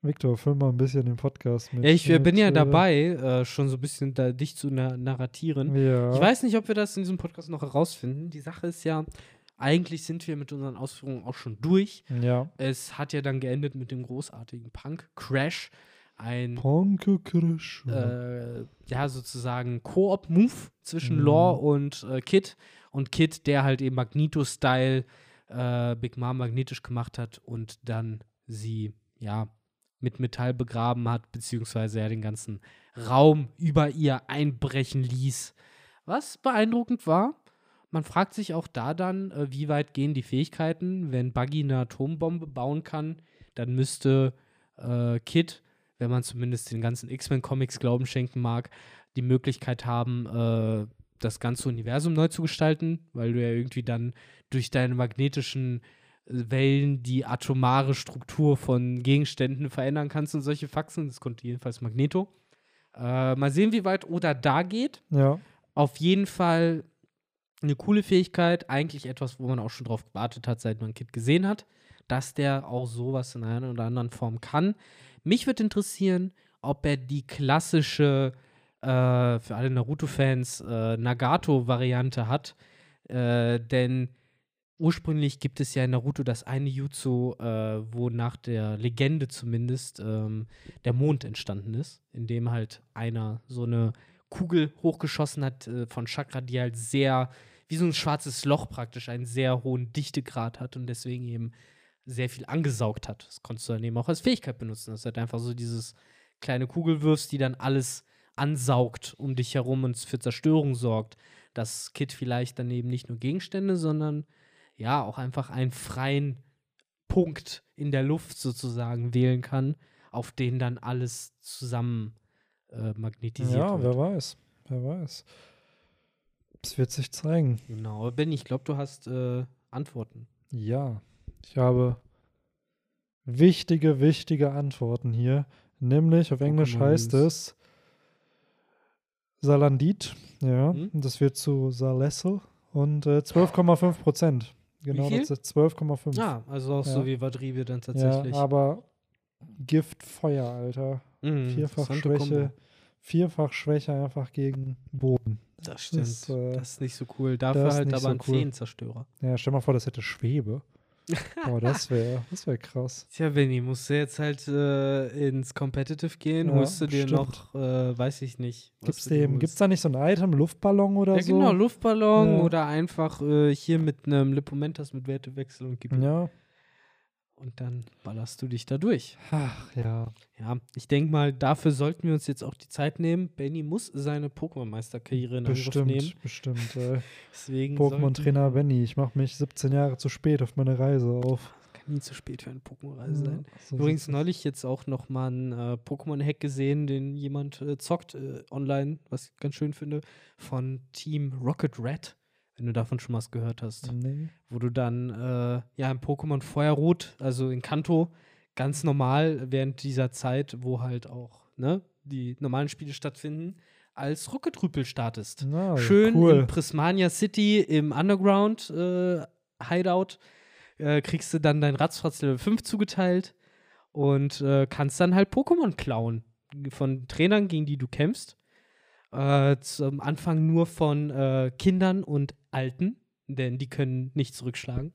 Victor, füll mal ein bisschen den Podcast mit. Ja, ich äh, bin mit, ja äh, dabei, äh, schon so ein bisschen da, dich zu na narratieren. Ja. Ich weiß nicht, ob wir das in diesem Podcast noch herausfinden. Die Sache ist ja, eigentlich sind wir mit unseren Ausführungen auch schon durch. Ja. Es hat ja dann geendet mit dem großartigen Punk Crash. Ein Ponke Crash. äh, ja, sozusagen Koop-Move zwischen Mhm. Law und äh, Kid. Und Kid, der halt eben Magneto-Style äh, Big Mom magnetisch gemacht hat und dann sie, ja, mit Metall begraben hat, beziehungsweise er den ganzen Raum über ihr einbrechen ließ. Was beeindruckend war, man fragt sich auch da dann, äh, wie weit gehen die Fähigkeiten. Wenn Buggy eine Atombombe bauen kann, dann müsste äh, Kid, wenn man zumindest den ganzen X-Men-Comics Glauben schenken mag, die Möglichkeit haben, äh, das ganze Universum neu zu gestalten, weil du ja irgendwie dann durch deine magnetischen Wellen die atomare Struktur von Gegenständen verändern kannst und solche Faxen. Das konnte jedenfalls Magneto. Äh, mal sehen, wie weit Oda da geht. Ja. Auf jeden Fall eine coole Fähigkeit, eigentlich etwas, wo man auch schon drauf gewartet hat, seit man Kid gesehen hat, dass der auch sowas in einer oder anderen Form kann. Mich würde interessieren, ob er die klassische, äh, für alle Naruto-Fans, äh, Nagato-Variante hat. Äh, denn ursprünglich gibt es ja in Naruto das eine Jutsu, äh, wo nach der Legende zumindest ähm, der Mond entstanden ist, in dem halt einer so eine Kugel hochgeschossen hat äh, von Chakra, die halt sehr, wie so ein schwarzes Loch praktisch, einen sehr hohen Dichtegrad hat und deswegen eben sehr viel angesaugt hat. Das konntest du dann eben auch als Fähigkeit benutzen. Das ist halt einfach so dieses kleine Kugel wirfst, die dann alles ansaugt um dich herum und für Zerstörung sorgt. Das Kit vielleicht dann eben nicht nur Gegenstände, sondern ja auch einfach einen freien Punkt in der Luft sozusagen wählen kann, auf den dann alles zusammen äh, magnetisiert Ja, wird. wer weiß. Wer weiß. Es wird sich zeigen. Genau. Ben, ich glaube, du hast äh, Antworten. Ja. Ich habe wichtige, wichtige Antworten hier. Nämlich auf Englisch heißt es Salandit. Ja. Und Das wird zu Salessel. Und äh, 12,5 Prozent. Genau, das ist 12,5. Ja, also auch Ja. so wie Vadrive dann tatsächlich. Ja, aber Giftfeuer, Alter. Mhm, Vierfach Schwäche. Kombo. Vierfach Schwäche einfach gegen Boden. Das stimmt. ist, äh, das ist nicht so cool. Dafür halt aber so ein cool. Feenzerstörer. Ja, stell mal vor, das hätte Schwebe. Boah, das wäre das wär krass. Tja, Benny, musst du jetzt halt äh, ins Competitive gehen? Ja, holst du dir stimmt. noch, äh, weiß ich nicht. Gibt's, dem, gibt's da nicht so ein Item, Luftballon oder Ja, so? genau, Luftballon Ja. oder einfach äh, hier mit einem Lipomentas mit Wertewechsel und gib. Ja. Und dann ballerst du dich da durch. Ach, ja. Ja, ich denke mal, dafür sollten wir uns jetzt auch die Zeit nehmen. Benny muss seine Pokémon-Meisterkarriere in Angriff nehmen. Bestimmt, bestimmt. Äh, Deswegen Pokémon-Trainer Benny, ich mache mich 17 Jahre zu spät auf meine Reise auf. Kann nie zu spät für eine Pokémon-Reise sein. so Übrigens neulich jetzt auch noch mal einen äh, Pokémon-Hack gesehen, den jemand äh, zockt äh, online, was ich ganz schön finde, von Team Rocket Red, wenn du davon schon mal was gehört hast. Nee. Wo du dann äh, ja im Pokémon Feuerrot, also in Kanto, ganz normal während dieser Zeit, wo halt auch ne, die normalen Spiele stattfinden, als Rocket-Rüpel startest. Na, Schön cool. in Prismania City im Underground äh, Hideout äh, kriegst du dann dein Ratzfratz Level 5 zugeteilt und äh, kannst dann halt Pokémon klauen von Trainern, gegen die du kämpfst. Äh, zum Anfang nur von äh, Kindern und Alten, denn die können nicht zurückschlagen.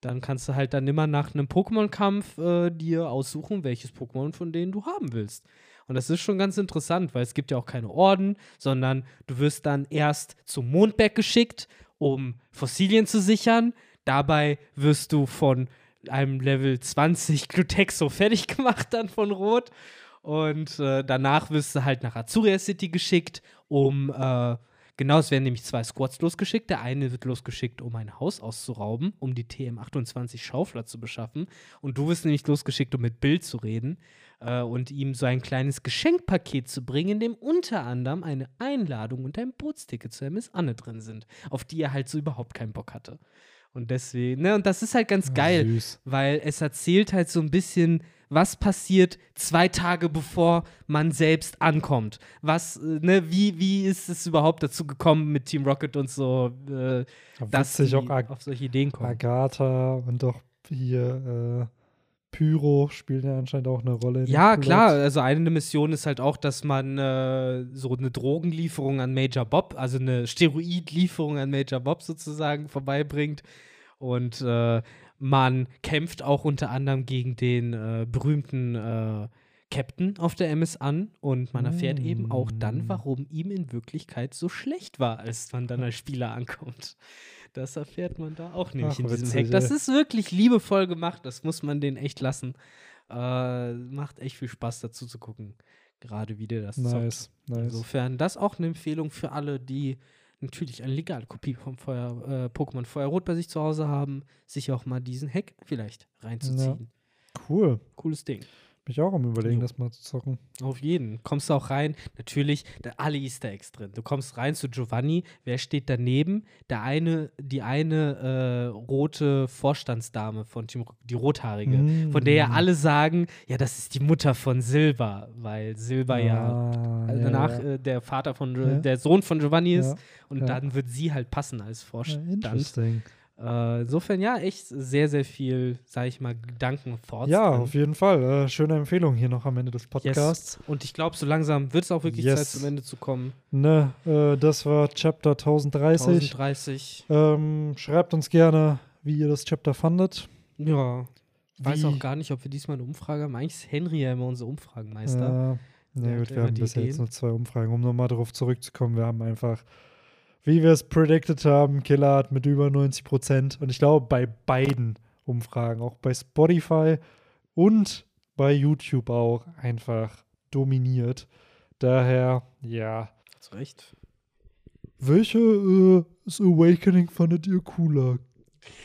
Dann kannst du halt dann immer nach einem Pokémon-Kampf äh, dir aussuchen, welches Pokémon von denen du haben willst. Und das ist schon ganz interessant, weil es gibt ja auch keine Orden, sondern du wirst dann erst zum Mondberg geschickt, um Fossilien zu sichern. Dabei wirst du von einem Level 20 Glutexo fertig gemacht dann von Rot. Und äh, danach wirst du halt nach Azuria City geschickt, um äh, Genau, es werden nämlich zwei Squads losgeschickt. Der eine wird losgeschickt, um ein Haus auszurauben, um die TM28 Schaufler zu beschaffen. Und du wirst nämlich losgeschickt, um mit Bill zu reden äh, und ihm so ein kleines Geschenkpaket zu bringen, in dem unter anderem eine Einladung und ein Bootsticket zu Miss Anne drin sind, auf die er halt so überhaupt keinen Bock hatte. Und deswegen, ne, und das ist halt ganz geil, Süß. weil es erzählt halt so ein bisschen, was passiert zwei Tage bevor man selbst ankommt. Was, äh, ne, wie, wie ist es überhaupt dazu gekommen mit Team Rocket und so, äh, dass Ag auf solche Ideen kommen. Agatha und doch hier, äh, Pyro spielt ja anscheinend auch eine Rolle. in Ja, klar. Also eine Mission ist halt auch, dass man äh, so eine Drogenlieferung an Major Bob, also eine Steroidlieferung an Major Bob sozusagen vorbeibringt. Und äh, man kämpft auch unter anderem gegen den äh, berühmten äh, Captain auf der MS an. Und man erfährt eben auch dann, Mm. warum ihm in Wirklichkeit so schlecht war, als man dann als Spieler ankommt. Das erfährt man da auch nämlich Ach, in diesem Hack. Das ist wirklich liebevoll gemacht. Das muss man den echt lassen. Äh, macht echt viel Spaß dazu zu gucken. Gerade wie der das zockt. Nice, nice. Insofern, das auch eine Empfehlung für alle, die natürlich eine legale Kopie vom Feuer, äh, Pokémon Feuerrot bei sich zu Hause haben, sich auch mal diesen Hack vielleicht reinzuziehen. Cool. Cooles Ding. Mich auch am überlegen, das mal zu zocken. Auf jeden. Kommst du auch rein, natürlich, da alle Easter Eggs drin. Du kommst rein zu Giovanni, wer steht daneben? Der eine, die eine äh, rote Vorstandsdame von Team die rothaarige, von der ja Mm. alle sagen, ja, das ist die Mutter von Silber, weil Silber ja Ah, also ja, danach ja. Äh, der Vater von Ja. der Sohn von Giovanni ist Ja, und ja. dann wird sie halt passen als Ja, Vorstand. interesting. Äh, insofern ja, echt sehr, sehr viel, sag ich mal, Gedanken Thoughts Ja, drin. auf jeden Fall. Äh, schöne Empfehlung hier noch am Ende des Podcasts. Und ich glaube, so langsam wird es auch wirklich Yes. Zeit zum Ende zu kommen. Ne, äh, das war Chapter 1030. 1030. Ähm, schreibt uns gerne, wie ihr das Chapter fandet. Ja. Ich weiß auch gar nicht, ob wir diesmal eine Umfrage haben. Eigentlich ist Henry ja immer unser Umfragenmeister. Ja, na gut, wir haben bisher jetzt Ideen. nur zwei Umfragen. Um nochmal darauf zurückzukommen, wir haben einfach, wie wir es predicted haben, Killer hat mit über 90 Prozent. Und ich glaube, bei beiden Umfragen, auch bei Spotify und bei YouTube auch, einfach dominiert. Daher, ja. Hast recht. Welche äh, das Awakening fandet ihr cooler?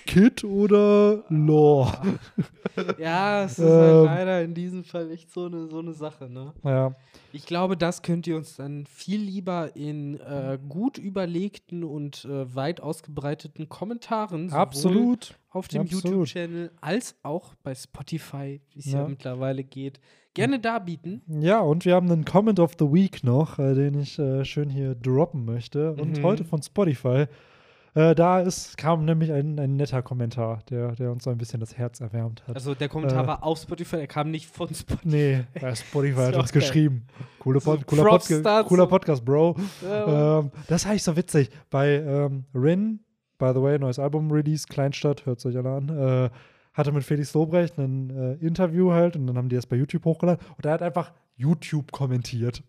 Kid oder Lore? Ja, es ist Ähm. halt leider in diesem Fall echt so eine, so eine Sache, ne? Ja, Ich glaube, das könnt ihr uns dann viel lieber in äh, gut überlegten und äh, weit ausgebreiteten Kommentaren sowohl absolut. auf dem. YouTube-Channel als auch bei Spotify, wie es ja. Ja. mittlerweile geht, gerne darbieten. Ja, und wir haben einen Comment of the Week noch, äh, den ich äh, schön hier droppen möchte. Und Mhm. heute von Spotify. Äh, da ist, kam nämlich ein, ein netter Kommentar, der, der uns so ein bisschen das Herz erwärmt hat. Also der Kommentar Äh. war auf Spotify, der kam nicht von Spotify. nee, äh, Spotify hat ja uns geil. geschrieben. Coole Pod cooler, Podca cooler Podcast, Bro. Ja. Ähm, das ist eigentlich so witzig. Bei ähm, Rin, by the way, neues Album-Release, Kleinstadt, hört es euch alle an, äh, hatte mit Felix Lobrecht ein äh, Interview halt und dann haben die das bei YouTube hochgeladen und er hat einfach YouTube kommentiert.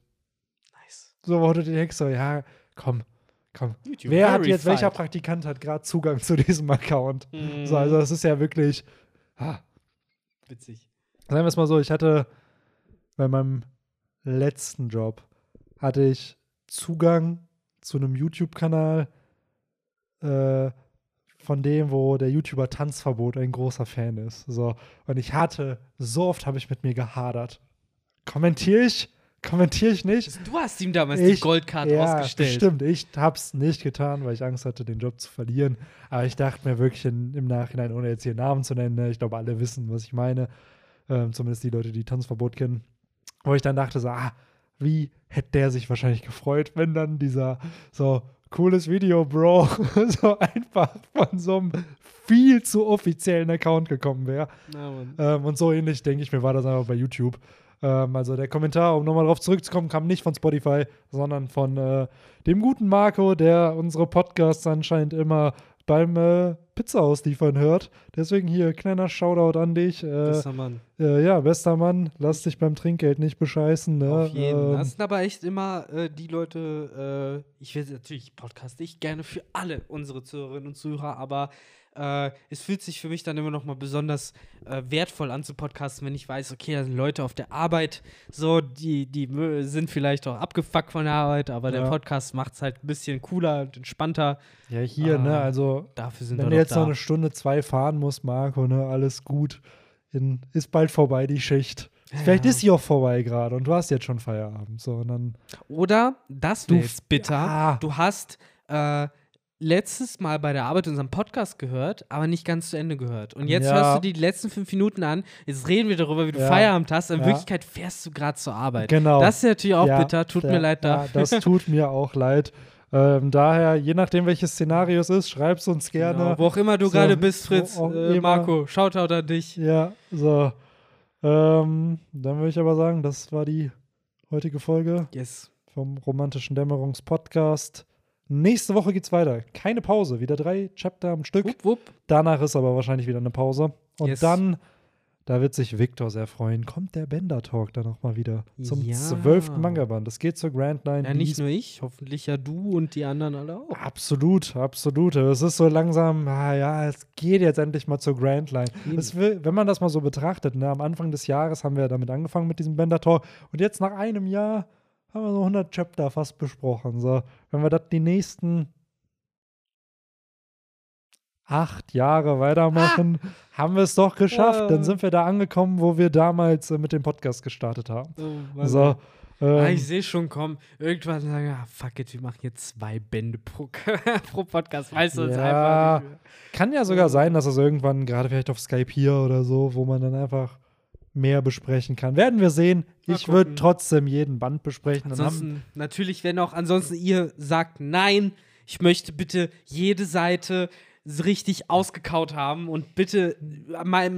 nice. So, wo du dir denkst, so, ja, komm, komm. YouTube Wer hat jetzt, welcher verified. Praktikant hat gerade Zugang zu diesem Account? Mhm. So, also, das ist ja wirklich, ah, Witzig. sagen wir es mal so, ich hatte bei meinem letzten Job, hatte ich Zugang zu einem YouTube-Kanal äh, von dem, wo der YouTuber Tanzverbot ein großer Fan ist. So, und ich hatte, so oft habe ich mit mir gehadert. Kommentiere ich? Kommentiere ich nicht? Du hast ihm damals die Ich- Goldkarte ja, ausgestellt. Stimmt, ich hab's nicht getan, weil ich Angst hatte, den Job zu verlieren. Aber ich dachte mir wirklich in, im Nachhinein, ohne jetzt hier Namen zu nennen, ne, ich glaube, alle wissen, was ich meine. Ähm, zumindest die Leute, die Tanzverbot kennen. Wo ich dann dachte, so, ah, wie hätte der sich wahrscheinlich gefreut, wenn dann dieser so cooles Video, Bro, so einfach von so einem viel zu offiziellen Account gekommen wäre. Ähm, und so ähnlich, denke ich mir, war das einfach bei YouTube. Ähm, also der Kommentar, um nochmal drauf zurückzukommen, kam nicht von Spotify, sondern von äh, dem guten Marco, der unsere Podcasts anscheinend immer beim äh, Pizza ausliefern hört. Deswegen hier kleiner Shoutout an dich. Äh, Bester Mann. äh, ja, bester Mann, lass dich beim Trinkgeld nicht bescheißen. Ne? Auf jeden. Ähm, Das sind aber echt immer äh, die Leute, äh, ich will natürlich podcaste ich gerne für alle unsere Zuhörerinnen und Zuhörer, aber äh, es fühlt sich für mich dann immer noch mal besonders äh, wertvoll an zu podcasten, wenn ich weiß, okay, da sind Leute auf der Arbeit, so, die, die sind vielleicht auch abgefuckt von der Arbeit, aber der Ja. Podcast macht es halt ein bisschen cooler und entspannter. ja, hier, ne, Ah, also Dafür sind wenn wir du jetzt da. noch eine Stunde, zwei fahren musst, Marco, ne, alles gut. In, ist bald vorbei, die Schicht. Vielleicht Ja. ist sie auch vorbei gerade und du hast jetzt schon Feierabend. So, und dann Oder, das Du bitter, Ja. du hast äh, letztes Mal bei der Arbeit unseren Podcast gehört, aber nicht ganz zu Ende gehört. Und jetzt Ja. hörst du die letzten fünf Minuten an, jetzt reden wir darüber, wie du Ja. Feierabend hast, in Ja. Wirklichkeit fährst du gerade zur Arbeit. Genau. Das ist natürlich auch bitter, tut mir leid dafür. das tut mir auch leid. Ähm, daher, je nachdem, welches Szenario es ist, schreib's uns gerne. Genau, wo auch immer du So, gerade bist, Fritz, äh. Marco, Shoutout an dich. Ja, so. Ähm, dann würde ich aber sagen, das war die heutige Folge Yes. vom Romantischen Dämmerungspodcast. Nächste Woche geht's weiter. Keine Pause. Wieder drei Chapter am Stück. Wupp, wupp. Danach ist aber wahrscheinlich wieder eine Pause. Und Yes. dann, da wird sich Victor sehr freuen, kommt der Bender-Talk dann nochmal wieder zum Ja. zwölften Manga-Band. Das geht zur Grand Line. Ja, nicht nur ich, hoffentlich ja du und die anderen alle auch. Absolut, absolut. Es ist so langsam, ah, ja, es geht jetzt endlich mal zur Grand Line. Will, wenn man das mal so betrachtet, ne, am Anfang des Jahres haben wir damit angefangen mit diesem Bender-Talk und jetzt nach einem Jahr haben wir so 100 Chapter fast besprochen. So, wenn wir das die nächsten acht Jahre weitermachen, haben wir es doch geschafft. Dann Ah. sind wir da angekommen, wo wir damals äh, mit dem Podcast gestartet haben. Oh, So, ah, ähm, ich sehe schon kommen. Irgendwann sagen, ah, fuck it, wir machen jetzt zwei Bände pro, pro Podcast. Weißt du, Ja. einfach nicht mehr. Kann ja sogar sein, dass es irgendwann, gerade vielleicht auf Skype hier oder so, wo man dann einfach mehr besprechen kann. Werden wir sehen. Mal ich würde trotzdem jeden Band besprechen. Ansonsten, natürlich, wenn auch ansonsten ihr sagt, nein, ich möchte bitte jede Seite richtig ausgekaut haben und bitte mal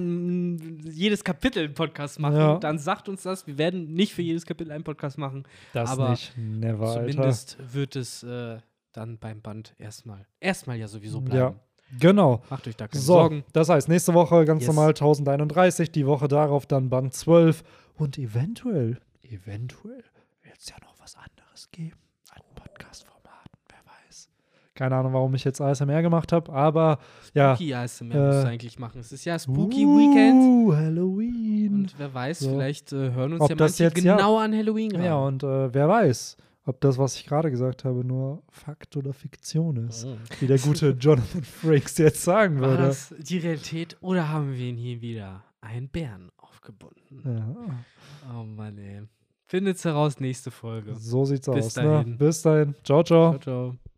jedes Kapitel einen Podcast machen, Ja. dann sagt uns das. Wir werden nicht für jedes Kapitel einen Podcast machen. das aber nicht. Never, Alter. Zumindest wird es äh, dann beim Band erstmal, erstmal ja sowieso Ja. Genau. Macht euch da keine So, Sorgen. das heißt, nächste Woche ganz Yes. normal 1031, die Woche darauf dann Band 12 und eventuell, eventuell wird es ja noch was anderes geben an Podcast-Formaten, wer weiß. Keine Ahnung, warum ich jetzt ASMR gemacht habe, aber ja. Spooky ASMR äh, musst du eigentlich machen. Es ist ja Spooky Weekend. Uh, Halloween. Und wer weiß, So. vielleicht äh, hören uns Ob ja das manche jetzt- ja. genau an Halloween gerade. Ja, und äh, wer weiß, ob das, was ich gerade gesagt habe, nur Fakt oder Fiktion ist. Oh. Wie der gute Jonathan Frakes jetzt sagen War würde. das die Realität oder haben wir ihn hier wieder einen Bären aufgebunden? Ja, Oh Mann, ey. Findet's heraus, nächste Folge. so sieht's Bis aus. Ne? dahin. Bis dahin. Ciao, ciao. Ciao, ciao.